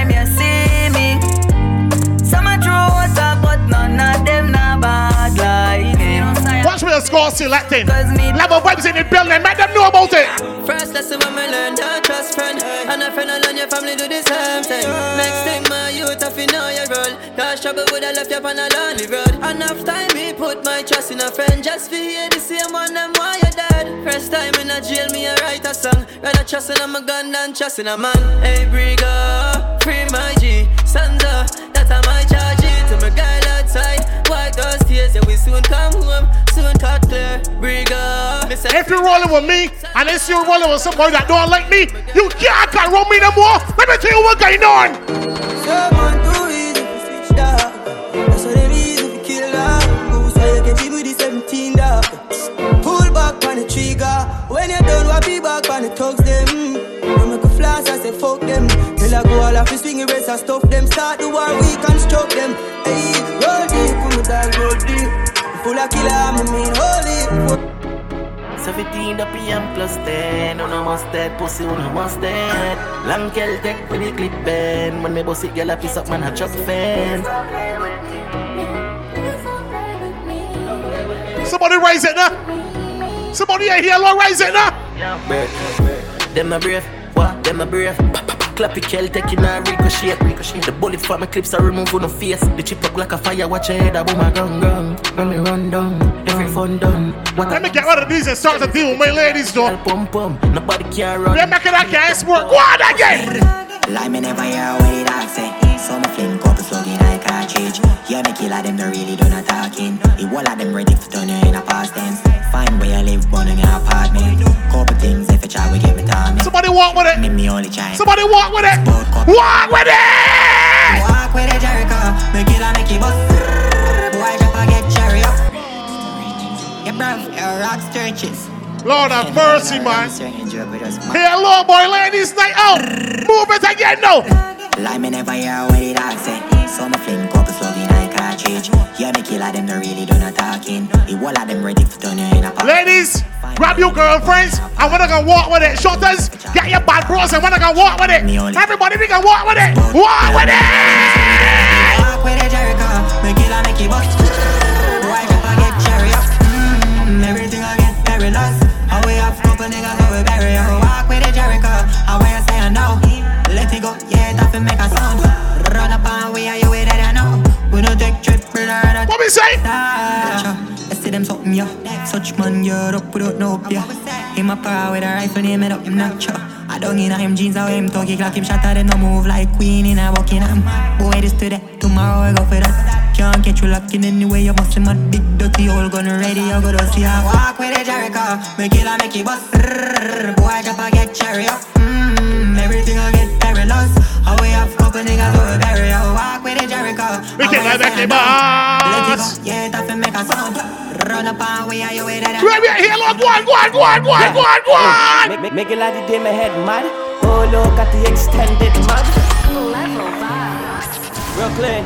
Speaker 9: Watch me the score selecting. Level vibes in the building, make them know about it.
Speaker 51: First lesson when me learn to trust friend And a friend and your family do the same thing Next thing my youth if you know your role Cause
Speaker 52: trouble would have left you on a lonely road. Enough time me put my trust in a friend just for hear the same one them why you dead. First time in a jail, me a write a song. Rather trust in a gun than trust in a man. Hey, Briga, free my G, Sansa, that's a my charge yeah, we soon come home, soon cut clear.
Speaker 9: If you're rolling with me and if you're rolling with somebody that don't like me, you can't roll me no more. Let me tell you what's going on.
Speaker 53: Someone too easy to switch dog. That's what they easy to kill dog. Who's why you get with the 17 dog? Pull back on the trigger. When you're done, what be back on the thugs them. Don't make a flash, I say fuck them. Tell I go all off the swing race and stuff them. Start the war, we construct them. Hey, roll deep, roll deep. Full of killer, I mean holy.
Speaker 15: 17 the PM plus 10 On a must dead, pussy on a must dead. Long girl take for the clip bend. When me boss it, girl a piece up man a chuck fan
Speaker 9: Somebody raise it now Somebody here, Lord, raise it now
Speaker 15: Them a brave, what? Them a brave Clappy kill, taking a ricochet. ricochet. The bullet from my clips are removed on the face. The chip up like a fire, watch your head, I boom my gun gun. Let me run down, every fun done.
Speaker 9: What Let me get rid of these and start to deal with my ladies, though.
Speaker 15: Pum pum, nobody can run.
Speaker 9: They're making that gas work. Go on again.
Speaker 54: Like me never hear what eh? it I say. So my flame couple slugging like cartridge. Yeah, me kill them, they really done a talking. The wall of them ready for turn you in a past tense. Find where you live, burning your apartment. Couple things if a child will give me time.
Speaker 9: Somebody walk with it.
Speaker 54: Me, me only child.
Speaker 9: Somebody walk with it. Walk with it.
Speaker 54: Walk with it, Jericho. It a make it bust. Boy, drop a get cherry up. Yeah, bruv, your rocks churches.
Speaker 9: Lord have mercy, man. Hey, Lord boy, ladies night out. Move it again now.
Speaker 54: Like me never hear what it I say. So my fling couple slugging like cartridge. Yeah, me kill them, they really done a talking. The wall of them ready for turn you in a pop.
Speaker 9: Ladies, grab your girlfriends. I wanna go walk with it. Shutters, get your bad bros and wanna go walk with it. Everybody, we can walk with it. Walk with it.
Speaker 54: Walk with it, Jericho. Me kill and make it bust. Boy, drop a get cherry up. Mm, everything I get perilous. How we have couple niggas, how we bury. Walk with it, Jericho. How we say I know. Let it go, yeah, that make a sound. Run up we are you with it, I know. We don't take trip, brother.
Speaker 9: What we say?
Speaker 54: I see them something, yeah. Such man, you're up without no hope, yeah. Him a power with a rifle, name it up, him not sure. I don't in him jeans, how him talkie clock, him then no move like queen in a. Boy, this today, tomorrow I go for that. Can't catch you locking anyway, you must mad big dirty old gun ready, go to see walk with a Jericho. Make it make it bust. Boy, a get cherry up. Everything I get perilous. How we have couple niggas who bury you. Walk with a Jericho.
Speaker 9: We can make it bust.
Speaker 54: Yeah, that fi make a sound. Run up and we are you with it.
Speaker 9: Right here, Lord, go on, go on, go on, go on, go on, go on.
Speaker 15: Make, make, make it like the day my head mad. Oh, look at the extended mad. Real clean.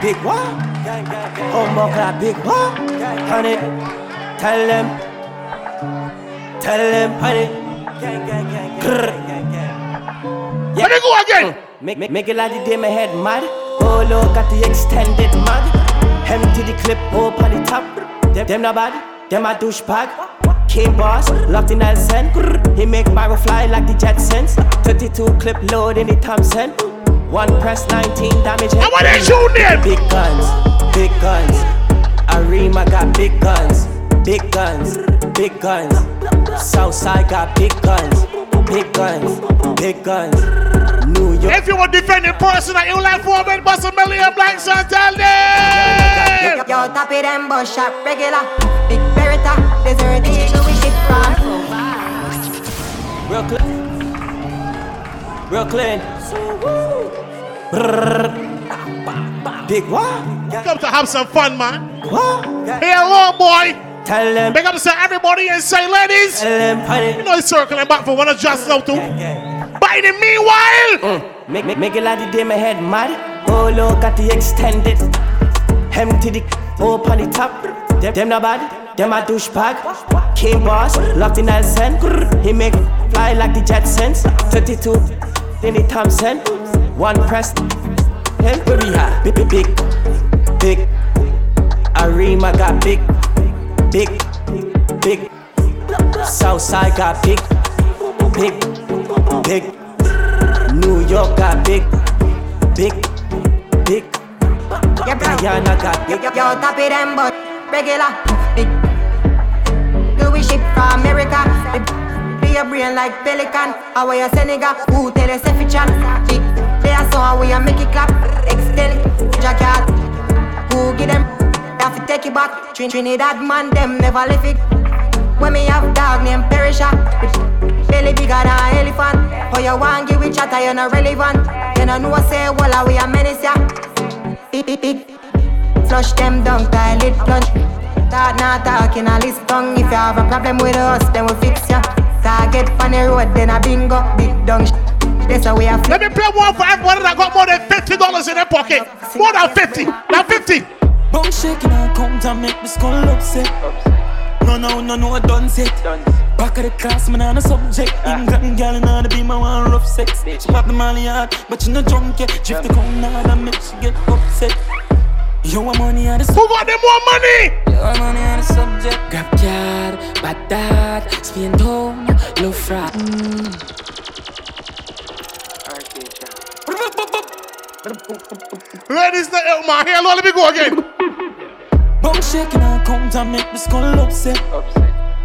Speaker 15: Big what? Oh, more clap, big what? Honey, tell them. Tell them, honey.
Speaker 9: Let me go again.
Speaker 15: Make, make, make it like the day my head mad. Oh, look at the extended mag. Empty the clip, open the top. Them, them not bad, them a douchebag. King boss, locked in Nelson. He make barrel fly like the Jetsons. 32 clip load in the Thompson. One press, 19 damage.
Speaker 9: I want to shoot them.
Speaker 15: Big guns, big guns. Arima got big guns, big guns, big guns. Southside got big guns, big guns, big guns. New York.
Speaker 9: If you want defending person that you like for men, bust a million blanks and tell them.
Speaker 4: Yo, top it and bust shot regular. Big Beretta, desert eagle, we from.
Speaker 15: Real clean. Real clean. Big what?
Speaker 9: Come to have some fun, man.
Speaker 15: What?
Speaker 9: Hey, hello, boy.
Speaker 15: Tell them.
Speaker 9: Big up to everybody and say, ladies.
Speaker 15: Tell them, honey.
Speaker 9: You know he's circling back for one of just now too. But in the meanwhile,
Speaker 15: mm. make, make, make it like the day my head mad. Oh, look at the extended. Empty the open the top. Them, them not bad, them a douchebag. King boss, locked in Nelson. He make fly like the Jetsons. 32 in the Thompson. One press. Him, where we at? Big, big, big, big. Arima got big, big, big. Southside got big, big, big. New York got big.
Speaker 55: big, big. Guyana got big.
Speaker 54: Yo, top it them but regular. Big. Do we ship from America? Be a brain like pelican. How you Senegal? Who tell us if Big. They are so we a make it clap. Extend jacket. Who give them? Have to take it back. Trin Trinidad man, them never left it. When me have dog named Perisha. Belly bigger than elephant. How you want give we chatter, you not relevant. You know know say, well, we a menace ya. It, it, it. Flush them down, toilet plunge. Talk not talking a list tongue. If you have a problem with us, then we fix ya. Target on the road, then a bingo, big dung. That's how we have.
Speaker 9: Let me play one for everyone that got more than fifty dollars in their pocket. More than fifty. Now fifty.
Speaker 14: Bum shaking and come to make me skull upset. No, no, no, no, I done set. Back of the class, man, on a subject. England girl, and all the be my one rough sex. She pop the molly hard, but she no drunk yet. Drift the cone hard and make she get upset. You want money on the subject.
Speaker 9: Who got them more money?
Speaker 14: You want money on the subject. Grab card, bad dad, spin down, low frat. Mm.
Speaker 9: Ladies, the oh my hair, let me go again.
Speaker 14: Bum shaking and come to make me skull upset.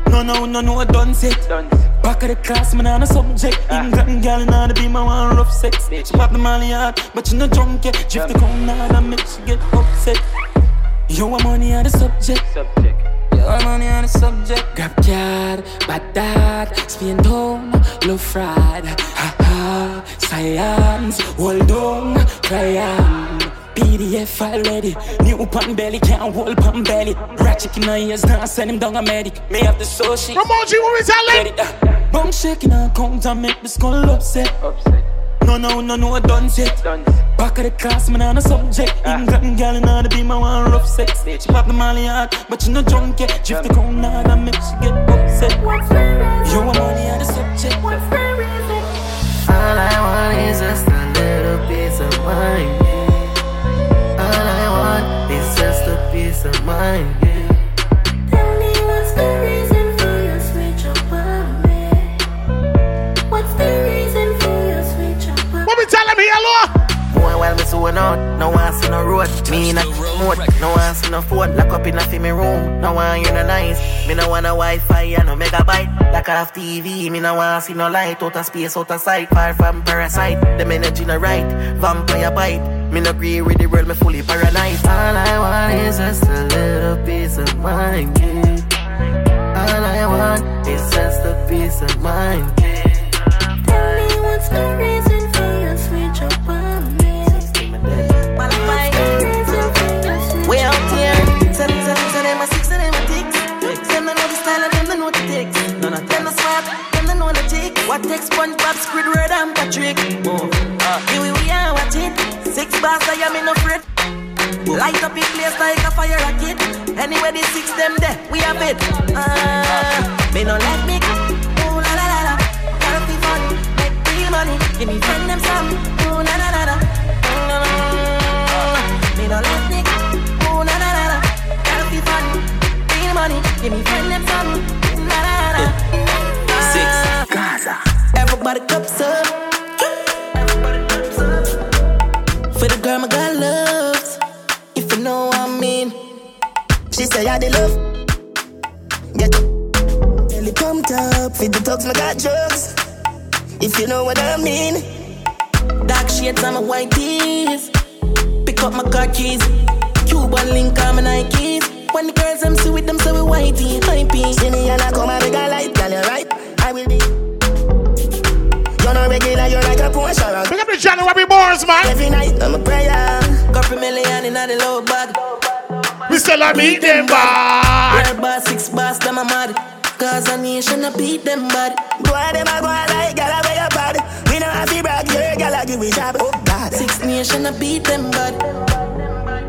Speaker 14: No, no, no, no, I done set. Back of the class, man, on a subject. Ah. England girl, and all the be my one rough sex. She pop the molly hard, but she no drunk yet. Drift the cone hard and make she get upset. You want money on the subject. You want money on the subject. Grab card, bad dad, spin down, low fried. Ha ha, science, hold on, cry on. PDF already. New pan belly, can't hold pan belly. Ratchet in my ears, now send him down a medic. May have the soul shit.
Speaker 9: Come on, G, what we telling? Uh.
Speaker 14: Bum shaking and count and make me skull upset. No, no, no, no, I done set. Back of the class, man, on a subject. Ah. England girl, and all the be my one rough sex. She pop the molly hard, but she no drunk yet. Drift the cone hard and make she get upset. You want money on the subject.
Speaker 15: All I want is just a little piece of mind. All I want is just a piece of mind. Boy, while me zone out, no one see no road. Me in a mode, no one see no phone. Lock up in a fi me room, no one you no nice. Me no want a Wi-Fi and no megabyte. Like I have TV, me no want see no light. Out of space, out of sight, far from parasite. Them energy no right, vampire bite. Me no agree with the world, me fully paralyzed. All I want is just a little piece of mind. Yeah. All I want is just a piece of mind.
Speaker 20: Tell me what's the reason
Speaker 15: What takes SpongeBob, Squidward, and Patrick? Oh, uh, here we are watch it. Six bars, I am in a fret. Light up in place like a fire rocket. Anyway, the six them there, we have it. Uh, me no let me. Ooh la la la la, gotta be fun, make real money. Give me friend them some. Ooh la la la la. Mm, Me no let me. Ooh la la la la, gotta be fun, real money. Give me friend them some. La la la la. Gaza. Everybody cups up. For the girl my girl loves. If you know what I mean. She say I the love. Get belly pumped up. Feed the talks, my got drugs. If you know what I mean. Dark shades on my white tees. Pick up my car keys. Cuban link on my Nikes. When the girls them see with them, so we whitey, hypey. See me and I come and make a light, girl, you right. I will be. You're not regular, you're like a Porsche.
Speaker 9: Pick up the January bars, man.
Speaker 15: Every night, I'm a prayer. Couple million in the low bag.
Speaker 9: We still a meet them bad.
Speaker 15: Red bar, six bars, them a mad. Cause a nation, I beat them bad. Go on, them a go on like gala where you bad. We know have to brag, your gala give we job. Oh God. Six nation, I beat them bad.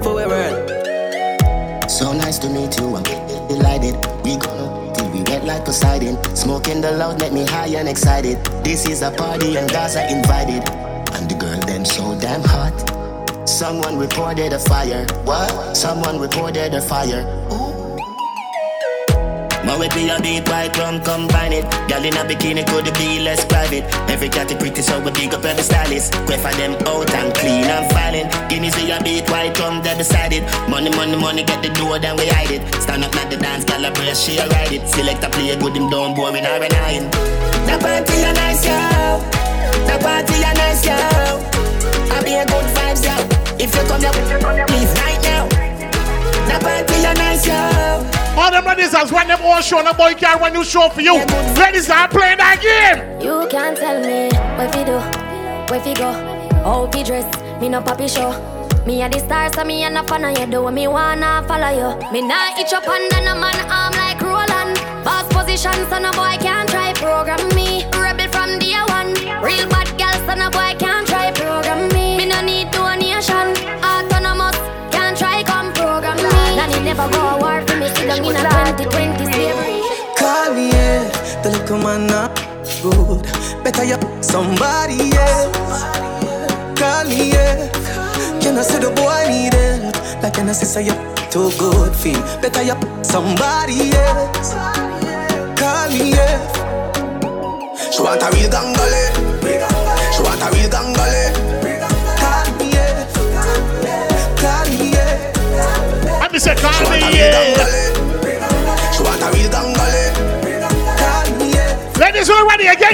Speaker 15: Forever.
Speaker 56: So nice to meet you, I'm delighted. We gonna wet like Poseidon. Smoking the loud make me high and excited. This is a party and Gaza invited. And the girl them so damn hot. Someone reported a fire. What? Someone reported a fire. My way be a beat white rum combine it. Girl in a bikini could be less private. Every cat is pretty so we dig up every stylist. Quay for them out and clean and filing. Guineas be a beat white rum they beside it. Money, money, money get the door then we hide it. Stand up at the dance, girl a brace she a ride it. Select a play good him down boy we not relying. The party a nice yo. The party a nice yo. I be a good vibes yo. If you come here, please right now. The party a nice yo.
Speaker 9: All them ladies has when them all show, the boy can't run you show for you. Ladies are playing that game.
Speaker 8: You can't tell me what we do, where we go, how we dress. Me no papi show. Me a the stars, so me a no fan you. Do me wanna follow you. Me nah itch up under no man arm like Roland. Boss position, so no boy can't try program me. Rebel from day one. Real bad girl, so no boy down in a 2020 slavery.
Speaker 15: Call me, yeah. The little man not good. Better you somebody else. Call me, yeah. Can I say the boy need help? Like can I say say you too good feel? Better you somebody else. Call me, yeah. She want a real gangale. She want a real gangale. Call me, yeah. Call me, yeah.
Speaker 9: Let me say, call
Speaker 15: She want
Speaker 9: me,
Speaker 15: a real
Speaker 9: yeah. Ladies, you ready again?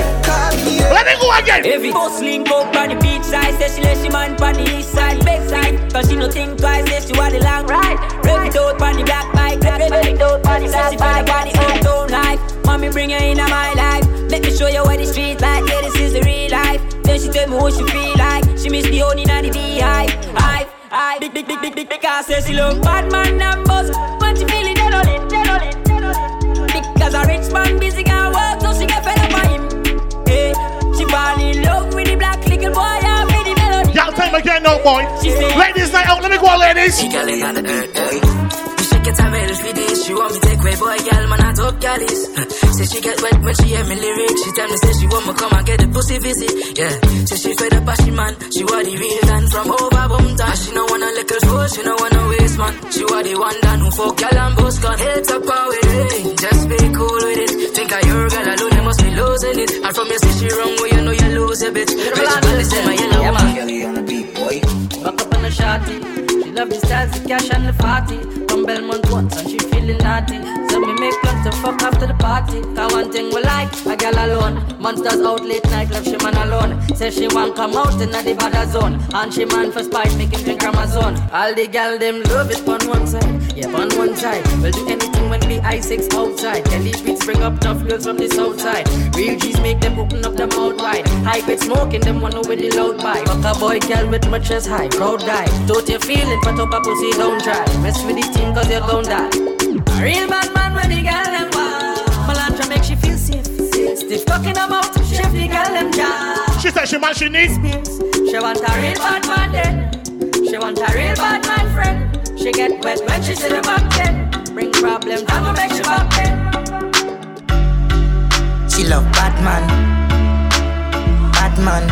Speaker 9: Let me go again.
Speaker 19: Every bus link up on the beach side, say she let she man on the east side, back side. Cause she no think twice, say she want the long ride. Rev it out on the black bike, rev it out on the black bike. Say she feel the own life. Mommy bring her into my life. Let me show you what the street like. Yeah, this is the real life. Then she tell me what she feel like. She miss the honey and the beehive. Hive, hive. Big, big, big, big, big, because say she love bad man and buzz. When she feeling dead on it, dead on it, dead on it. Because a rich man busy can work, so she get fed up by him. Hey, she fall in love with the black little boy and with the melody.
Speaker 9: Y'all time again, no boy. Ladies night out. Let me go, ladies.
Speaker 57: She girl on the earth, should get a medal for this. She want me take away, boy, girl, man, I top galleys. Say she get wet when she hear me lyrics. She tell me, say she want me come and get the pussy visit. Yeah, say she fed up, as she man. She want the real gun from over Bumta. She no want a little fool, she no want a waste man. She want the one done who fuck girl and boss gun. Heads up, power with it. Just be cool with it. Think of your girl alone, you must be losing it. And from your say she wrong, well, you know you lose a bit. Bitch, but say my yellow
Speaker 19: Yeah,
Speaker 57: man.
Speaker 19: man. Back up on the shawty. She love the styles, the cash and the party. From Belmont once and she feeling naughty. So me make plans to fuck after the party. Cause one thing we like, a girl alone. Monsters out late night, left she man alone. Say she want come out in the bad zone. And she man for spite, make him drink Amazon. All the gal them love it on one side. Yeah, on one side. We'll do anything when we I6 outside. Kelly Beats bring up tough girls from the south side. Real G's make them open up their mouth wide. High grade smoking, them one with the loud bike. Fuck a boy, girl with my chest high. Proud guy. Don't you feeling, but up a pussy, don't try. Mess with the team, cause you're gon' die. A real bad man when the girl them wild. Melantra make she feel safe. Stiff talking about chef the girl them jam.
Speaker 9: She said she man she needs.
Speaker 19: She want a real bad man then. She want a real bad man friend. She get wet when she see the back then. Bring problems, I'ma make she back then.
Speaker 24: She love Batman. Batman.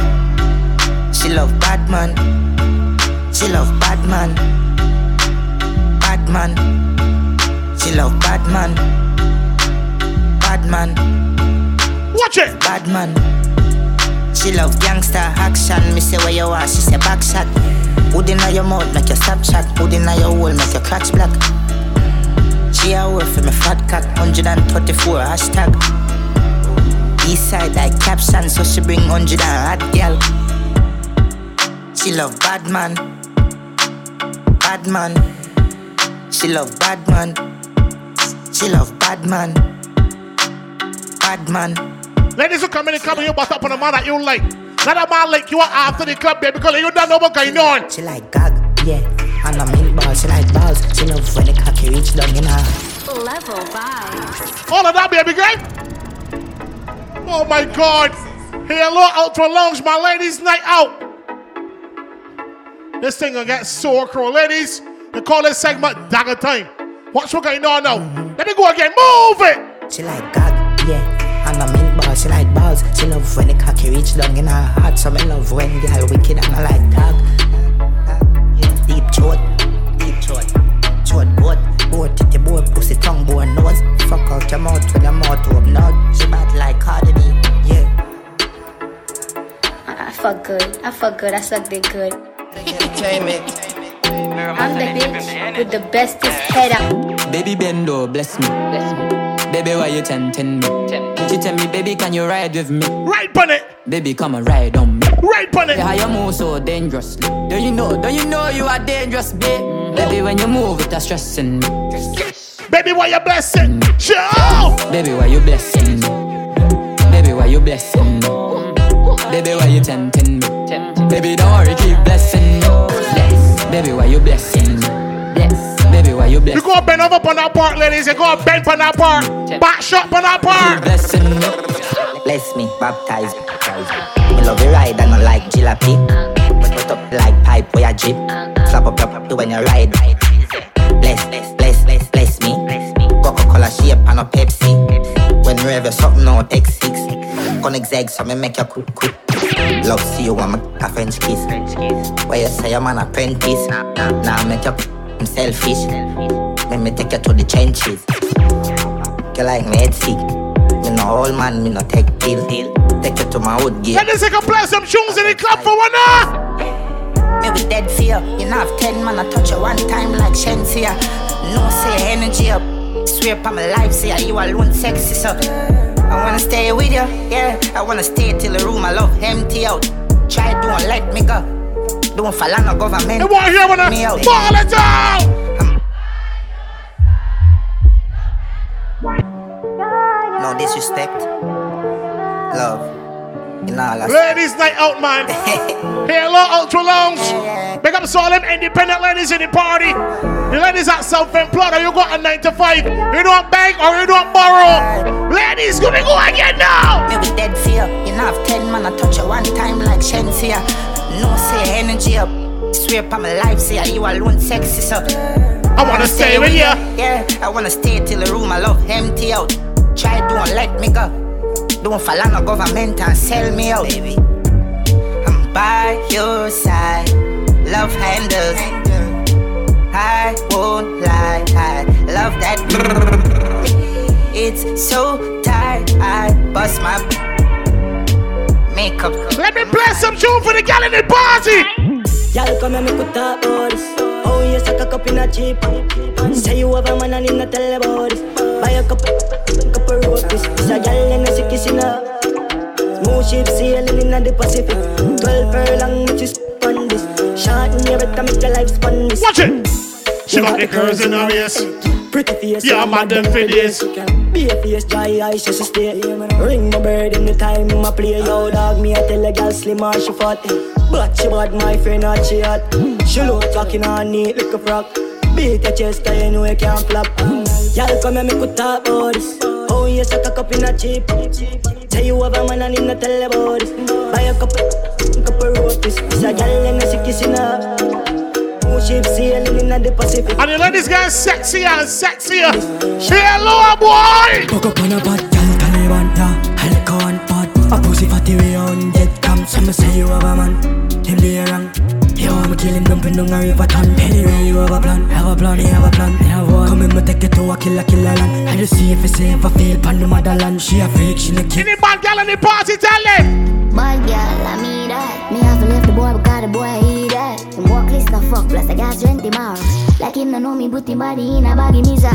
Speaker 24: She love Batman. She love Batman. Batman. She love Batman. Batman.
Speaker 9: Watch it.
Speaker 24: Batman. She love gangster action. Me say where you are, she say back shot. Hood inna your mouth, make your stop shot. Hood inna your hole, make your crotch black. She a work for me fat cock. 134 hashtag. East side like caption, so she bring 100 and hot girl. She love bad man. Bad man. She love bad man. She love bad man. Bad man.
Speaker 9: Ladies who come in and come you bust up on a man that you like. Not a man like you are after the club, baby, because you don't know what's going on.
Speaker 24: She like gag, yeah. And a milk ball, she like balls. She love when the cocky reach down in her.
Speaker 8: Level vibes.
Speaker 9: All of that, baby girl. Oh my God. Hello, Ultra Lounge, my ladies' night out. This thing gonna get sore, crow. Ladies, they call this segment Dagger Time. Watch what's going on now. Let me go again. Move it.
Speaker 24: She like gag, yeah. And a milk ball, she like balls. She love when the cocky reach down in her heart. So me love when girl wicked and I like dog. Deep throat, deep throat, throat boat. boat, titty boat, pussy tongue bone nose. Fuck out your mouth when your mouth open out. She bad like Cardi B, yeah.
Speaker 10: I fuck good. I fuck good. I suck dick good. I'm the bitch with the bestest head out.
Speaker 57: Baby Bendo, bless me. Bless me. Baby, why you tempting me? She tell me, baby, can you ride with me?
Speaker 9: Right on it.
Speaker 57: Baby, come and ride on me.
Speaker 9: Right on it.
Speaker 57: Yeah, you move so dangerously. Don't you know? Don't you know you are dangerous, babe? Mm-hmm. Baby, when you move, it's stressing me.
Speaker 9: Baby, why you blessing? Mm-hmm. Show.
Speaker 57: Baby, why you blessing me? Baby, why you blessing me? Mm-hmm. Baby, why you tempting me? Baby, don't worry, keep blessing me. Bless. Baby, why you blessing me? Bless. Baby, why you blessing
Speaker 9: You go bend over on that part, ladies. You go bend on that part. Back shot on that part.
Speaker 57: Blessing me.
Speaker 24: Bless me, baptize me. Me love you ride and I like jalopy. Put up like pipe where you jeep. Slap up your puppy when you ride. Bless, bless, bless, bless, bless me. Coca-Cola shape and a Pepsi. When you have something no X6. Connect zeg so me make you quick, quick. Love see you want me a French kiss. Where you say I'm an apprentice. Now make you I'm selfish. Let me take you to the trenches. You like me head sick. Me no old man, me no take pill. Take you to my wood gate.
Speaker 9: Let us take a play some tunes in the club for one hour?
Speaker 24: Me with dead fear. You know have ten man, I touch you one time like Shenseea. No say energy up. Swear upon my life, say you alone sexy so. I wanna stay with you, yeah. I wanna stay till the room I love empty out. Try don't let me go. Don't fall on no government.
Speaker 9: You wanna hear when I
Speaker 24: me
Speaker 9: ball it out? Hmm.
Speaker 24: No disrespect. Love. You know, all that
Speaker 9: Ladies night out, man. Hello, Ultra Lounge. Big up to them independent ladies in the party. The ladies at self-employed, or you got a 9 to 5. You don't beg or you don't borrow. Ladies, gonna go again now.
Speaker 24: Me with dead fear. You know have ten man, I touch you one time like Shenseea. No say energy up. Swear upon my life, say you alone sexy so.
Speaker 9: I wanna stay with ya.
Speaker 24: Yeah, I wanna stay till the room I love empty out. Try don't let me go. Don't fall on the government and sell me out. Baby. I'm by your side. Love handles. I won't lie. I love that. It's so tight. I bust my makeup.
Speaker 9: Let me play some tune for the gal in the party.
Speaker 58: Y'all come and make we talk about. Oh, you suck a cup in a cheap. Say you have a man and in a tell about this. Buy a cup, cup of roses. This a gal and a sick kissing up. Smooth ship sailing in the Pacific. Twelve furlong, which is on this. Short in your better make your life span this.
Speaker 9: Watch it. She got the girls in her waist.
Speaker 58: Pretty face,
Speaker 9: Yeah, man, them for this.
Speaker 58: Be a face, dry eyes, just to stay. Ring my bird in the time in my play. Yo, dog, me I tell a girl slim or she fat. But she bad, my friend, not she hot. She look talking on neat like a frog. Beat your chest, you know you can't flop. Y'all come and make we talk about this. Oh, you suck a cup in a cheap. Say you have a man and him not tell about this. Buy a cup of roses. It's a gal and a sick kissing up. Two ships sailing in the Pacific.
Speaker 9: And the ladies get sexier and sexier. Hello, boy.
Speaker 58: Cook up on a pot, girl, Taliban, yeah. Alcohol and pot. A pussy fatty way on dead cam. Some say you have a man, him the wrong. You want me kill him, dumping down a river ton. Anyway, you have a plan, have a plan, you have a plan, you have one. Come in, me take you to a killer, killer land. I just see if you say if I feel pan the motherland. She a freak, she no kick.
Speaker 9: Any bad gal in the party, tell them.
Speaker 10: Bad girl, I mean that. Me have to left the boy because the boy he that. Him walk list the fuck plus I got 20 more. Like him no know me, put him body in a baggy misa.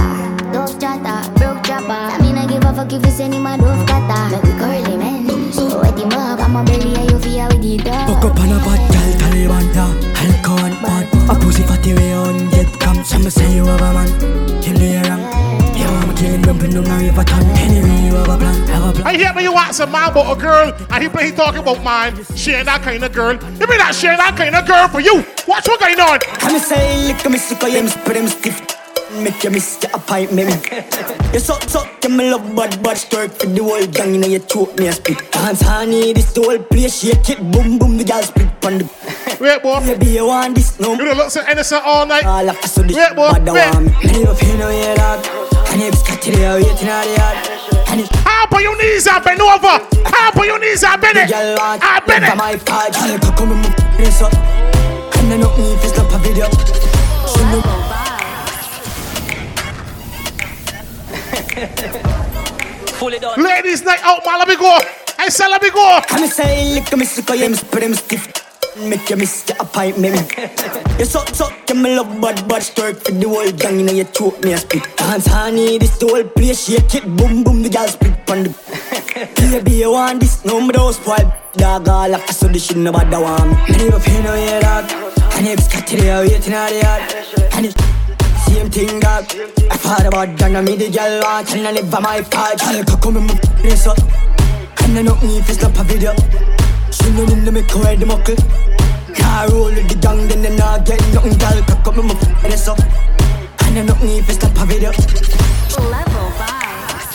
Speaker 10: Dove chatter, broke chopper. I mean I give a fuck if you send him a dove cutter. Make we curly man. So wet him up, I'm a belly and you feel with the dog.
Speaker 58: Cook up on a pot, want me kill him, dumping down a river. Anyway, you have a plan, have a plan.
Speaker 9: I hear when you want some man about a girl, and he play he talking about mine. She ain't that kind of girl. You mean that she ain't that kind of girl for you? Watch what going on.
Speaker 58: Come say, lick me sick, I am spread him stiff. Make you miss your appointment. You suck, suck, you me love bad, bad stir for the whole gang, you know you choke me a spit. Dance honey, this the whole place, shake it, boom, boom, the girl split on the.
Speaker 9: Wait, boy.
Speaker 58: Maybe you want this, no.
Speaker 9: You don't look so innocent all night.
Speaker 58: All after so this
Speaker 9: Wait, boy,
Speaker 58: I
Speaker 9: wait.
Speaker 58: Want me. Many of you know you dog. And if it's got to the waiting on the yard. And if
Speaker 9: your knees and bend over. How on your knees and bend it. I bend it.
Speaker 58: my card, girl, come and move this up. And I know me if it's a video. She
Speaker 9: Ladies night out, man. Let me go. I said let me go.
Speaker 58: Come say, lick me sick of them, spread stiff. Make you miss your appointment. you suck, suck, you me love bad, bad stirk for the whole gang, you know you choke me a spit. Dance honey, this the whole place, shake it, boom, boom, the girl split on the. Baby, you want this, no me don't spoil. Dog all like so the shit nobody want me. Me never feel no yeah, dog. And it's cut to the waiting on the yard. And it's same thing, dog. I thought about done, me the girl want, and I live by my part. Girl, come in my place up. And I know me if it's not a video. She know me, me call the muckle. Car roll with the gang, then they not get nothing, girl. Cock up in my place up. And I know me if it's a video.
Speaker 4: Level vibes.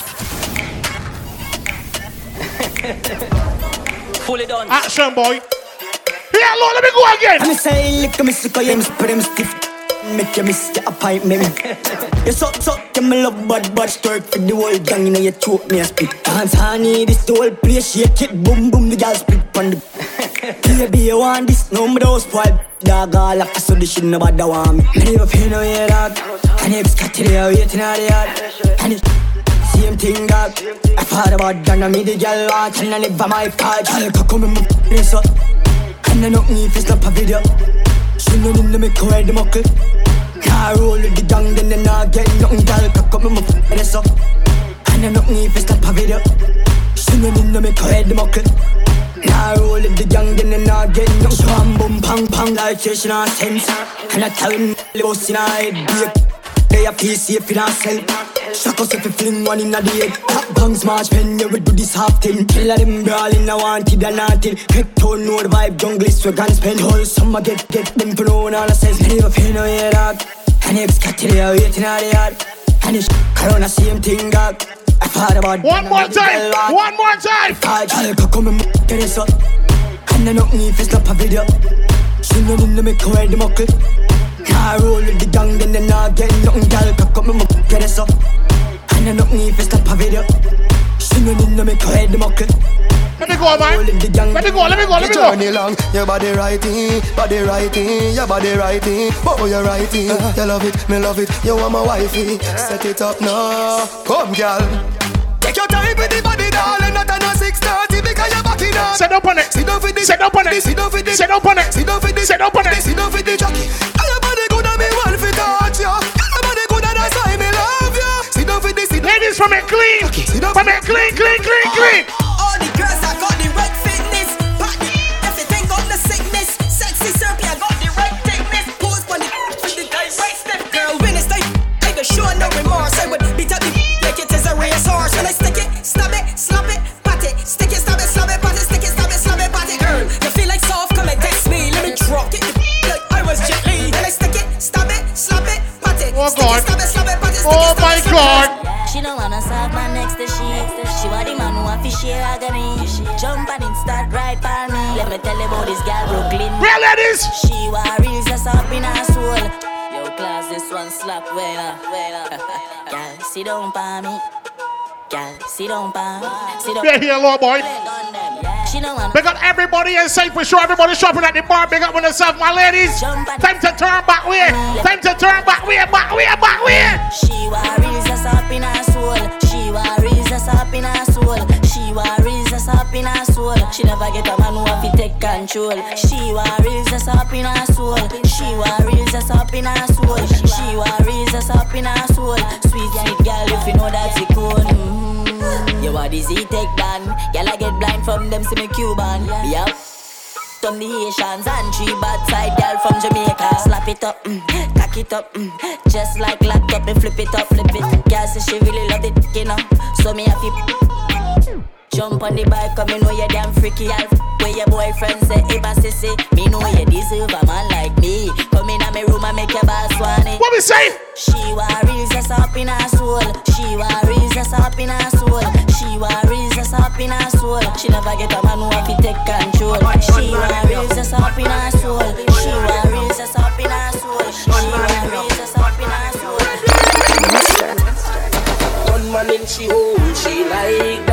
Speaker 9: Fully done. Action, boy. Yeah, Lord, let me go again.
Speaker 58: I'm saying, look at me, sick of them, spread them stiff. Make you miss your appointment. you suck, suck, you me love bad, bad stirk for the whole gang, you know you choke me a spit. Dance honey, this the whole place, shake it, boom, boom, the girl split on the. Baby, you want this, no me don't spoil. Dog all like so the shit nobody want me. Me never feel no yeah, dog. And it's cut to the waiting on the yard. And it's same thing, dog. I thought about done, me the girl want, and I live by my part. Girl, come in my place up. And I know me if it's not a video. Me, me. Car roll with the gang, then they not get nothing, my face up. And I know me if it's not a video. She know me, me call the muckle. Car roll with the gang, then they not get nothing. Bam, boom, pang, pang, like she not sense. And I tell him, her head, they a feel safe in herself. Shock us if you fling one in a day. Top bangs, march pen, you will do this half thing. Kill them brawling, I wanted and wanted. Head tone, no the vibe, jungle is where guns pen. Whole summer get, get them for no one, all I says. Never feel no yeah, dog. And if it's cut to the waiting on the yard. And it's corona, same thing, dog. I thought about
Speaker 9: One more time, one more time.
Speaker 58: I'll come and get this up. And I know me if it's not a video. She know me, me call the muckle. Car roll with the gang, then they not get nothing, girl. Cock up my muck, get it up. And I know me if it's not a video. She know me, me call the muckle.
Speaker 9: Let me go, man. Let me go, let me go, let me go.
Speaker 31: Journey long, your body righty, body righty, your body righty. Oh, you're righty. You love it, me love it. You want my wifey. Set it up now. Come, girl. Take your time with the body, darling. Not on a 630 because you're backing up.
Speaker 9: Sit up on it.
Speaker 31: Sit down for the.
Speaker 9: Sit up on it.
Speaker 31: Sit down for the.
Speaker 9: Sit up on it.
Speaker 31: Sit down for the.
Speaker 9: Sit up on it.
Speaker 31: Sit down for the jockey. Body good and me want fi touch. Your body good and that's why me love you. Sit down for. Sit down.
Speaker 9: Ladies, from it clean. From it clean, clean, clean, oh, clean.
Speaker 59: All the girls that got the right fitness. Pack the everything got the sickness. Sexy I got the right thickness. Pose the for the guy right step. Girl, when it's like I go show no remorse. I would beat up the like it is a racehorse. When I stick it, stab it, slap it,
Speaker 9: Oh,
Speaker 59: it, stick
Speaker 9: Oh, my
Speaker 59: it, slap it.
Speaker 9: God.
Speaker 19: She don't wanna suck my next to she. She want the man who want share agony. Jump and start right by me. Let me tell you about this girl Brooklyn.
Speaker 9: Real ladies.
Speaker 19: She want real just up in her soul. Yo, class, this one slap well up. Girl, sit down by me. Girl, sit down by. Sit down.
Speaker 9: Yeah, here, Lord boy.
Speaker 19: She don't want
Speaker 9: Big up everybody inside for sure. Everybody shopping at the bar. Big up with yourself, my ladies. Time to turn back way. Time to turn back way, back way, back way.
Speaker 19: She real just up in her soul. She real just up in her soul. She real just up in her soul. She never get a man who have to take control. She want real just up in her soul. She want real just up in her soul. She want real just up in her soul. Sweet sweet girl, if you know that's it cool. Mm. Your body's he take down. Girl I get blind from them see me Cuban. Yup. From the Haitians and three bad side girl from Jamaica. Slap it up, mm, cock it up, mm, just like laptop. Me flip it up, flip it. Girl say she really love it, you know. So me have to jump on the bike, cause me know you damn freaky. I'll where your boyfriend say, if I sissy, me know you deserve a man like me. Come in my room and make your boss want it.
Speaker 9: What we say?
Speaker 19: She want real just up in her soul. She want real just up in her soul. She want real just up in her soul. She never get a man who have to take control. She want real just up in her soul. She want real just up in her soul. She want real just up in her soul.
Speaker 60: One man in she hole, she like that. One man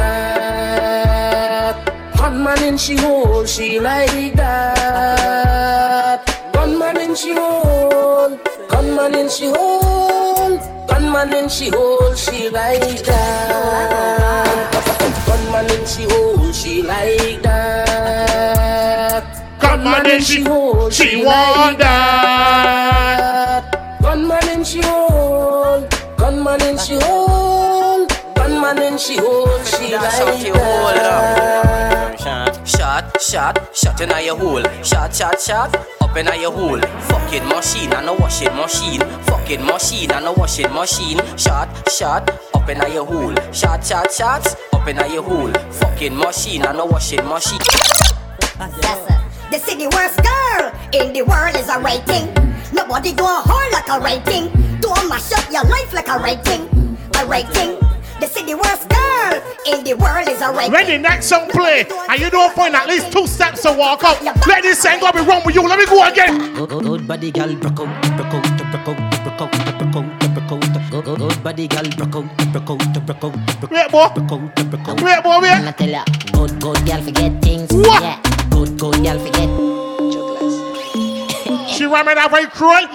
Speaker 60: in she hole, she like that. One man in she hole, one man in she hole. Gunman in she hole, she like that. Gunman in she hole, she like that.
Speaker 9: Gunman in she hole, she want that.
Speaker 60: Gunman in she hole, gunman in she hole, gunman in she hole, she like that.
Speaker 19: Shot, shot, in your hole. Shot, shot, shot, up in your hole. Fucking machine and a washing machine. Fucking machine and a washing machine. Shot, shot, up in your hole. Shot, shot, shot, up in your hole. Fucking machine and a washing machine.
Speaker 10: Yes, sir. The city worst girl in the world is a rating. Nobody do a whore like a rating. Don't mash up your life like a rating. A rating. The city worst girl in the world is a rating.
Speaker 9: Ready, next song play. And you don't point at least two steps to walk up. Let this song go be wrong with you. Let me go again.
Speaker 34: Good, good body girl, broke out, broke out, broke out, broke out, broke out, broke out. Good, good, good body girl, broke out, broke out, broke out, broke
Speaker 9: Wait, boy.
Speaker 34: broke out, broke out.
Speaker 9: Wait, boy, wait.
Speaker 34: I'ma tell ya, good, good girl forget things.
Speaker 9: What?
Speaker 34: Yeah, good, good girl forget.
Speaker 9: She ramming that very cruel.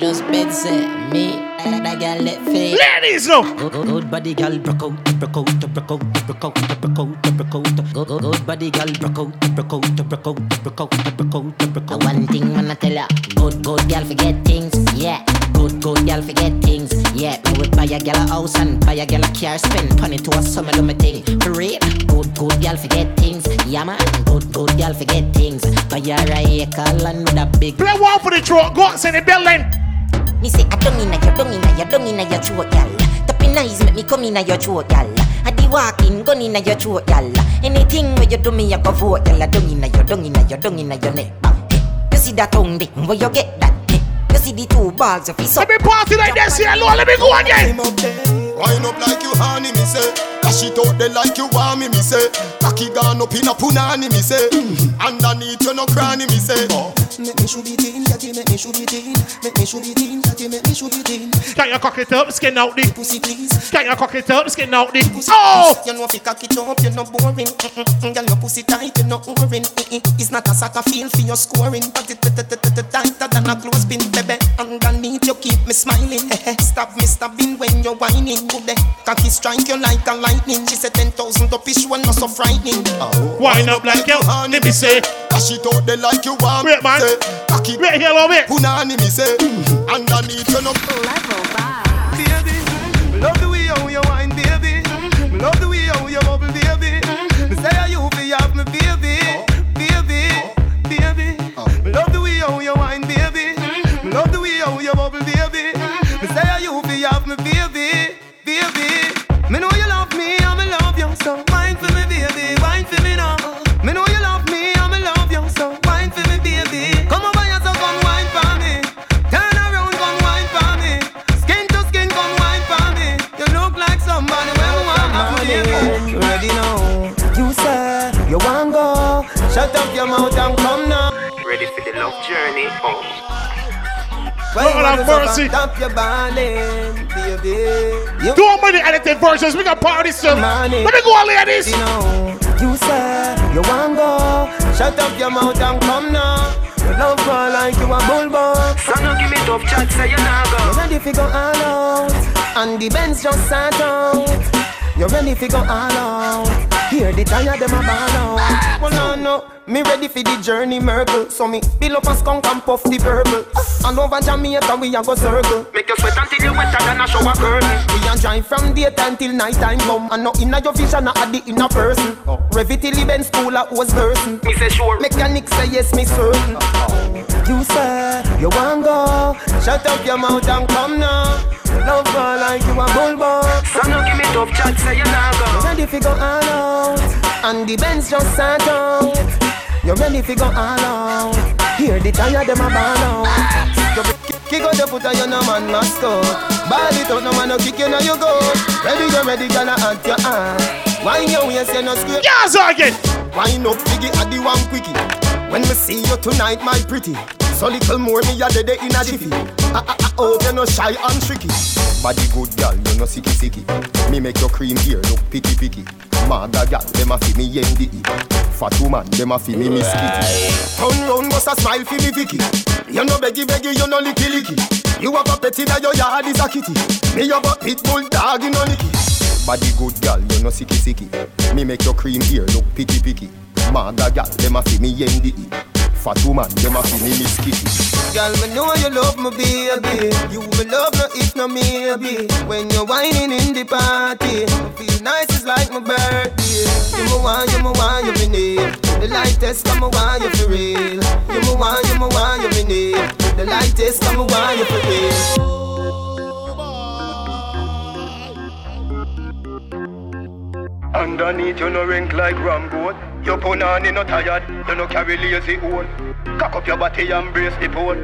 Speaker 34: Just bed say me, that girl let fade.
Speaker 9: Ladies, no.
Speaker 34: Good, good, good body girl, broke out, broke out, broke out, broke out, broke out, broke out. Good, good, good body girl, broke out, broke out, broke out, broke out, broke out, broke out. One thing I'ma tell ya, good, good girl forget things. Yeah, good, good girl forget things. Yeah, me would buy a girl a house and buy a girl a car, spend money to a summer do me thing. For real, good, good girl forget things. Yeah man, good, good girl forget things. Buy a acre land with a big.
Speaker 9: Play one for the throat. Go outside the building.
Speaker 34: Me say I don't inna your, don't inna your, don't inna your throat, gal. Tapping eyes make me come inna your throat, gal. I be walking, gun inna your throat, gal. Anything where you do me, I go vote, gal. Don't inna your, don't inna your, don't inna your neck. Bang. You see that tongue, dick? Where you get that? You see the two balls of his
Speaker 9: Let me party like this here, Lord. Let me go again.
Speaker 31: Wind up like you honey, me say. Dash it out there like you want me, me say. Cocky gone up in a punani, me say. Underneath you no cranny, me say.
Speaker 18: Make me should be teen, catty, make me should be teen. Make me should be teen, catty, make me should be teen.
Speaker 9: Got your cock it up, skin out the
Speaker 18: pussy, please.
Speaker 9: Got your cock it up, skin out the pussy? Oh!
Speaker 18: You know if you cock it up, you're not boring. Mm-mm. Girl, your pussy tight, you're not boring. It's not a soccer field for your scoring, but it tighter than a clothespin, baby. Underneath you keep me smiling. Stop me stabbing when you're whining. Good cocky strike you like a lightning. She said ten thousand up is one not so frightening.
Speaker 9: Oh, Wind up like you, let me say.
Speaker 31: Dash it out there like you want
Speaker 9: Wait, man.
Speaker 31: say. Cocky
Speaker 9: Wait here, love it.
Speaker 31: punani, me say. Underneath you no
Speaker 18: Baby, me love the go. Shut up your mouth and come now.
Speaker 61: Ready for the love journey? Oh.
Speaker 9: Lord have mercy.
Speaker 18: Stop your balling, baby. You
Speaker 9: Do many edited versions. We got party soon. Let me go on, ladies.
Speaker 18: You know, you say you want go. Shut up your mouth and come now. You love her like you a bulldog.
Speaker 61: So no give me tough chat, say you nah go.
Speaker 18: You ready fi go all out, and the Benz just sat out. You ready fi go all out. Hear the tire them a ball out. Well no no, me ready for the journey Merkel. So me build up a skunk and puff the purple. And over Jamaica we a go circle.
Speaker 61: Make you sweat until you wetter than a shower curtain.
Speaker 18: We a drive from daytime till night time come And no inna your vision, a the inner person Rev it till Benz school a was person
Speaker 61: Me say sure
Speaker 18: Mechanic say yes, me certain You say you want go Shut up your mouth and come now Love her like you a bulldog
Speaker 61: So no give me tough chat, say you nah
Speaker 18: You
Speaker 61: go.
Speaker 18: ready fi go all out. And the Benz just sat out You ready fi go all out. Hear the tire them a ball out. You kick- Kick out the foot and you no man must go Ball it out, no man no kick you now you go. Ready, you ready, gonna act your hand. Wine your waist, you no scrape
Speaker 9: Yes, again
Speaker 18: Wine up, biggie, I the one quickie. When we see you tonight, my pretty So little more, me a dead in a jiffy I, I, I hope you no shy and tricky. Body good girl, you no sicky sicky. Me make your cream here look picky picky. Maga girl, dem a fi me NDE Fat woman, dem a fi me Miss Kitty. Turn round, bust a smile fi me Vicky. You no beggy beggy, you no licky licky. You have a pet inna your yard is a kitty.
Speaker 31: Me have a pit bull dog in a nicky. Body good gal, you no sicky sicky. Me make your cream ear look picky picky. Maga gal, dem a fi me yendi. Fat woman, dem a fi me miss kitty.
Speaker 18: Girl, me know you love me, baby. You will love me if no maybe. When you're whining in the party, I feel nice, it's like my birthday. You me want, you me want, you me need. The lightest, come me want you for real. You me want, you me want, you me need. The lightest, come me want you for real.
Speaker 31: Underneath you no rank like Rambo. Your punani no tired, you no carry lazy old. Cock up your body and brace the pole.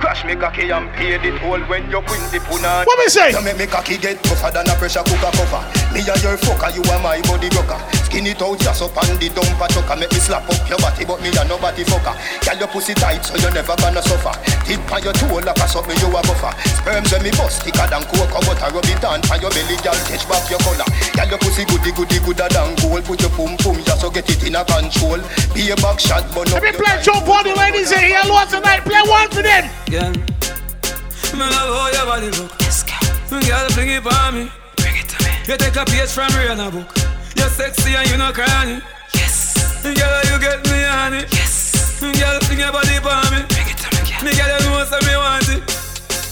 Speaker 31: Crash me cocky and pay the toll when you win the punani.
Speaker 9: What me say?
Speaker 31: You make me cocky get tougher than a pressure cooker cover. Me a your fucker, you are my body rocker. Skin it out just up on the dumper chucker. Make me slap up your body, but me a nobody fucker. Girl your pussy tight, so you never gonna suffer. Tip on your toe like a something you a buffer. Sperms when me bust thicker than cocoa butter. Rub it on for your belly, girl catch back your collar. Girl your pussy goody goody gooder than gold. Put your pum pum just so get it in a control. Be a back shot, but no.
Speaker 9: Let me play Joe Body, ladies in here. Lord tonight, play one for them.
Speaker 14: Girl, me love how your body look. Yes, girl. Girl, bring it for me. Bring it to me. You take a page from Rihanna book. You're sexy and you not crying. Yes. Girl, you get me on it. Yes. Girl, bring your body for me. Bring it to me, girl. Me girl, you know so me want it.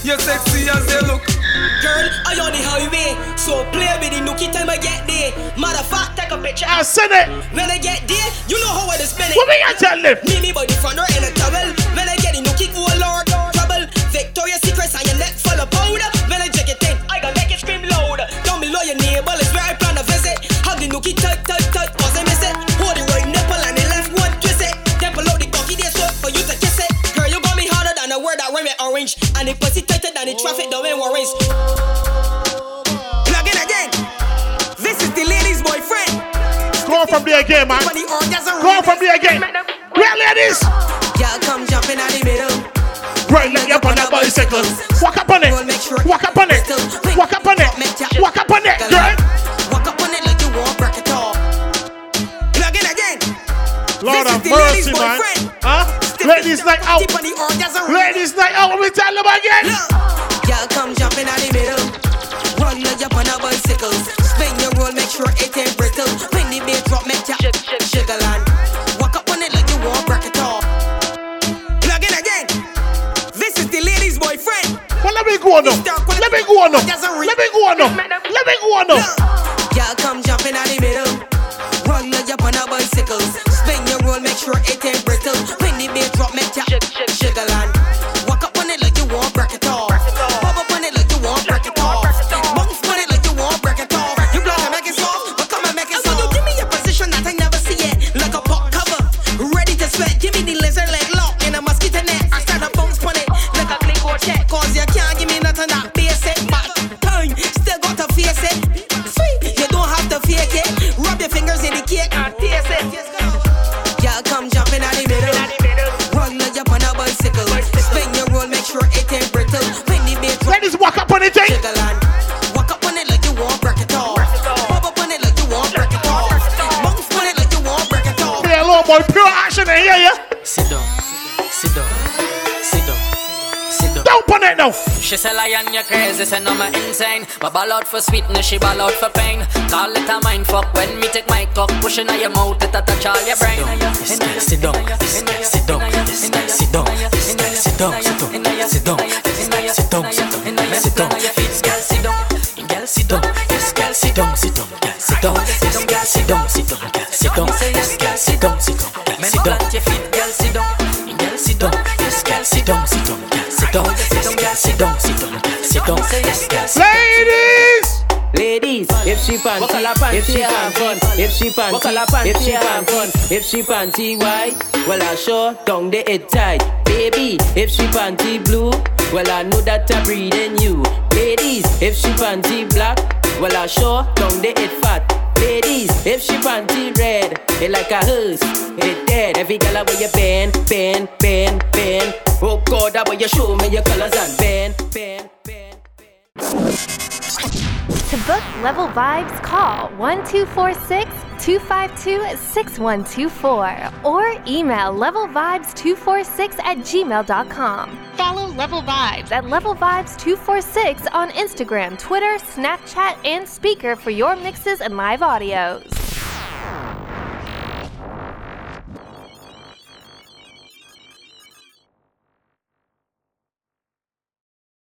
Speaker 14: You're sexy as you look.
Speaker 58: Girl, I on the highway, so play with the nookie time I get there. Matter of fact, take a picture.
Speaker 9: I send it.
Speaker 58: When I get there, you know how I spend it.
Speaker 9: What me gonna tell them?
Speaker 58: Me me body front door in a towel. When I get the nookie, oh lord, trouble. Victoria's Secrets on your neck full of powder. When I check it in, I gonna make it scream loud. Down below your neighbor is where I plan to visit. Hug the nookie tight, tight, tight, than a word that rhyme with orange. And the pussy tighter than the traffic that went orange. Plug in again. This is the lady's boyfriend.
Speaker 9: Go on from there again, man. Go on from there again. Where ladies?
Speaker 58: Y'all come jumping out the middle.
Speaker 9: Right leg up on that bicycle. Walk up on it. Walk up on it. Walk up on it. Walk up on it, girl.
Speaker 58: Walk up on it like you want break it off. Plug in again.
Speaker 9: Lord
Speaker 58: This
Speaker 9: of
Speaker 58: is the lady's
Speaker 9: mercy, man.
Speaker 58: boyfriend.
Speaker 9: Huh? Ladies night out.
Speaker 58: Tip on.
Speaker 9: Ladies night out. Let me tell them again.
Speaker 58: Y'all come jumping out the middle. Run like up on a bicycle. Spin your roll, make sure it ain't brittle. When the bass drop, make ya shake, shake, shake land. Walk up on it like you want break it off. Plug in again. This is the lady's boyfriend.
Speaker 9: Well, let me go on now. Let me go on now. Let me go on now. Let me go on now.
Speaker 58: Y'all come jumping out the middle. Run like up on a bicycle. Spin your roll, make sure it ain't brittle. When the bass drop, make shake, shake, shake a land. Walk up on it like you want break it off. Pop up on it like you want break it off. Bounce on it like you want break it off. You blow and make it soft, but come and make it oh, soft. You give me a position that I never see it. Like a pop cover, ready to sweat. Give me the lizard leg lock in a mosquito net. I start to bounce on it like a click or check. Cause you can't give me nothing that basic. But time, still got to face it. Sweet, you don't have to fake it. Rub your fingers in the cake and taste it. Sure it ain't brittle. When the bass
Speaker 9: Ladies, walk up on it, eh?
Speaker 58: Walk up on it like you want break it off. Up on it like you want break it off. Bounce on it like you want break it off.
Speaker 9: Yeah, Lord boy, pure action in here, yeah.
Speaker 19: Sit down, down.
Speaker 9: Don't it now.
Speaker 19: She say lion, you crazy, say no, me insane. But ball out for sweetness, she ball out for pain. Call it a mind fuck when me take my cock, pushing on your mouth, it a touch all your brain.
Speaker 57: This girl sit down, this girl sit down, this girl sit down, this girl sit down, sit down, sit down, this girl sit down, sit down, sit down, this girl sit down, girl sit down, this girl sit down, sit down, girl sit down, this girl sit down, sit down, girl sit down, this girl sit down, sit down, girl sit down,
Speaker 19: Plant your feet, girl, sit down.
Speaker 57: girl sit down, this girl sit down, sit down, girl sit down, this girl sit down, sit down, sit down, this girl sit down.
Speaker 9: Ladies!
Speaker 2: Ladies, if she panty, if she pan fun, if she panty, if she pan fun, if she panty white, well I sure down the it tight. Baby, if she panty blue, well I know that I breed in you. Ladies, if she panty black, well I sure down the it fat. Ladies, if she panty red, it like a hearse, it dead. Every girl where you bend, bend, bend, bend. Oh God, that way you show me your colors and bend, bend, bend, bend.
Speaker 62: To book Level Vibes, call 1246 252 6124 or email levelvibes246 at gmail.com. Follow Level Vibes at Level Vibes 246 on Instagram, Twitter, Snapchat, and Spreaker for your mixes and live audios.